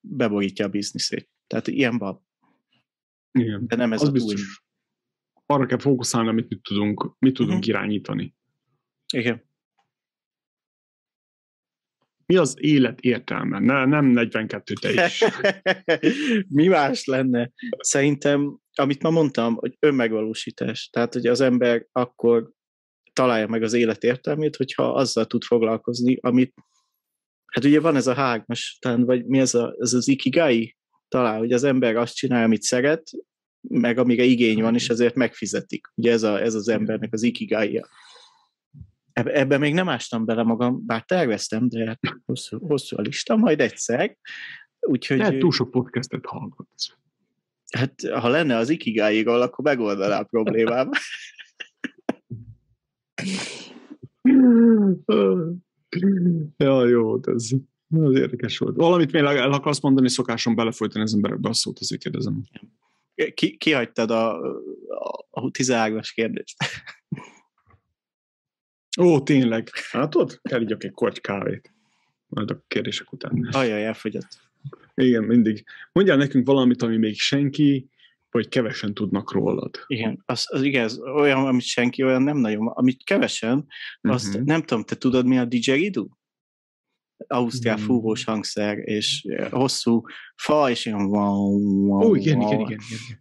beborítja a bizniszét. Tehát ilyen van, igen. de nem ez az a biztos. Arra kell fókuszálni, amit mit tudunk, mit tudunk Mhm. irányítani. Igen. Mi az élet értelme? Ne, nem 42 te is. Mi más lenne? Szerintem, amit ma mondtam, hogy önmegvalósítás. Tehát, hogy az ember akkor találja meg az élet értelmét, hogyha azzal tud foglalkozni, amit hát ugye van ez a hágmas, vagy mi ez, a, ez az ikigai? Talán, hogy az ember azt csinálja, amit szeret, meg amire igény van, és ezért megfizetik. Ugye ez, a, ez az embernek az ikigai Eb- ebben még nem ástam bele magam, bár terveztem, de hosszú, hosszú a lista, majd egyszer. Úgyhogy, Lehet túl sok podcastet hallgatsz. hát ha lenne az ikigáiról, akkor megoldaná a problémám. ja, jó, ez, ez érdekes volt. Valamit még el akarsz mondani, szokásom belefolytani az emberekbe a szót, azért kérdezem. Ki, kihagytad a, a, a 13-as kérdést. Ó, tényleg. Hát ott kell egy korty kávét. Majd a kérdések után. Ajaj, elfogyott. Igen, mindig. Mondjál nekünk valamit, ami még senki, vagy kevesen tudnak rólad. Igen, az, az igen, az olyan, amit senki olyan nem nagyon, amit kevesen, azt uh-huh. nem tudom, te tudod, mi a didgeridoo? Ausztrál Mm. fúvós hangszer, és hosszú fa, és ilyen Ó, igen, igen, igen. igen.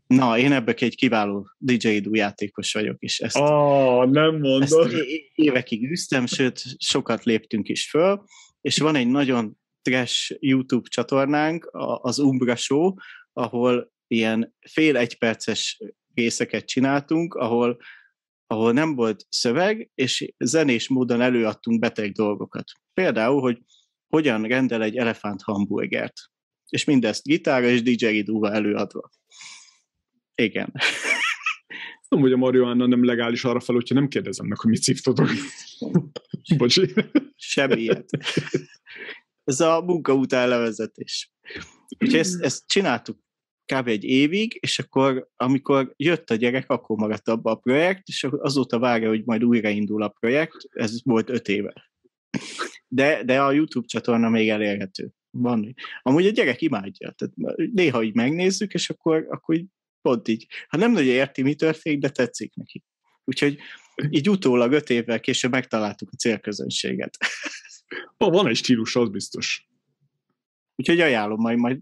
Na, én ebből egy kiváló DJ-dú játékos vagyok, és ezt, Ah, nem ezt mondod. é- évekig üztem, sőt, sokat léptünk is föl, és van egy nagyon trash YouTube csatornánk, az Umbra Show, ahol ilyen fél egyperces részeket csináltunk, ahol, ahol nem volt szöveg, és zenés módon előadtunk beteg dolgokat. Például, hogy hogyan rendel egy elefánt hamburgert. És mindezt gitára és didgeridóval előadva. Igen. Nem, hogy a marihuana nem legális arra fel, hogyha nem kérdezem meg, hogy mit szívtatok. Bocsi. Semmi ilyet. Ez a munka után levezetés. Úgyhogy ezt, ezt csináltuk kb. egy évig, és akkor, amikor jött a gyerek, akkor maradt abba a projekt, és azóta várja, hogy majd újraindul a projekt, ez volt öt éve. De, de a YouTube csatorna még elérhető. Van. Amúgy a gyerek imádja. Tehát néha így megnézzük, és akkor, akkor így pont így. Ha nem nagyon érti, mi történik, de tetszik neki. Úgyhogy így utólag öt évvel később megtaláltuk a célközönséget. Ha van egy stílus, az biztos. Úgyhogy ajánlom, majd, majd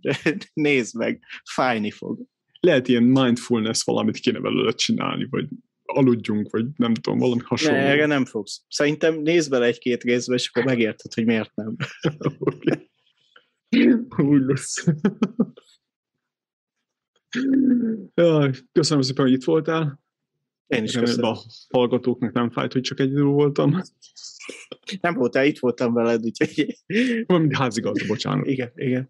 nézd meg, fájni fog. Lehet ilyen mindfulness valamit kéne belőle csinálni, vagy aludjunk, vagy nem tudom, valami Ne, hasonló. erre nem fogsz. Szerintem nézd bele egy-két részbe, és akkor megérted, hogy miért nem. Oké. Úgy lesz. Jaj, köszönöm szépen, hogy itt voltál. Én is Remélem, köszönöm. a hallgatóknak nem fájt, hogy csak egyedül voltam. Nem voltál, itt voltam veled, úgyhogy Valamint házigazda, bocsánat. igen, igen.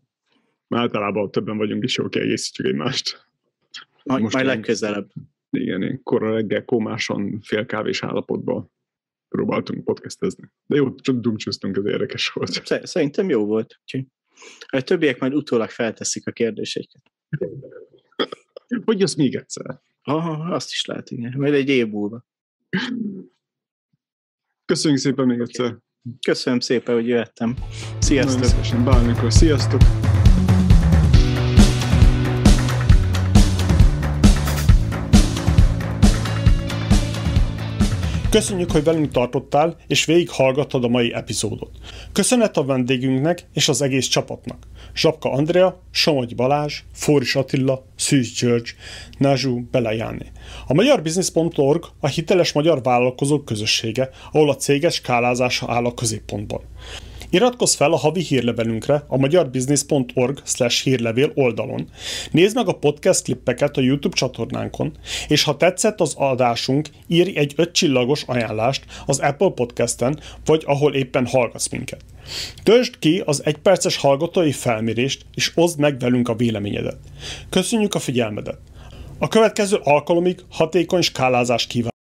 Mert általában többen vagyunk, és jó kiegészítjük egymást. Majd, Most majd legközelebb. Igen, én korra reggel komásan, fél kávés állapotban próbáltunk podcastezni. De jó, csak dumcsúztunk, ez érdekes volt. Sze- Szerintem jó volt. Úgyhogy a többiek majd utólag felteszik a kérdéseiket. Vagy azt még egyszer. Aha, azt is lehet, igen. Majd egy év múlva. Köszönjük szépen még egyszer. Köszönöm szépen, hogy jöttem. Sziasztok! bármikor. Sziasztok! Köszönjük, hogy velünk tartottál, és végighallgattad a mai epizódot. Köszönet a vendégünknek és az egész csapatnak. Zsapka Andrea, Somogy Balázs, Fóris Attila, Szűz György, Nazsú Belejáné. A magyarbusiness.org a hiteles magyar vállalkozók közössége, ahol a céges skálázása áll a középpontban. Iratkozz fel a havi hírlevelünkre a magyarbusiness.org hírlevél oldalon, nézd meg a podcast klippeket a YouTube csatornánkon, és ha tetszett az adásunk, írj egy ötcsillagos ajánlást az Apple Podcasten, vagy ahol éppen hallgatsz minket. Töltsd ki az egyperces hallgatói felmérést, és oszd meg velünk a véleményedet. Köszönjük a figyelmedet! A következő alkalomig hatékony skálázást kívánunk!